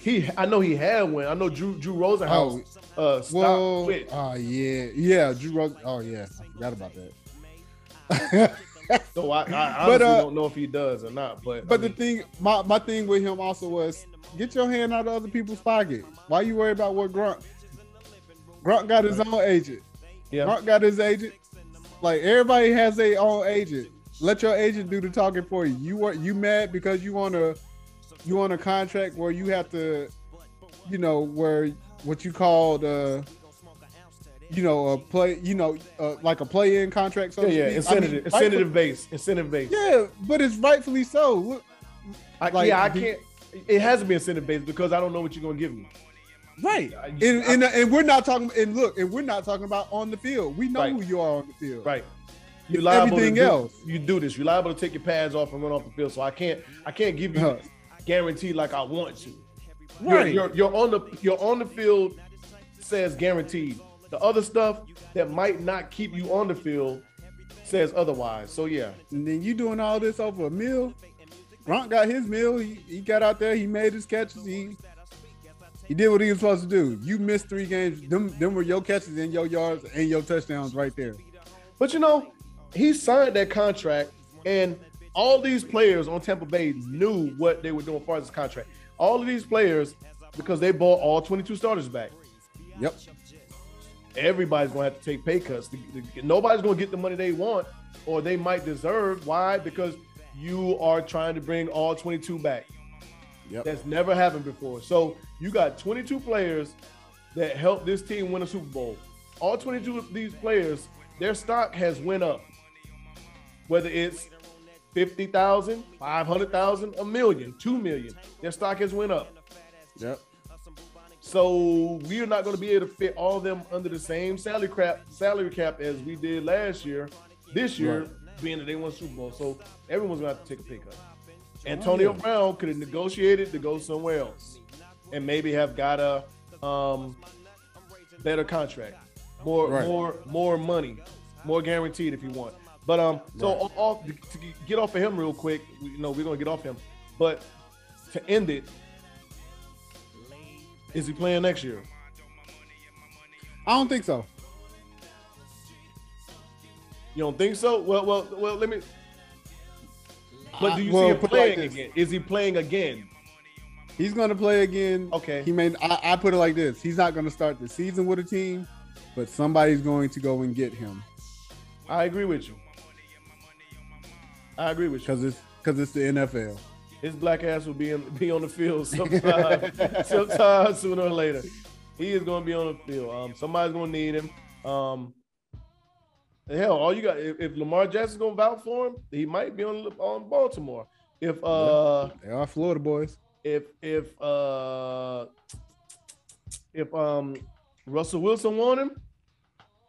Speaker 1: He, I know he had one. I know Drew Drew Rosenhaus uh, stopped
Speaker 2: Well,
Speaker 1: with.
Speaker 2: oh yeah, yeah, Drew Rose. Oh yeah, I forgot about that.
Speaker 1: So I, I [LAUGHS]
Speaker 2: But,
Speaker 1: honestly
Speaker 2: uh,
Speaker 1: don't know if he does or not. But
Speaker 2: But
Speaker 1: I
Speaker 2: the thing, my, my thing with him also was get your hand out of other people's pocket. Why you worry about what Gronk? Gronk got his own agent.
Speaker 1: yeah,
Speaker 2: Gronk got his agent. Like everybody has their own agent. let your agent do the talking for you. You are you mad because you want a you want a contract where you have to, you know, where what you call the, you know, a play, you know, uh, like a play-in contract. So
Speaker 1: yeah, yeah, incentive, I mean, incentive based, incentive based.
Speaker 2: Yeah, but it's rightfully so. Look,
Speaker 1: I, like, yeah, I can't. It has to be incentive based because I don't know what you're gonna give me.
Speaker 2: Right, and, and, and we're not talking. And look, and we're not talking about on the field. We know right. who you are on the field.
Speaker 1: Right. You're liable everything do, else. You do this. You're liable to take your pads off and run off the field. So I can't. I can't give you uh-huh. guarantee like I want to. Right. You're, you're, you're on the you're on the field says guaranteed. The other stuff that might not keep you on the field says otherwise. So yeah.
Speaker 2: And then you doing all this over a meal. Gronk got his meal. He, he got out there. He made his catches. He he did what he was supposed to do. You missed three games. Them, them were your catches and your yards and your touchdowns right there.
Speaker 1: But you know, he signed that contract, and all these players on Tampa Bay knew what they were doing as far as his contract. All of these players, because they bought all 22 starters back.
Speaker 2: Yep.
Speaker 1: Everybody's going to have to take pay cuts. Nobody's going to get the money they want or they might deserve. Why? Because you are trying to bring all 22 back. Yep. That's never happened before. So you got 22 players that helped this team win a Super Bowl. All 22 of these players, their stock has went up. Whether it's 50,000, 500,000, a million, 2 million, their stock has went up.
Speaker 2: Yep.
Speaker 1: So we are not going to be able to fit all of them under the same salary cap salary cap as we did last year. This year, right. being that they won Super Bowl, so everyone's going to have to take a pay cut. Oh, Antonio oh, yeah. Brown could have negotiated to go somewhere else and maybe have got a um, better contract, more right. more more money, more guaranteed if you want. But um, so right. off, to get off of him real quick, you know, we're gonna get off him. But to end it, is he playing next year?
Speaker 2: I don't think so.
Speaker 1: You don't think so? Well, well, well. Let me but do you see him playing like again? Is he playing again?
Speaker 2: He's going to play again.
Speaker 1: Okay.
Speaker 2: He may. I, I put it like this: He's not going to start the season with a team, but somebody's going to go and get him.
Speaker 1: I agree with you. I agree with
Speaker 2: you because it's because it's the NFL.
Speaker 1: His black ass will be in, be on the field sometime, [LAUGHS] sometime sooner or later. He is going to be on the field. Um, somebody's going to need him. Um, Hell, all you got if, if Lamar Jackson's gonna vouch for him, he might be on on Baltimore. If uh
Speaker 2: they are Florida boys.
Speaker 1: If if uh if um Russell Wilson want him,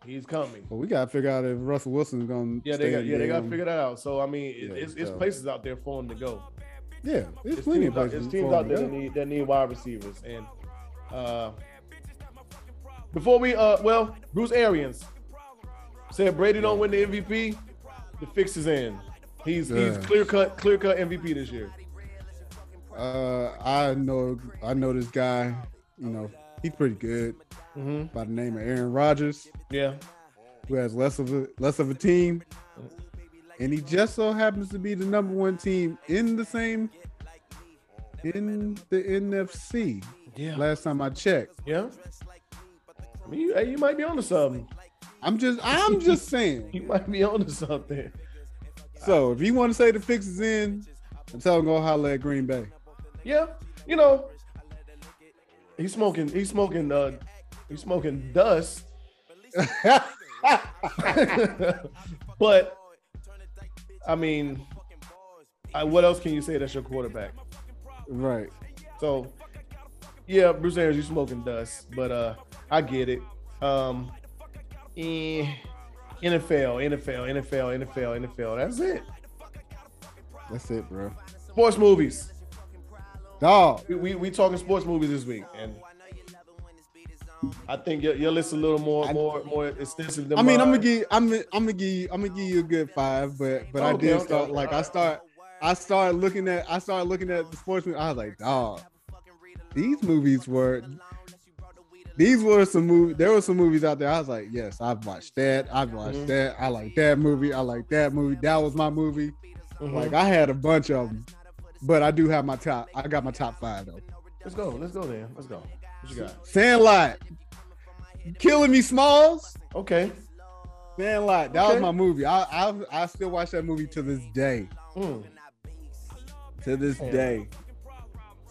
Speaker 1: he's coming.
Speaker 2: Well, we gotta figure out if Russell Wilson's gonna.
Speaker 1: Yeah, they got yeah they gotta figure that out. So I mean, yeah, it's, it's places out there for him to go.
Speaker 2: Yeah, there's plenty of places.
Speaker 1: There's teams out there that need that need wide receivers and. uh before we uh well Bruce Arians Said Brady don't win the MVP, the fix is in. He's yeah. he's clear cut clear cut MVP this year.
Speaker 2: Uh, I know I know this guy. You know he's pretty good. Mm-hmm. By the name of Aaron Rodgers.
Speaker 1: Yeah.
Speaker 2: Who has less of a less of a team, and he just so happens to be the number one team in the same in the NFC.
Speaker 1: Yeah.
Speaker 2: Last time I checked.
Speaker 1: Yeah. I mean, you, you might be on to something.
Speaker 2: I'm just I'm just [LAUGHS] saying.
Speaker 1: you might be onto something.
Speaker 2: So if you want to say the fix is in, I'm telling go holler at Green Bay.
Speaker 1: Yeah, you know, he's smoking. He's smoking. Uh, he's smoking dust. [LAUGHS] but I mean, I, what else can you say that's your quarterback?
Speaker 2: Right.
Speaker 1: So, yeah, Bruce Arians, you smoking dust, but uh, I get it. Um, eh, NFL, NFL, NFL, NFL, NFL. That's it.
Speaker 2: That's it, bro.
Speaker 1: Sports movies.
Speaker 2: Dog.
Speaker 1: We, we, we talking sports movies this week, and I think your, your list a little more I, more more extensive than.
Speaker 2: I mean, mine. I'm gonna give I'm I'm gonna give I'm gonna give you a good five, but but okay, I did okay, start okay, like I start I started looking at I started looking at the sports. Movie, I was like, dog, these movies were these were some movies. There were some movies out there. I was like, yes, I've watched that. I've watched mm-hmm. that. I like that movie. I like that movie. That was my movie. Mm-hmm. Like I had a bunch of them, but I do have my top. I got my top five though.
Speaker 1: Let's go. Let's go then. Let's go. What you got?
Speaker 2: Sandlot. Killing me, Smalls.
Speaker 1: Okay.
Speaker 2: Sandlot. That
Speaker 1: Okay.
Speaker 2: was my movie. I, I I still watch that movie to this day.
Speaker 1: Mm.
Speaker 2: To this
Speaker 1: Yeah.
Speaker 2: day.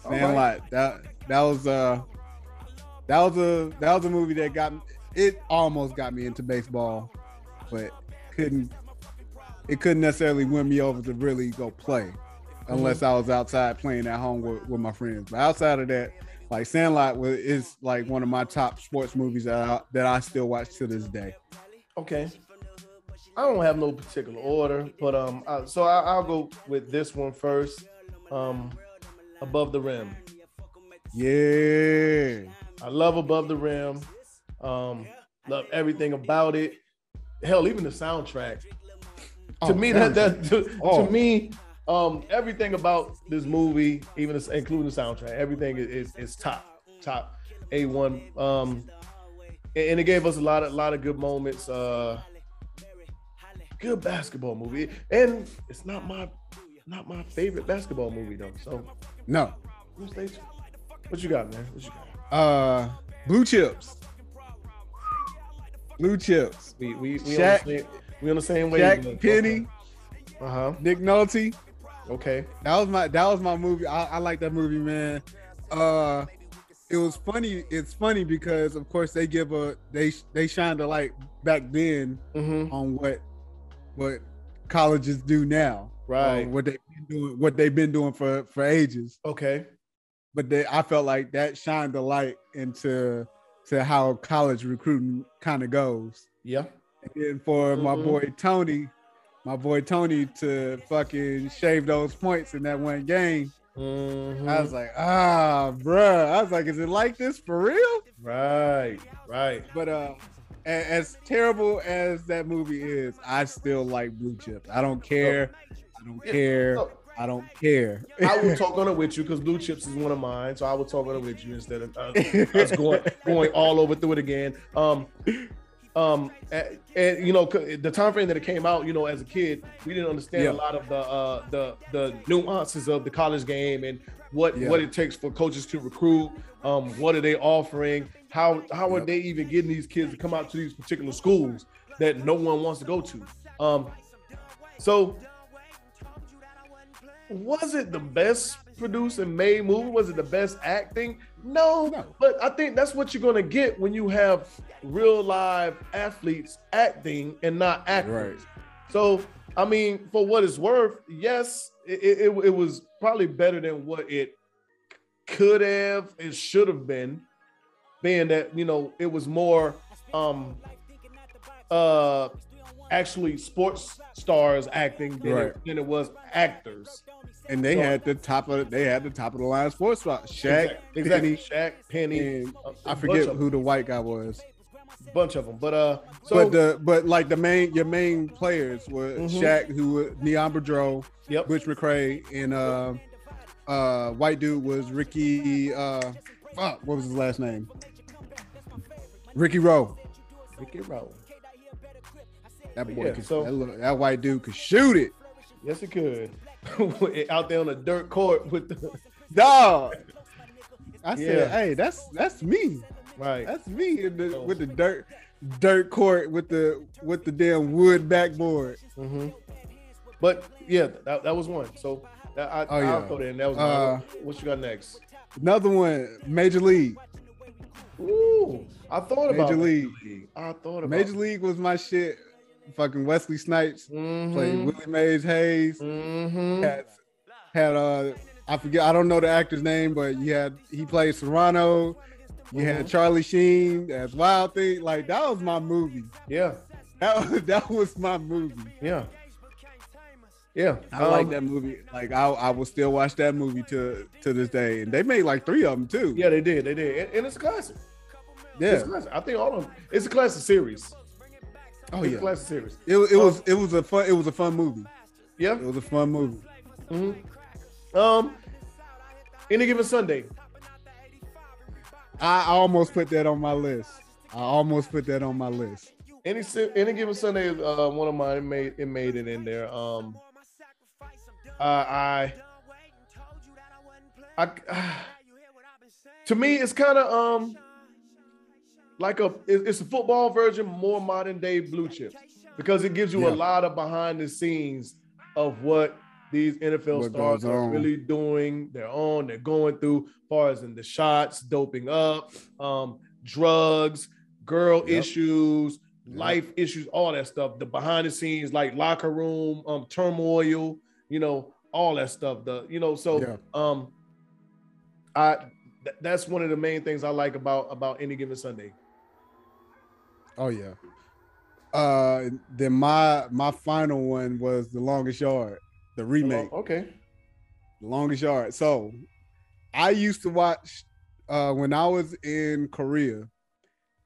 Speaker 1: All right.
Speaker 2: Sandlot. That that was uh that was a that was a movie that got me it almost got me into baseball, but couldn't it couldn't necessarily win me over to really go play unless I was outside playing at home with, with my friends. But outside of that, like Sandlot was is like one of my top sports movies that I, that I still watch to this day.
Speaker 1: Okay. I don't have no particular order, but um, I, so I, I'll go with this one first. Um, above the rim.
Speaker 2: Yeah.
Speaker 1: I love above the rim. Um, love everything about it. Hell, even the soundtrack. to
Speaker 2: Oh,
Speaker 1: me, that that to,
Speaker 2: Oh.
Speaker 1: to me, um, everything about this movie, even this, including the soundtrack, everything is is, is top, top, a one. Um, and, it gave us a lot of lot of good moments. Uh, good basketball movie, and it's not my not my favorite basketball movie though. So,
Speaker 2: No.
Speaker 1: what? What you got, man? What you got?
Speaker 2: Uh blue chips. Blue chips.
Speaker 1: We we we,
Speaker 2: Shaq-
Speaker 1: on, the same, we on the same way.
Speaker 2: Shaq Penny,
Speaker 1: Uh huh.
Speaker 2: Nick Nolte.
Speaker 1: Okay.
Speaker 2: That was my that was my movie. I, I like that movie, man. Uh it was funny. It's funny because of course they give a they they shined a light back then
Speaker 1: Mm-hmm.
Speaker 2: on what what colleges do now.
Speaker 1: Right.
Speaker 2: on what they've been doing what they've been doing for for ages.
Speaker 1: Okay.
Speaker 2: But they, I felt like that shined the light into to how college recruiting kind of goes.
Speaker 1: Yeah.
Speaker 2: And then for my
Speaker 1: Mhm.
Speaker 2: boy Tony, my boy Tony to fucking shave those points in that one game.
Speaker 1: Mhm.
Speaker 2: I was like, ah, bruh. I was like, is it like this for real?
Speaker 1: right. Right.
Speaker 2: But uh, as terrible as that movie is, I still like Blue Chips. I don't care. I don't care. I don't care.
Speaker 1: I will [LAUGHS] talk on it with you because Blue Chips is one of mine. So I will talk on it with you instead of uh, us going going all over through it again. Um, um, and, and, you know the time frame that it came out, you know, as a kid, we didn't understand
Speaker 2: Yeah.
Speaker 1: a lot of the uh, the the nuances of the college game and what
Speaker 2: Yeah.
Speaker 1: what it takes for coaches to recruit. Um, what are they offering? How how are they even getting these kids to come out to these particular schools that no one wants to go to? Um, so was it the best produced and made movie? Was it the best acting? No,
Speaker 2: No.
Speaker 1: but I think that's what you're gonna get when you have real live athletes acting and not actors. So, I mean, for what it's worth, yes, it, it, it- it was probably better than what it could have, it should have been, being that you know it was more um uh actually sports stars acting than,
Speaker 2: Right.
Speaker 1: it, than it was actors.
Speaker 2: And they
Speaker 1: So-
Speaker 2: had the top of they had the top of the line sports spot. Shaq,
Speaker 1: exactly.
Speaker 2: Penny,
Speaker 1: Shaq, Penny,
Speaker 2: I forget who the white guy was.
Speaker 1: bunch of them. But uh, so
Speaker 2: but the but like the main your main players were
Speaker 1: Mhm.
Speaker 2: Shaq, who Neon Boudreaux,
Speaker 1: yep,
Speaker 2: Butch McRae, and uh uh white dude was Ricky uh fuck, what was his last name? Ricky Roe.
Speaker 1: Ricky Roe.
Speaker 2: That boy
Speaker 1: Yeah,
Speaker 2: could,
Speaker 1: so-
Speaker 2: that, little- that white dude could shoot it.
Speaker 1: Yes, it could. [LAUGHS] Out there on the dirt court with the
Speaker 2: Dog. I
Speaker 1: Yeah.
Speaker 2: said, hey, that's that's me.
Speaker 1: right.
Speaker 2: That's me in the,
Speaker 1: So-
Speaker 2: with the dirt dirt court with the with the damn wood backboard.
Speaker 1: hmm But yeah, that, that was one. So that, I,
Speaker 2: Oh, yeah.
Speaker 1: throw that in. That was
Speaker 2: Uh.
Speaker 1: What you got next?
Speaker 2: Another one, Major League.
Speaker 1: Ooh, I thought about
Speaker 2: Major
Speaker 1: Major
Speaker 2: League.
Speaker 1: League. I thought about
Speaker 2: Major League was my shit. Fucking Wesley Snipes played
Speaker 1: Mm-hmm.
Speaker 2: Willie Mays Hayes.
Speaker 1: Mm-hmm.
Speaker 2: Had, had uh I forget I don't know the actor's name, but you had he played Cerrano. You had
Speaker 1: Mhm.
Speaker 2: Charlie Sheen as Wild Thing. Like that was my movie.
Speaker 1: Yeah,
Speaker 2: That was, [LAUGHS] that was my movie.
Speaker 1: yeah, yeah.
Speaker 2: I like
Speaker 1: Um,
Speaker 2: that movie. Like I, I will still watch that movie to to this day. And they made like three of them too.
Speaker 1: Yeah, they did. They did, and, and it's a classic.
Speaker 2: yeah.
Speaker 1: It's a classic. I think all of them. It's a classic series.
Speaker 2: Oh yeah.
Speaker 1: a classic series.
Speaker 2: It, it was it was a fun it was a fun movie.
Speaker 1: Yeah.
Speaker 2: It was a fun movie.
Speaker 1: hmm Um, any given Sunday.
Speaker 2: I almost put that on my list. I almost put that on my list.
Speaker 1: Any any given Sunday uh, one of mine. It made it made it in there. Um, uh, I, I, [SIGHS] to me, it's kind of um, like a it's a football version, more modern day blue chips. because it gives you
Speaker 2: Yeah.
Speaker 1: a lot of behind the scenes of what these NFL
Speaker 2: What
Speaker 1: stars are
Speaker 2: on.
Speaker 1: really doing. They're on. They're going through, far as in the shots, doping up, um, drugs, girl
Speaker 2: Yep.
Speaker 1: issues,
Speaker 2: Yep.
Speaker 1: life issues, all that stuff. The behind the scenes, like locker room um, turmoil. You know, all that stuff. The you know, so
Speaker 2: Yeah.
Speaker 1: um, I th- that's one of the main things I like about about any given Sunday.
Speaker 2: Oh yeah. Uh then my my final one was the longest yard, the remake,
Speaker 1: Okay.
Speaker 2: the longest yard. So I used to watch uh when I was in Korea,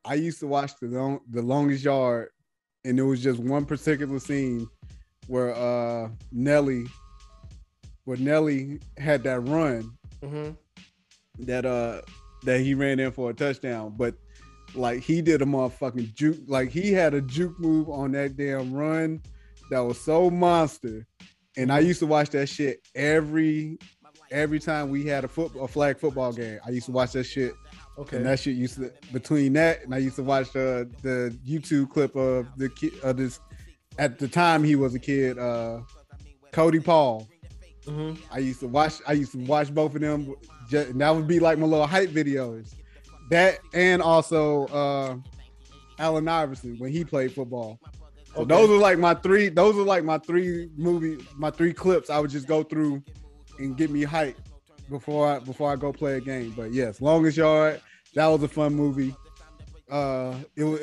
Speaker 2: I used to watch the long, the longest yard, and it was just one particular scene where uh Nelly where Nelly had that run
Speaker 1: hmm
Speaker 2: that uh that he ran in for a touchdown, but like he did a motherfucking juke, like he had a juke move on that damn run that was so monster. And I used to watch that shit every every time we had a foot a flag football game. I used to watch that shit,
Speaker 1: Okay.
Speaker 2: and that shit used to between that and I used to watch uh, the YouTube clip of the kid of this at the time he was a kid, uh Cody Paul.
Speaker 1: Mhm.
Speaker 2: I used to watch. I used to watch both of them. Just, and that would be like my little hype videos. That and also uh Allen Iverson when he played football. So
Speaker 1: Okay.
Speaker 2: those are like my three. Those are like my three movie, my three clips. I would just go through and get me hyped before I before I go play a game. But yes, longest yard. That was a fun movie. Uh, it was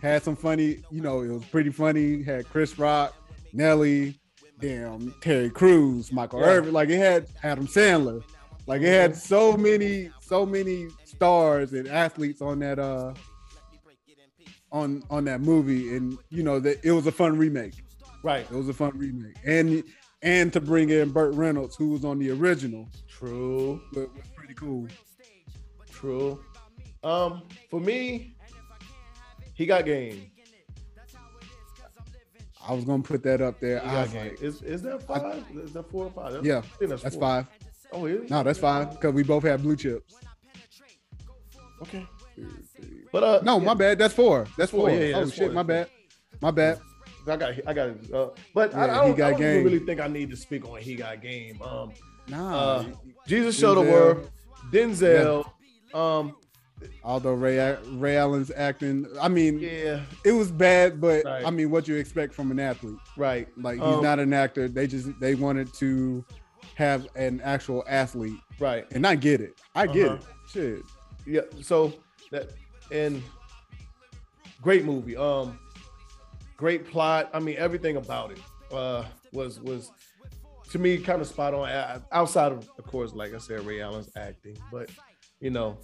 Speaker 2: had some funny. You know, it was pretty funny. Had Chris Rock, Nelly, damn Terry Crews, Michael
Speaker 1: Yeah.
Speaker 2: Irvin. Like it had Adam Sandler. Like it had so many, so many stars and athletes on that uh on on that movie, and you know that it was a fun remake.
Speaker 1: Right.
Speaker 2: It was a fun remake, and and to bring in Burt Reynolds, who was on the original,
Speaker 1: True.
Speaker 2: was, was pretty cool.
Speaker 1: True. Um, for me, he got game.
Speaker 2: I was gonna put that up there.
Speaker 1: He
Speaker 2: I was
Speaker 1: game.
Speaker 2: like,
Speaker 1: Is is that five? is that four or five? That's,
Speaker 2: Yeah,
Speaker 1: I that's,
Speaker 2: that's five.
Speaker 1: Oh, is?
Speaker 2: No, that's five because we both have blue chips.
Speaker 1: Okay. But uh,
Speaker 2: No,
Speaker 1: yeah,
Speaker 2: my bad. That's four. That's
Speaker 1: Four,
Speaker 2: four.
Speaker 1: yeah, yeah,
Speaker 2: oh
Speaker 1: that's
Speaker 2: shit,
Speaker 1: four,
Speaker 2: my bad. My bad.
Speaker 1: I got I got it. Uh, but I,
Speaker 2: Yeah,
Speaker 1: I
Speaker 2: he
Speaker 1: don't,
Speaker 2: got
Speaker 1: I don't
Speaker 2: game.
Speaker 1: really think I need to speak on he got game. Um,
Speaker 2: Nah.
Speaker 1: uh, Jesus
Speaker 2: Denzel.
Speaker 1: Shuttlesworth, Denzel. Um,
Speaker 2: although Ray Ray Allen's acting, I mean,
Speaker 1: yeah,
Speaker 2: it was bad, but
Speaker 1: Right.
Speaker 2: I mean, what you expect from an athlete?
Speaker 1: right.
Speaker 2: Like he's
Speaker 1: Um,
Speaker 2: not an actor. They just they wanted to have an actual athlete,
Speaker 1: Right.
Speaker 2: and I get it. I get
Speaker 1: Uh-huh.
Speaker 2: it. Shit.
Speaker 1: Yeah. So that and great movie. Um, great plot. I mean, everything about it uh, was was to me kind of spot on. Outside of, of course, like I said, Ray Allen's acting, but you know,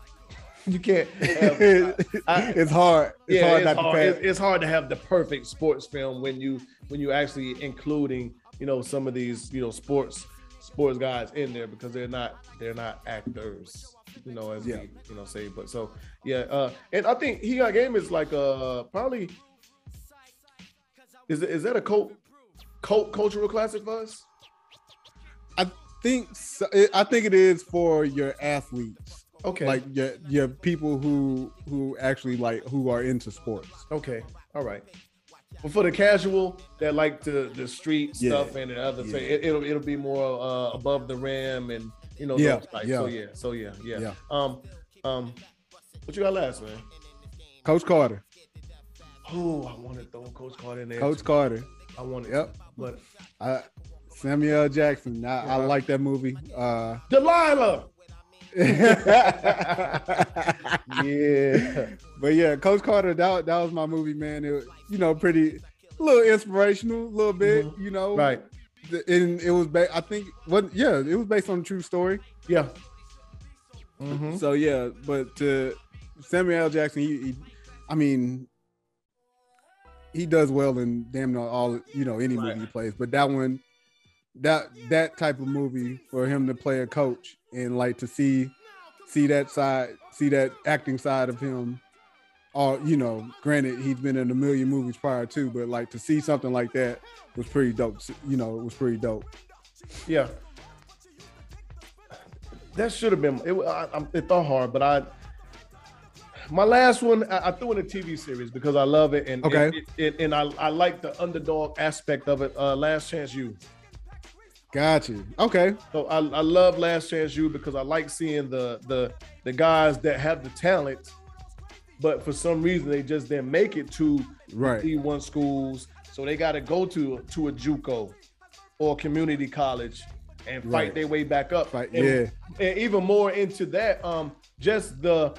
Speaker 1: [LAUGHS] you can't. Have, [LAUGHS] I-
Speaker 2: it's hard. It's
Speaker 1: yeah,
Speaker 2: hard
Speaker 1: it's
Speaker 2: not
Speaker 1: hard.
Speaker 2: to
Speaker 1: It's, it's hard to have the perfect sports film when you when you actually including you know some of these you know sports sports guys in there because they're not they're not actors you know as
Speaker 2: Yeah.
Speaker 1: we you know say but so yeah uh and I think he got game is like uh probably is is that a cult cult cultural classic for us
Speaker 2: I think so, I think it is for your athletes,
Speaker 1: okay
Speaker 2: like your your people who who actually like who are into sports.
Speaker 1: Okay, all right. But for the casual that like the the street
Speaker 2: Yeah,
Speaker 1: stuff and the other thing, it, it'll it'll be more uh, above the rim and you know
Speaker 2: Yeah,
Speaker 1: those
Speaker 2: yeah.
Speaker 1: So yeah, so yeah, yeah,
Speaker 2: Yeah.
Speaker 1: Um, um, what you got last, man?
Speaker 2: Coach Carter,
Speaker 1: Oh, I want to throw Coach Carter in there.
Speaker 2: Coach. Carter.
Speaker 1: I want it.
Speaker 2: Yep.
Speaker 1: But
Speaker 2: I, Samuel Jackson. I, I
Speaker 1: Uh-huh.
Speaker 2: like that movie. Uh,
Speaker 1: Delilah. [LAUGHS]
Speaker 2: yeah. But yeah, Coach Carter, that, that was my movie, man. It, was, you know, pretty, a little inspirational, a little bit, you know.
Speaker 1: Mm-hmm. right.
Speaker 2: And it was, ba- I think, what? Yeah, it was based on a true story.
Speaker 1: Yeah. Mhm.
Speaker 2: So yeah, but to Samuel L. Jackson, he, he, I mean, he does well in damn near all, you know, any
Speaker 1: Right.
Speaker 2: movie he plays. But that one, that that type of movie for him to play a coach and like to see see that side, see that acting side of him. Or you know, granted, he's been in a million movies prior to, but like to see something like that was pretty dope. You know, it was pretty dope.
Speaker 1: Yeah. That should have been. It, I, I'm- it thought hard, but I. my last one, I, threw in a TV series because I love it and
Speaker 2: okay,
Speaker 1: it, it, and I, I like the underdog aspect of it. Uh, Last Chance U.
Speaker 2: Got you. Okay.
Speaker 1: So I, I love Last Chance U because I like seeing the the the guys that have the talent, but for some reason they just didn't make it to
Speaker 2: right
Speaker 1: D1 schools. So they got to go to to a JUCO or community college and fight right. their way back up.
Speaker 2: Fight,
Speaker 1: and,
Speaker 2: yeah.
Speaker 1: And even more into that, um, just the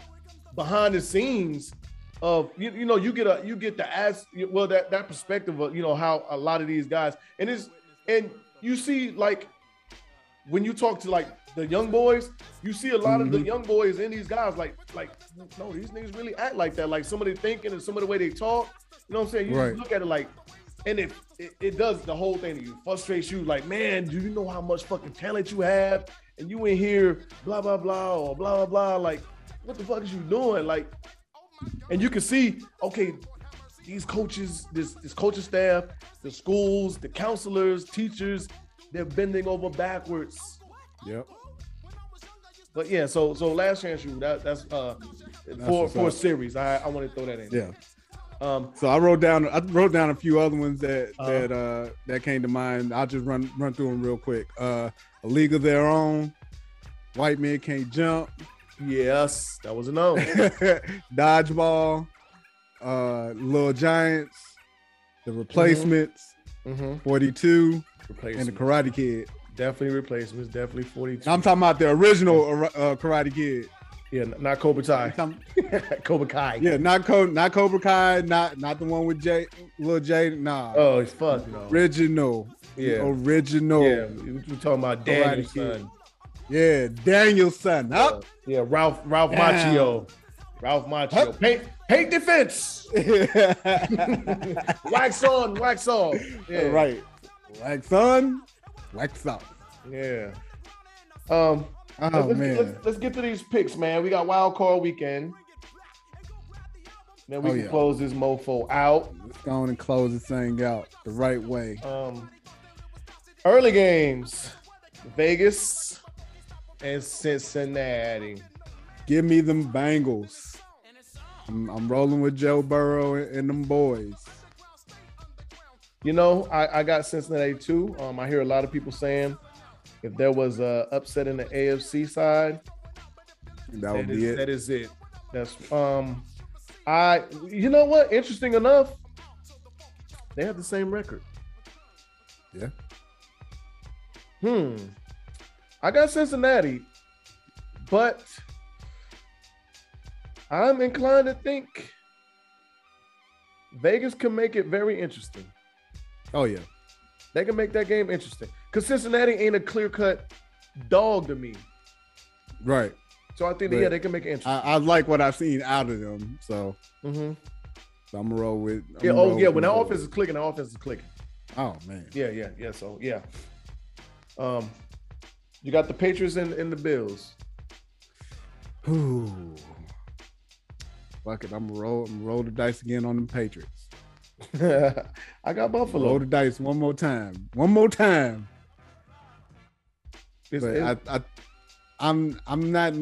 Speaker 1: behind the scenes of you, you know you get a you get to ask well that that perspective of you know how a lot of these guys and it's and you see like when you talk to like the young boys, you see a lot mm-hmm. of the mm-hmm. young boys and these guys like like no these niggas really act like that like some of their thinking and some of the way they talk. You know what I'm saying? You
Speaker 2: right.
Speaker 1: look at it like and it, it, it does the whole thing to you, frustrates you. Like, man, do you know how much fucking talent you have? And you in here, blah blah blah, or blah blah blah. Like, what the fuck is you doing? Like, and you can see, okay, these coaches, this this coaching staff, the schools, the counselors, teachers, they're bending over backwards.
Speaker 2: Yep.
Speaker 1: But yeah, so so last chance you that that's uh that's for for a series. I I want to throw that in.
Speaker 2: Yeah. Um, so I wrote down I wrote down a few other ones that uh, that uh that came to mind. I'll just run run through them real quick. Uh, a league of their own. White men can't jump.
Speaker 1: Yes, that was a no. [LAUGHS]
Speaker 2: Dodgeball. Uh, Little Giants. The Replacements. Mm-hmm. 42. And the Karate Kid.
Speaker 1: Definitely replacements. Definitely 42.
Speaker 2: I'm talking about the original uh, Karate Kid.
Speaker 1: Yeah, not Cobra Kai. [LAUGHS] Cobra Kai.
Speaker 2: Yeah, not Co- not Cobra Kai, not not the one with Jay, little Jay. Nah.
Speaker 1: Oh, it's fuck no.
Speaker 2: Original.
Speaker 1: Yeah.
Speaker 2: Original.
Speaker 1: Yeah, we talking about Daniel-san.
Speaker 2: Yeah, Daniel-san. Up.
Speaker 1: Yeah, Ralph Ralph Down. Macchio. Ralph Macchio. Paint paint defense. [LAUGHS] wax on, wax off.
Speaker 2: Yeah. Right. Wax on, wax off.
Speaker 1: Yeah. Um.
Speaker 2: Oh
Speaker 1: let's,
Speaker 2: man.
Speaker 1: Let's, let's, get to these picks, man. We got wild card weekend. Then we oh, can yeah. close this mofo out.
Speaker 2: Let's go on and close this thing out the right way.
Speaker 1: Um, early games, Vegas and Cincinnati.
Speaker 2: Give me them Bengals. I'm, I'm rolling with Joe Burrow and, and them boys.
Speaker 1: You know, I, I got Cincinnati too. Um, I hear a lot of people saying if there was a upset in the AFC side,
Speaker 2: that would be
Speaker 1: is,
Speaker 2: it.
Speaker 1: That is it. That's um, I. You know what? Interesting enough, they have the same record.
Speaker 2: Yeah.
Speaker 1: Hmm. I got Cincinnati, but I'm inclined to think Vegas can make it very interesting.
Speaker 2: Oh yeah.
Speaker 1: They can make that game interesting. Because Cincinnati ain't a clear cut dog to me.
Speaker 2: Right.
Speaker 1: So I think that, yeah, they can make it interesting.
Speaker 2: I, I, like what I've seen out of them. So,
Speaker 1: mm-hmm.
Speaker 2: so I'm gonna roll with.
Speaker 1: I'm yeah. Oh yeah. When that offense is clicking, the offense is clicking.
Speaker 2: Oh man.
Speaker 1: Yeah. Yeah. Yeah. So yeah. Um, you got the Patriots and, and the Bills.
Speaker 2: Ooh. Fuck it. I'm gonna roll. I'm roll the dice again on the Patriots. [LAUGHS]
Speaker 1: I got Buffalo.
Speaker 2: Roll the dice one more time. One more time. It's, but it's, I, I, I'm I'm not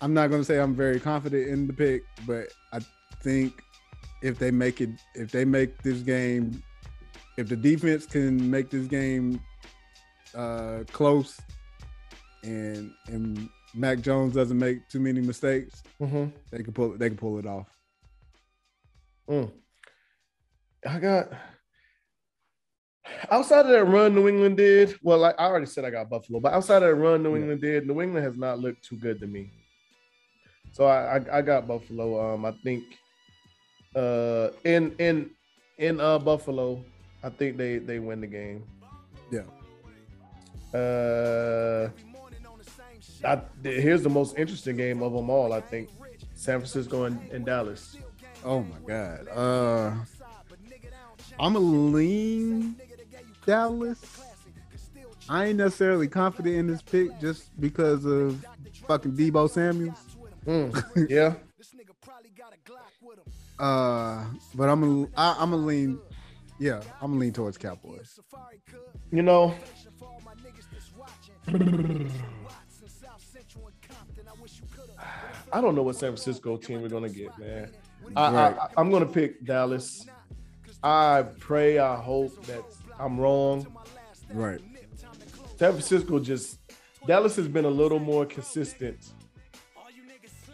Speaker 2: I'm not gonna say I'm very confident in the pick, but I think if they make it if they make this game if the defense can make this game uh close and and Mac Jones doesn't make too many mistakes,
Speaker 1: mm-hmm.
Speaker 2: they can pull they can pull it off.
Speaker 1: Mm. I got outside of that run New England did. Well, like I already said, I got Buffalo, but outside of that run New England did, New England has not looked too good to me. So I I, I got Buffalo. Um, I think uh in in in uh Buffalo, I think they they win the game.
Speaker 2: Yeah.
Speaker 1: Uh, I, here's the most interesting game of them all. I think San Francisco and, and Dallas.
Speaker 2: Oh my God. Uh I'm a lean Dallas. I ain't necessarily confident in this pick just because of fucking Deebo Samuels.
Speaker 1: Mm, [LAUGHS] yeah.
Speaker 2: uh, but I'm a I, I'm a lean. Yeah, I'm a lean towards Cowboys.
Speaker 1: You know. I don't know what San Francisco team we're gonna get, man. I,
Speaker 2: Right.
Speaker 1: I, I'm gonna pick Dallas. I pray, I hope that I'm wrong.
Speaker 2: Right.
Speaker 1: San Francisco just Dallas has been a little more consistent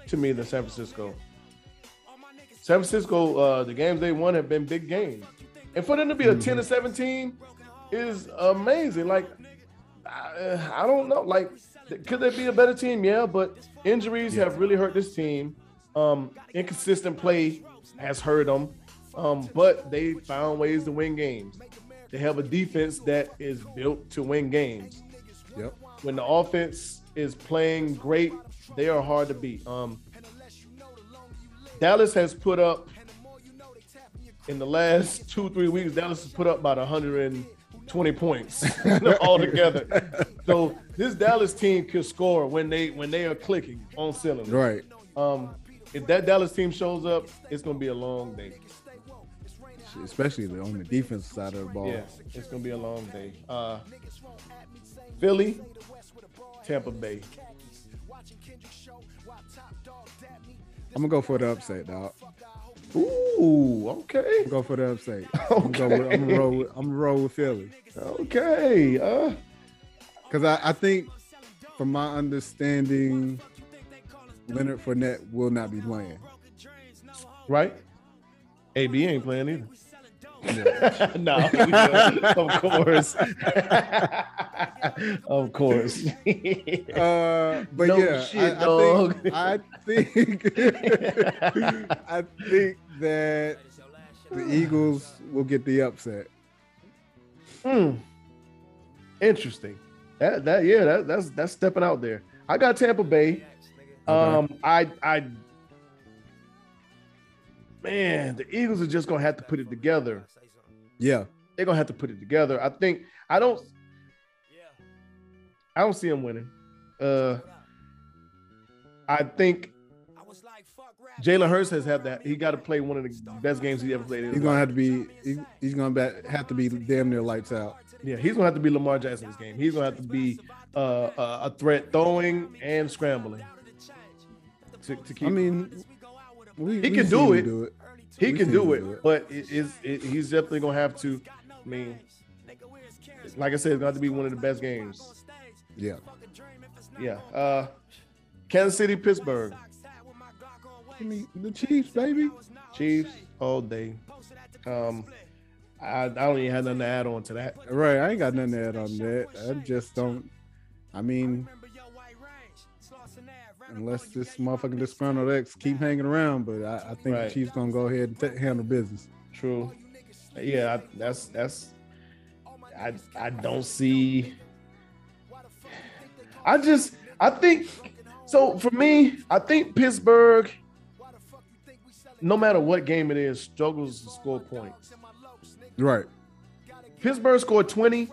Speaker 1: to me than San Francisco. San Francisco, uh, the games they won have been big games, and for them to be a ten to seventeen is amazing. Like, I, I don't know, like, could they be a better team? Yeah, but injuries have really hurt this team. Um, inconsistent play has hurt them, um, but they found ways to win games. They have a defense that is built to win games
Speaker 2: Yep.
Speaker 1: when the offense is playing great, they are hard to beat. Um, Dallas has put up in the last two three weeks. Dallas has put up about 120 points [LAUGHS] altogether. so this Dallas team can score when they when they are clicking on cylinders.
Speaker 2: Right.
Speaker 1: Um, if that Dallas team shows up, it's gonna be a long day.
Speaker 2: Especially on the defense side of the ball.
Speaker 1: Yeah, it's gonna be a long day. Uh, Philly, Tampa Bay.
Speaker 2: I'm gonna go for the upset, dog.
Speaker 1: Ooh, okay.
Speaker 2: Go for the upset. [LAUGHS] I'm gonna, I'm gonna roll with I'm gonna roll with Philly.
Speaker 1: Okay. Uh,
Speaker 2: Because I, I think, from my understanding, Leonard Fournette will not be playing.
Speaker 1: right? AB ain't playing either. [LAUGHS] no, [LAUGHS] of course. [LAUGHS] of course.
Speaker 2: Uh, but
Speaker 1: No
Speaker 2: yeah,
Speaker 1: shit,
Speaker 2: I,
Speaker 1: dog.
Speaker 2: I think I think I think that the Eagles will get the upset.
Speaker 1: Hmm. Interesting. That that yeah, that, that's that's stepping out there. I got Tampa Bay. Um, I I man, the Eagles are just gonna have to put it together.
Speaker 2: Yeah,
Speaker 1: They're gonna have to put it together. I think I don't Yeah, I don't see him winning. Uh I think Jalen Hurts has had that. He got to play one of the best games he ever played.
Speaker 2: He's gonna have to be he, he's gonna have to be damn near lights out.
Speaker 1: Yeah, he's gonna have to be Lamar Jackson's game. He's gonna have to be uh, a, a threat throwing and scrambling. To, to keep,
Speaker 2: I mean, we,
Speaker 1: He
Speaker 2: we
Speaker 1: can do it.
Speaker 2: Do it.
Speaker 1: He can do it, but it is it, he's definitely gonna have to. I mean, like I said, it's gonna have to be one of the best games.
Speaker 2: Yeah,
Speaker 1: Yeah. Uh, Kansas City, Pittsburgh,
Speaker 2: I mean the Chiefs, baby.
Speaker 1: Chiefs all day. Um, I, I don't even have nothing to add on to that.
Speaker 2: Right, I ain't got nothing to add on that. I just don't. I mean, unless this motherfucking disgruntled X keep hanging around, but I, I think
Speaker 1: Right.
Speaker 2: the Chiefs gonna go ahead and t- handle business.
Speaker 1: True. Yeah, I, that's that's. I I don't see. I just I think so for me. I think Pittsburgh, no matter what game it is, struggles to score points.
Speaker 2: Right.
Speaker 1: Pittsburgh scored twenty.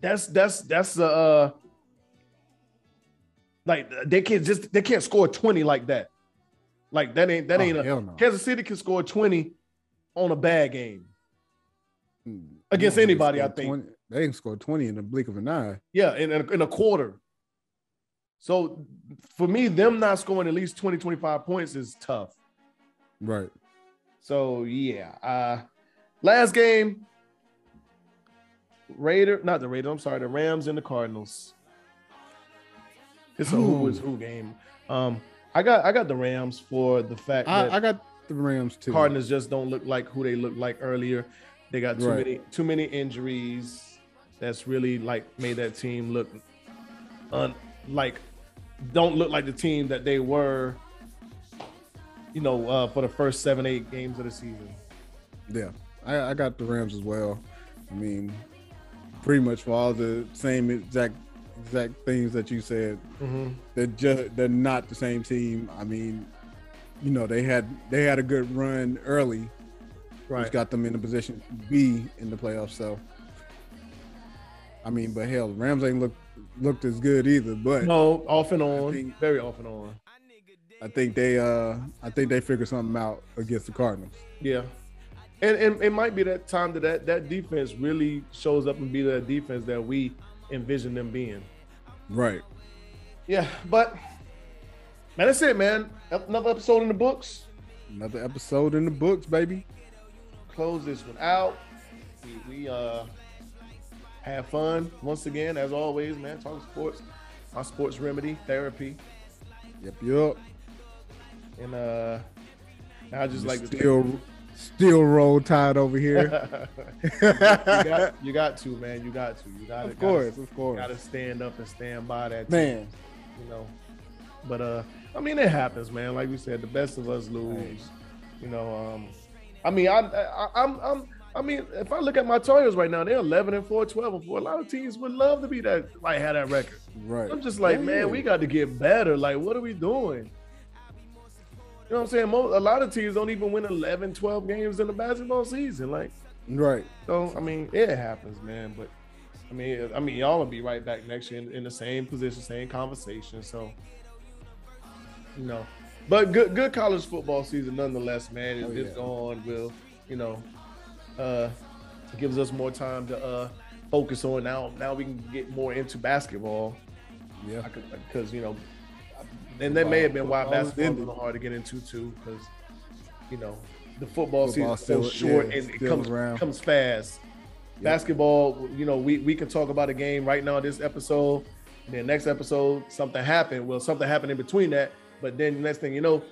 Speaker 1: That's that's that's uh like they can't just they can't score twenty like that. Like that ain't that
Speaker 2: Oh,
Speaker 1: ain't a
Speaker 2: no.
Speaker 1: Kansas City can score twenty on a bad game.
Speaker 2: Mm,
Speaker 1: Against anybody, I think.
Speaker 2: 20 they can score twenty in the blink of an eye.
Speaker 1: Yeah, in, in, a, in a quarter. So for me, them not scoring at least 20, 25 points is tough.
Speaker 2: Right.
Speaker 1: So yeah. Uh last game, Raider, not the Raiders, I'm sorry, the Rams and the Cardinals. It's a who is who game. Um, I got I got the Rams for the fact that
Speaker 2: I, I got the Rams too.
Speaker 1: Cardinals just don't look like who they looked like earlier. They got too
Speaker 2: Right.
Speaker 1: many too many injuries. That's really like made that team look un, like don't look like the team that they were. You know, uh, for the first seven eight games of the season.
Speaker 2: Yeah, I, I got the Rams as well. I mean, pretty much for all the same exact exact things that you said.
Speaker 1: Mm-hmm.
Speaker 2: They're just they're not the same team. I mean, you know, they had they had a good run early,
Speaker 1: Right.
Speaker 2: which got them in a position to be in the playoffs. So, I mean, but hell, Rams ain't looked looked as good either. But
Speaker 1: No, off and on,
Speaker 2: think-
Speaker 1: very off and on.
Speaker 2: I think they uh I think they figured something out against the Cardinals.
Speaker 1: Yeah. And, and it might be that time that, that that defense really shows up and be that defense that we envision them being.
Speaker 2: Right.
Speaker 1: Yeah, but Man, that's it, man. Another episode in the books.
Speaker 2: Another episode in the books, baby.
Speaker 1: Close this one out. We, we uh have fun once again, as always, man. Talking sports, our sports remedy therapy,
Speaker 2: Yep, yep.
Speaker 1: and uh, I just like to
Speaker 2: still roll tide over here. [LAUGHS]
Speaker 1: you, got, you got to, man. You got to. You got to.
Speaker 2: of course, of course.
Speaker 1: Got to stand up and stand by that.
Speaker 2: Man,
Speaker 1: team, you know. But uh, I mean, it happens, man. Like we said, the best of us lose.
Speaker 2: Right.
Speaker 1: You know, um, I mean, I, I, I'm, I'm, I mean, if I look at my Toyos right now, they're 11 and 4, 12 and 4. A lot of teams would love to be that, like, have that record.
Speaker 2: right.
Speaker 1: I'm just like,
Speaker 2: Yeah,
Speaker 1: man,
Speaker 2: yeah.
Speaker 1: we got to get better. Like, what are we doing? You know what I'm saying? Most, a lot of teams don't even win 11, 12 games in the basketball season. Like,
Speaker 2: right.
Speaker 1: so I mean, it happens, man. But I mean, I mean, y'all will be right back next year in, in the same position, same conversation. So, you know, but good, good college football season nonetheless, man. It's,
Speaker 2: Oh,
Speaker 1: it's
Speaker 2: yeah.
Speaker 1: gone. Will you know? Uh, it gives us more time to uh focus on now. Now we can get more into basketball
Speaker 2: Yeah.
Speaker 1: because you know, and that may have been why basketball was hard to get into too, because you know the football,
Speaker 2: Football
Speaker 1: season is so short
Speaker 2: yeah,
Speaker 1: and it comes
Speaker 2: around.
Speaker 1: comes fast. Basketball, you know, we we can talk about a game right now this episode, and then next episode something happened. Well, something happened in between that, but then the next thing you know.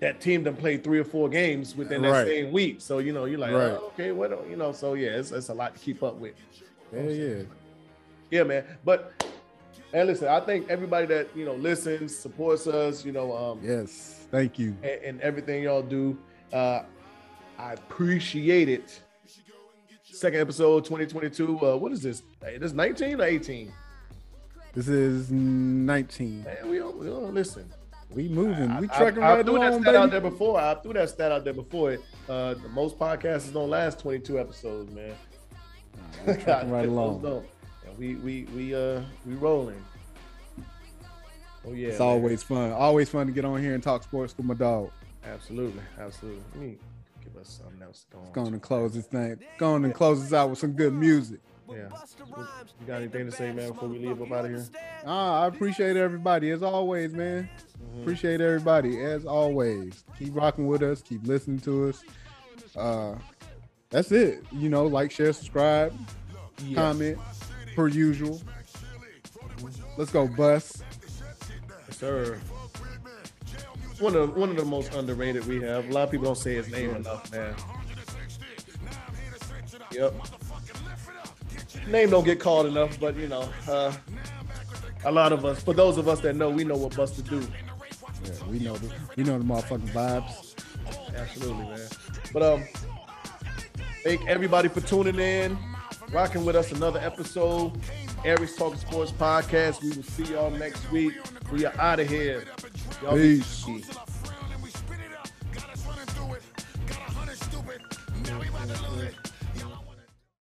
Speaker 1: That team done played three or four games within that
Speaker 2: Right.
Speaker 1: same week, so you know you're like,
Speaker 2: Right.
Speaker 1: oh, okay, what do- you know? So yeah, it's, it's a lot to keep up with.
Speaker 2: Yeah, yeah.
Speaker 1: Yeah, man. But and listen, I think everybody that you know listens, supports us, you know, um,
Speaker 2: Yes. Thank you.
Speaker 1: and, and everything y'all do, uh, I appreciate it. Second episode, 2022. Uh, what is this? Hey, this 19 or 18?
Speaker 2: This is 19.
Speaker 1: Man, we don't, we don't listen.
Speaker 2: We moving. We
Speaker 1: I-
Speaker 2: trucking
Speaker 1: I, I
Speaker 2: right
Speaker 1: threw that
Speaker 2: along,
Speaker 1: stat out there before. I threw that stat out there before. Uh, the most podcasts don't last 22 episodes, man.
Speaker 2: We trucking [LAUGHS] right along.
Speaker 1: We we we uh we rolling. Oh yeah.
Speaker 2: It's
Speaker 1: man.
Speaker 2: always fun. Always fun to get on here and talk sports with my dog.
Speaker 1: Absolutely, absolutely. Let me give us something else going.
Speaker 2: Go on and close this thing. Go on and close this out with some good music.
Speaker 1: Yeah. You got anything to say, man, before we leave up out of here?
Speaker 2: Ah, I appreciate everybody as always, man.
Speaker 1: Mm-hmm.
Speaker 2: Appreciate everybody as always. Keep rocking with us. Keep listening to us. Uh, that's it. You know, like, share, subscribe,
Speaker 1: Yeah.
Speaker 2: comment, per usual. Let's go, Bus.
Speaker 1: Yes, sir. One of one of the most underrated we have. A lot of people don't say his name enough, man. Yep. Name don't get called enough, but you know, uh, a lot of us, for those of us that know, we know what Buster do.
Speaker 2: Yeah, we know the we know the motherfucking vibes.
Speaker 1: Absolutely, man. But um, thank everybody for tuning in, rocking with us another episode. Aries Talking Sports Podcast. We will see y'all next week. We are out of here. Y'all
Speaker 2: Peace.
Speaker 1: Be-